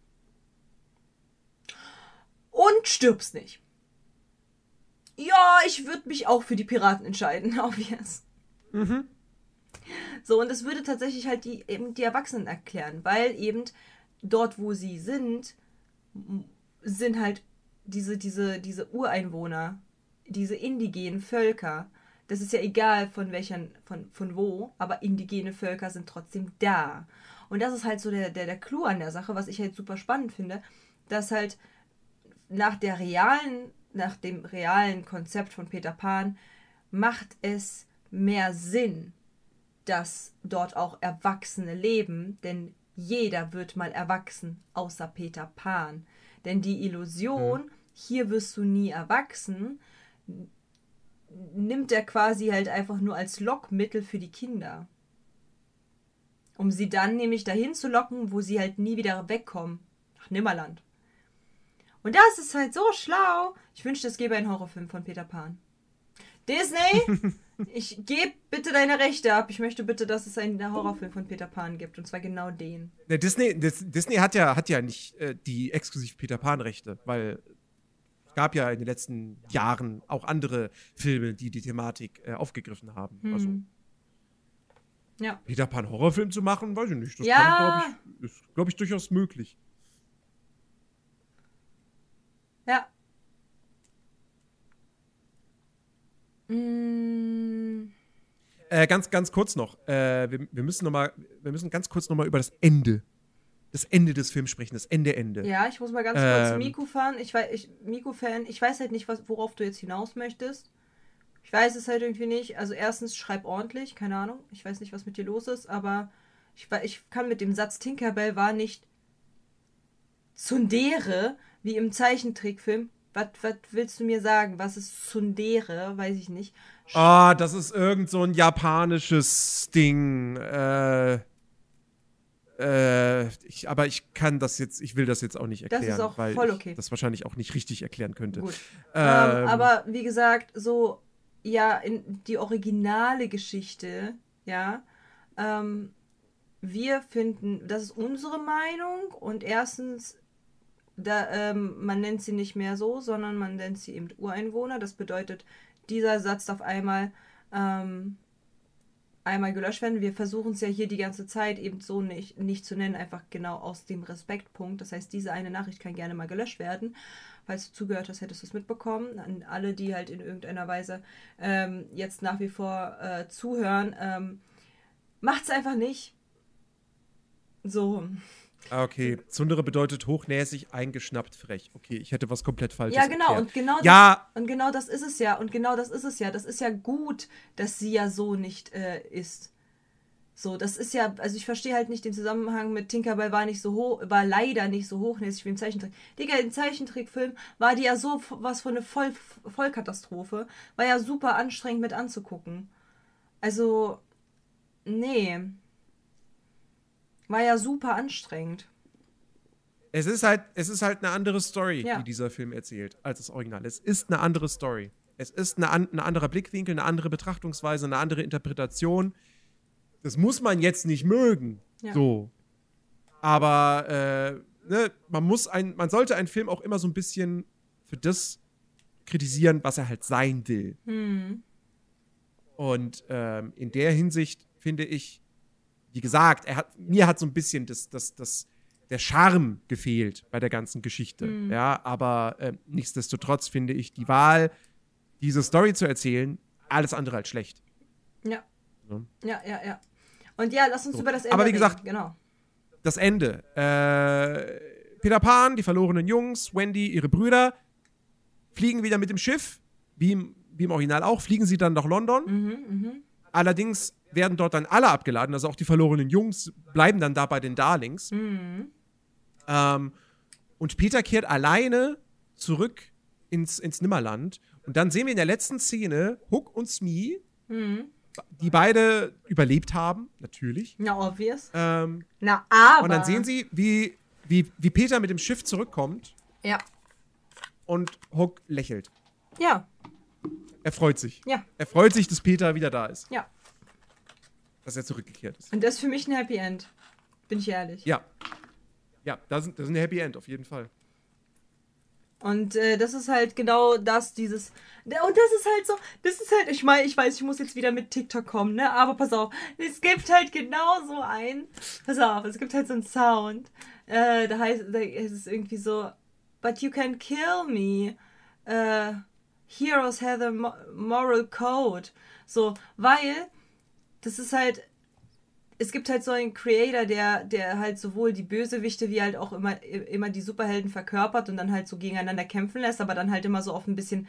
und stirbst nicht. Ja, ich würde mich auch für die Piraten entscheiden, [laughs] obvious. Mhm. So, und das würde tatsächlich halt die, eben die Erwachsenen erklären, weil eben dort, wo sie sind, sind halt diese, diese, diese Ureinwohner, diese indigenen Völker. Das ist ja egal von welchen, von, von wo, aber indigene Völker sind trotzdem da. Und das ist halt so der, der, der Clou an der Sache, was ich halt super spannend finde, dass halt nach der realen, nach dem realen Konzept von Peter Pan macht es mehr Sinn, dass dort auch Erwachsene leben, denn jeder wird mal erwachsen, außer Peter Pan. Denn die Illusion, hier wirst du nie erwachsen, nimmt er quasi halt einfach nur als Lockmittel für die Kinder. Um sie dann nämlich dahin zu locken, wo sie halt nie wieder wegkommen. Nach Nimmerland. Und das ist halt so schlau. Ich wünschte, es gäbe einen Horrorfilm von Peter Pan. Disney, [laughs] ich gebe bitte deine Rechte ab. Ich möchte bitte, dass es einen Horrorfilm von Peter Pan gibt. Und zwar genau den. Ne, Disney, Dis, Disney hat ja, hat ja nicht äh, die exklusiv Peter Pan-Rechte, weil es gab ja in den letzten Jahren auch andere Filme, die die Thematik äh, aufgegriffen haben. Hm. Also Ja. Peter Pan Horrorfilm zu machen, weiß ich nicht. Das Ja. glaube ich, ist, glaube ich, durchaus möglich. Ja. Mm, Äh, ganz, ganz kurz noch. Äh, wir, wir müssen noch mal, wir müssen ganz kurz noch mal über das Ende, das Ende des Films sprechen, das Ende, Ende. ja, ich muss mal ganz kurz Ähm. Miku fahren. Ich weiß, ich, Miku-Fan, ich weiß halt nicht, was, worauf du jetzt hinaus möchtest. Ich weiß es halt irgendwie nicht. Also erstens, schreib ordentlich, keine Ahnung. Ich weiß nicht, was mit dir los ist, aber ich, ich kann mit dem Satz Tinkerbell war nicht Zundere, wie im Zeichentrickfilm. Was willst du mir sagen? Was ist Zundere? Weiß ich nicht. Ah, das ist irgend so ein japanisches Ding. Äh, äh, ich, aber ich kann das jetzt, ich will das jetzt auch nicht Das erklären, ist auch weil voll ich okay. das wahrscheinlich auch nicht richtig erklären könnte. Gut. Ähm, Ähm, aber wie gesagt, so, ja, in die originale Geschichte, ja, ähm, wir finden, das ist unsere Meinung und erstens, da, ähm, man nennt sie nicht mehr so, sondern man nennt sie eben Ureinwohner. Das bedeutet, dieser Satz darf einmal, ähm, einmal gelöscht werden. Wir versuchen es ja hier die ganze Zeit eben so nicht, nicht zu nennen, einfach genau aus dem Respektpunkt. Das heißt, diese eine Nachricht kann gerne mal gelöscht werden. Falls du zugehört hast, hättest du es mitbekommen. An alle, die halt in irgendeiner Weise ähm, jetzt nach wie vor äh, zuhören, ähm, macht's einfach nicht. So. Ah, okay. Zundere bedeutet hochnäsig, eingeschnappt, frech. Okay, ich hätte was komplett Falsches Ja, genau. erklärt. Und genau, das, Ja. und genau das ist es ja. Und genau das ist es ja. Das ist ja gut, dass sie ja so nicht äh, ist. So, das ist ja, also ich verstehe halt nicht den Zusammenhang mit Tinkerbell war nicht so hoch, war leider nicht so hochnäsig wie im Zeichentrick. Digga, im Zeichentrickfilm war die ja so was von eine Voll Vollkatastrophe. War ja super anstrengend mit anzugucken. Also, nee. War ja super anstrengend. Es ist halt, es ist halt eine andere Story, Ja. die dieser Film erzählt, als das Original. Es ist eine andere Story. Es ist eine, ein anderer Blickwinkel, eine andere Betrachtungsweise, eine andere Interpretation. Das muss man jetzt nicht mögen. Ja. So. Aber äh, ne, man muss ein, man sollte einen Film auch immer so ein bisschen für das kritisieren, was er halt sein will. Hm. Und ähm, in der Hinsicht finde ich, wie gesagt, er hat, mir hat so ein bisschen das, das, das, der Charme gefehlt bei der ganzen Geschichte. Mhm. Ja, aber äh, nichtsdestotrotz finde ich die Wahl, diese Story zu erzählen, alles andere als schlecht. Ja. Ja. Ja, ja, ja. Und ja, lass uns So. über das Ende Aber wie reden. gesagt- genau. Das Ende. Äh, Peter Pan, die verlorenen Jungs, Wendy, ihre Brüder, fliegen wieder mit dem Schiff, wie im, wie im Original auch, fliegen sie dann nach London. Mhm, mhm. Allerdings werden dort dann alle abgeladen, also auch die verlorenen Jungs bleiben dann da bei den Darlings. Mhm. Ähm, und Peter kehrt alleine zurück ins, ins Nimmerland. Und dann sehen wir in der letzten Szene Hook und Smee, Mhm. die beide überlebt haben, natürlich. Na, obvious. Ähm, Na, aber. und dann sehen sie, wie, wie, wie Peter mit dem Schiff zurückkommt Ja. und Hook lächelt. Ja, Er freut sich. ja, Er freut sich, dass Peter wieder da ist, ja. dass er zurückgekehrt ist. Und das ist für mich ein Happy End. Bin ich ehrlich. Ja. Ja, das ist, das ist ein Happy End, auf jeden Fall. Und äh, das ist halt genau das, dieses. Und das ist halt so, das ist halt, ich meine, ich weiß, ich muss jetzt wieder mit TikTok kommen, ne? Aber pass auf, es gibt halt genau so ein. Pass auf, es gibt halt so einen Sound. Äh, da heißt da ist es irgendwie so, but you can kill me. Äh, heroes have a mo moral code. So, weil das ist halt, es gibt halt so einen Creator, der, der halt sowohl die Bösewichte wie halt auch immer, immer die Superhelden verkörpert und dann halt so gegeneinander kämpfen lässt, aber dann halt immer so auf ein bisschen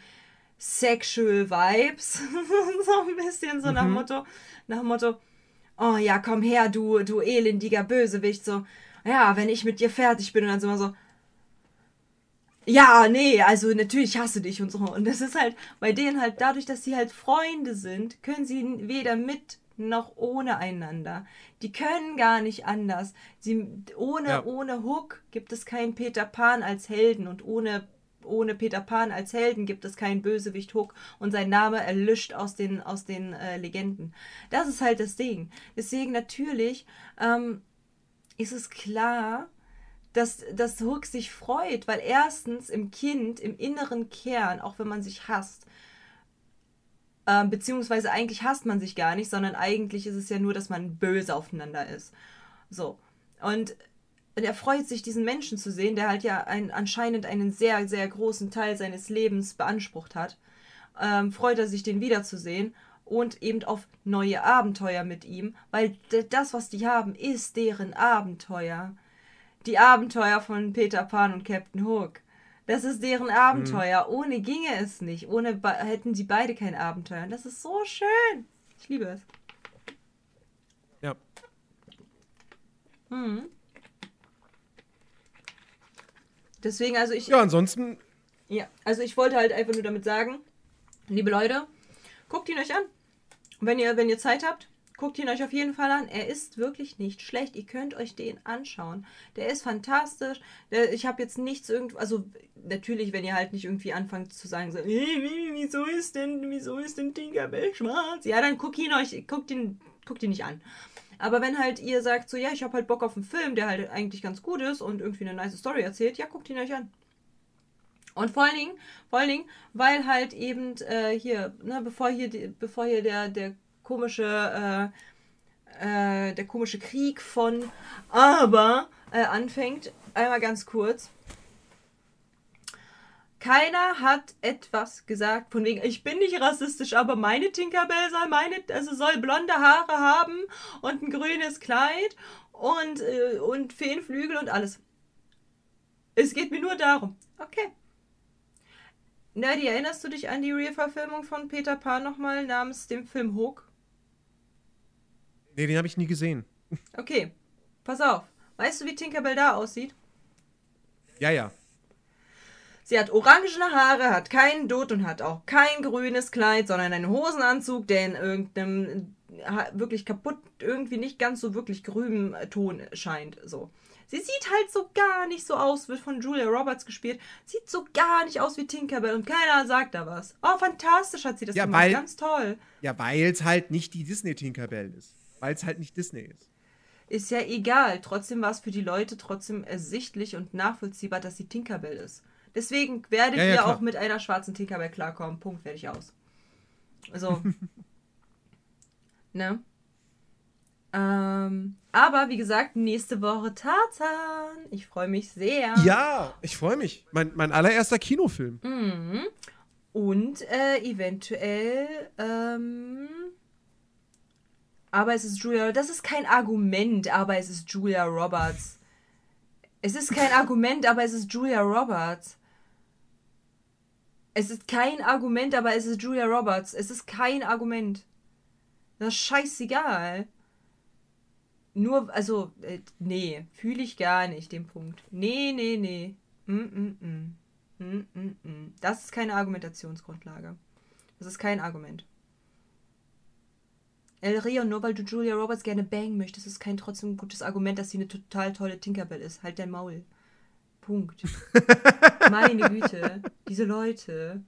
sexual Vibes. [laughs] so ein bisschen so nach Mhm. Motto, nach Motto, oh ja, komm her, du, du elendiger Bösewicht, so, ja, wenn ich mit dir fertig bin und dann so immer so, ja, nee, also natürlich hasse dich und so. Und das ist halt bei denen halt dadurch, dass sie halt Freunde sind, können sie weder mit noch ohne einander. Die können gar nicht anders. Sie, ohne, Ja. ohne Hook gibt es keinen Peter Pan als Helden und ohne ohne Peter Pan als Helden gibt es keinen Bösewicht Hook und sein Name erlischt aus den, aus den äh, Legenden. Das ist halt das Ding. Deswegen natürlich ähm, ist es klar, dass, dass Hook sich freut, weil erstens im Kind, im inneren Kern, auch wenn man sich hasst, ähm, beziehungsweise eigentlich hasst man sich gar nicht, sondern eigentlich ist es ja nur, dass man böse aufeinander ist. So. Und er freut sich, diesen Menschen zu sehen, der halt ja ein, anscheinend einen sehr, sehr großen Teil seines Lebens beansprucht hat. Ähm, freut er sich, den wiederzusehen und eben auf neue Abenteuer mit ihm, weil das, was die haben, ist deren Abenteuer. Die Abenteuer von Peter Pan und Captain Hook. Das ist deren Abenteuer. Mhm. Ohne ginge es nicht. Ohne hätten sie beide kein Abenteuer. Und das ist so schön. Ich liebe es. Ja. Mhm. Deswegen, also ich. Ja, ansonsten. Ja, also ich wollte halt einfach nur damit sagen, liebe Leute, guckt ihn euch an. Wenn ihr, wenn ihr Zeit habt, guckt ihn euch auf jeden Fall an. Er ist wirklich nicht schlecht. Ihr könnt euch den anschauen. Der ist fantastisch. Der, ich habe jetzt nichts irgendwie, also natürlich, wenn ihr halt nicht irgendwie anfangt zu sagen, so, hey, wieso ist denn, wieso ist denn Tinkerbell schwarz? Ja, dann guckt ihn euch, guckt ihn, guckt ihn nicht an. Aber wenn halt ihr sagt, so, ja, ich habe halt Bock auf einen Film, der halt eigentlich ganz gut ist und irgendwie eine nice Story erzählt, ja, guckt ihn euch an. Und vor allen Dingen, vor allen Dingen, weil halt eben äh, hier, ne, bevor hier, die, bevor hier der, der komische, äh, äh, der komische Krieg von Aber äh, anfängt, einmal ganz kurz. Keiner hat etwas gesagt von wegen, ich bin nicht rassistisch, aber meine Tinkerbell soll meine, also soll blonde Haare haben und ein grünes Kleid und, äh, und Feenflügel und alles. Es geht mir nur darum. Okay. Nerdy, erinnerst du dich an die Real-Verfilmung von Peter Pan nochmal namens dem Film Hook? Nee, den habe ich nie gesehen. Okay, pass auf. Weißt du, wie Tinkerbell da aussieht? Ja, ja. Sie hat orangene Haare, hat keinen Dutt und hat auch kein grünes Kleid, sondern einen Hosenanzug, der in irgendeinem wirklich kaputt, irgendwie nicht ganz so wirklich grünen Ton scheint. So. Sie sieht halt so gar nicht so aus, wird von Julia Roberts gespielt. Sieht so gar nicht aus wie Tinkerbell und keiner sagt da was. Oh, fantastisch hat sie das ja, gemacht. Weil, ganz toll. Ja, weil es halt nicht die Disney Tinkerbell ist. Weil es halt nicht Disney ist. Ist ja egal. Trotzdem war es für die Leute trotzdem ersichtlich und nachvollziehbar, dass sie Tinkerbell ist. Deswegen werdet ja, ja, ihr klar. auch mit einer schwarzen Tinkerbell klarkommen. Punkt, fertig aus. Also. [laughs] ne? Ähm, aber wie gesagt, nächste Woche Tarzan. Ich freue mich sehr. Ja, ich freue mich. Mein, mein allererster Kinofilm. Mhm. Und äh, eventuell. Ähm, aber es ist Julia. Das ist kein Argument, aber es ist Julia Roberts. Es ist kein Argument, aber es ist Julia Roberts. Es ist kein Argument, aber es ist Julia Roberts. Es ist kein Argument. Das ist scheißegal. Nur, also, äh, nee, fühle ich gar nicht den Punkt. Nee, nee, nee. Mm, mm, mm. Mm, mm, mm. Das ist keine Argumentationsgrundlage. Das ist kein Argument. El Rio, nur weil du Julia Roberts gerne bangen möchtest, ist kein trotzdem gutes Argument, dass sie eine total tolle Tinkerbell ist. Halt dein Maul. Punkt. [laughs] Meine Güte, diese Leute.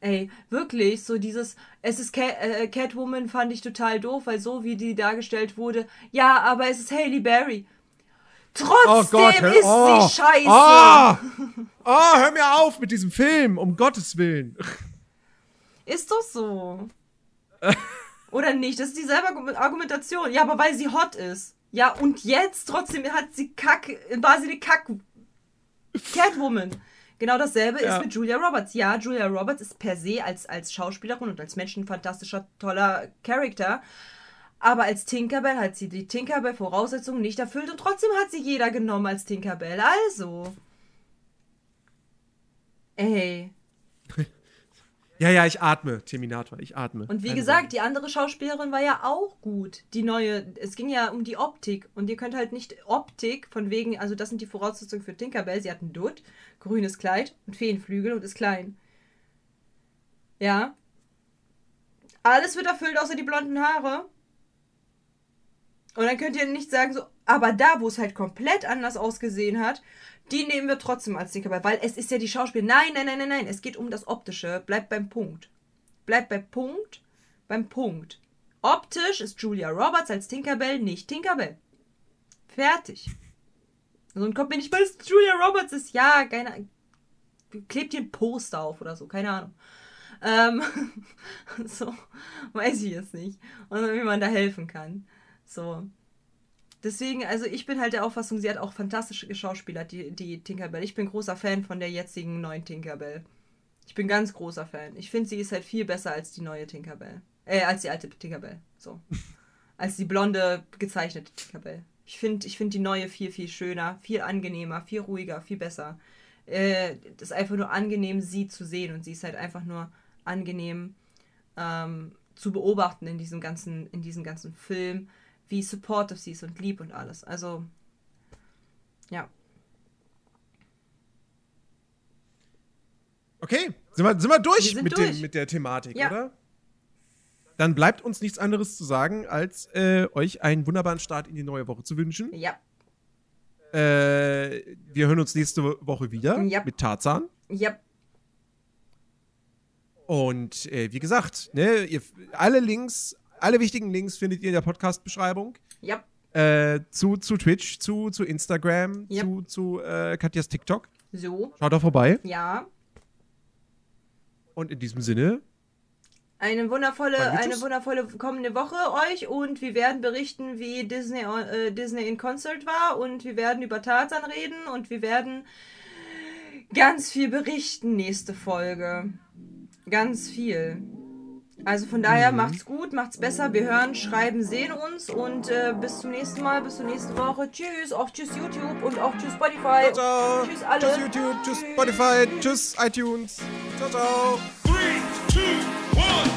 Ey, wirklich, so dieses, es ist Cat, äh, Catwoman fand ich total doof, weil so wie die dargestellt wurde, ja, aber es ist Haley Berry. Trotzdem oh Gott, ist oh, sie scheiße. Oh, [laughs] oh, hör mir auf mit diesem Film, um Gottes Willen. Ist doch so. [laughs] Oder nicht? Das ist dieselbe Argumentation. Ja, aber weil sie hot ist. Ja, und jetzt trotzdem hat sie Kack, war sie eine Kack Catwoman. Genau dasselbe ja. ist mit Julia Roberts. Ja, Julia Roberts ist per se als, als Schauspielerin und als Mensch ein fantastischer, toller Charakter. Aber als Tinkerbell hat sie die Tinkerbell-Voraussetzungen nicht erfüllt und trotzdem hat sie jeder genommen als Tinkerbell. Also. Ey. Ja, ja, ich atme, Terminator, ich atme. Und wie Keine gesagt, die andere Schauspielerin war ja auch gut. Die neue, es ging ja um die Optik. Und ihr könnt halt nicht Optik von wegen, also das sind die Voraussetzungen für Tinkerbell. Sie hat einen Dutt, grünes Kleid und Feenflügel und ist klein. Ja. Alles wird erfüllt, außer die blonden Haare. Und dann könnt ihr nicht sagen, so, aber da, wo es halt komplett anders ausgesehen hat, Die nehmen wir trotzdem als Tinkerbell, weil es ist ja die Schauspiel. Nein, nein, nein, nein, nein. Es geht um das Optische. Bleibt beim Punkt. Bleibt beim Punkt. Beim Punkt. Optisch ist Julia Roberts als Tinkerbell nicht Tinkerbell. Fertig. So ein kommt mir nicht, weil es Julia Roberts ist. Ja, keine Klebt ihr ein Poster auf oder so, keine Ahnung. Ähm, [laughs] so, weiß ich jetzt nicht. Und wie man da helfen kann. So. Deswegen, also ich bin halt der Auffassung, sie hat auch fantastische Schauspieler, die, die Tinkerbell. Ich bin großer Fan von der jetzigen neuen Tinkerbell. Ich bin ganz großer Fan. Ich finde, sie ist halt viel besser als die neue Tinkerbell. Äh, als die alte Tinkerbell. So. als die blonde, gezeichnete Tinkerbell. Ich finde ich find die neue viel, viel schöner, viel angenehmer, viel ruhiger, viel besser. Äh, das ist einfach nur angenehm, sie zu sehen. Und sie ist halt einfach nur angenehm ähm, zu beobachten in diesem ganzen, in diesem ganzen Film, wie supportive sie ist und lieb und alles. Also, ja. Okay, sind wir, sind wir durch, wir mit, durch. Dem, mit der Thematik, Ja. oder? Dann bleibt uns nichts anderes zu sagen, als äh, euch einen wunderbaren Start in die neue Woche zu wünschen. Ja. Äh, wir hören uns nächste Woche wieder Ja. mit Tarzan. Ja. Und äh, wie gesagt, ne, ihr, alle Links, alle wichtigen Links findet ihr in der Podcast-Beschreibung. Ja. Äh, zu, zu Twitch, zu, zu Instagram, Ja. zu, zu äh, Katjas TikTok. So. Schaut da vorbei. Ja. Und in diesem Sinne, Eine wundervolle, eine wundervolle kommende Woche euch und wir werden berichten, wie Disney, äh, Disney in Concert war und wir werden über Tarzan reden und wir werden ganz viel berichten nächste Folge. Ganz viel. Also von daher Mhm. macht's gut, macht's besser. Wir hören, schreiben, sehen uns und äh, bis zum nächsten Mal, bis zur nächsten Woche. Tschüss, auch tschüss YouTube und auch tschüss Spotify. ciao, ciao. Tschüss alle. Tschüss YouTube, tschüss Spotify, tschüss iTunes. Ciao, ciao. Three, two,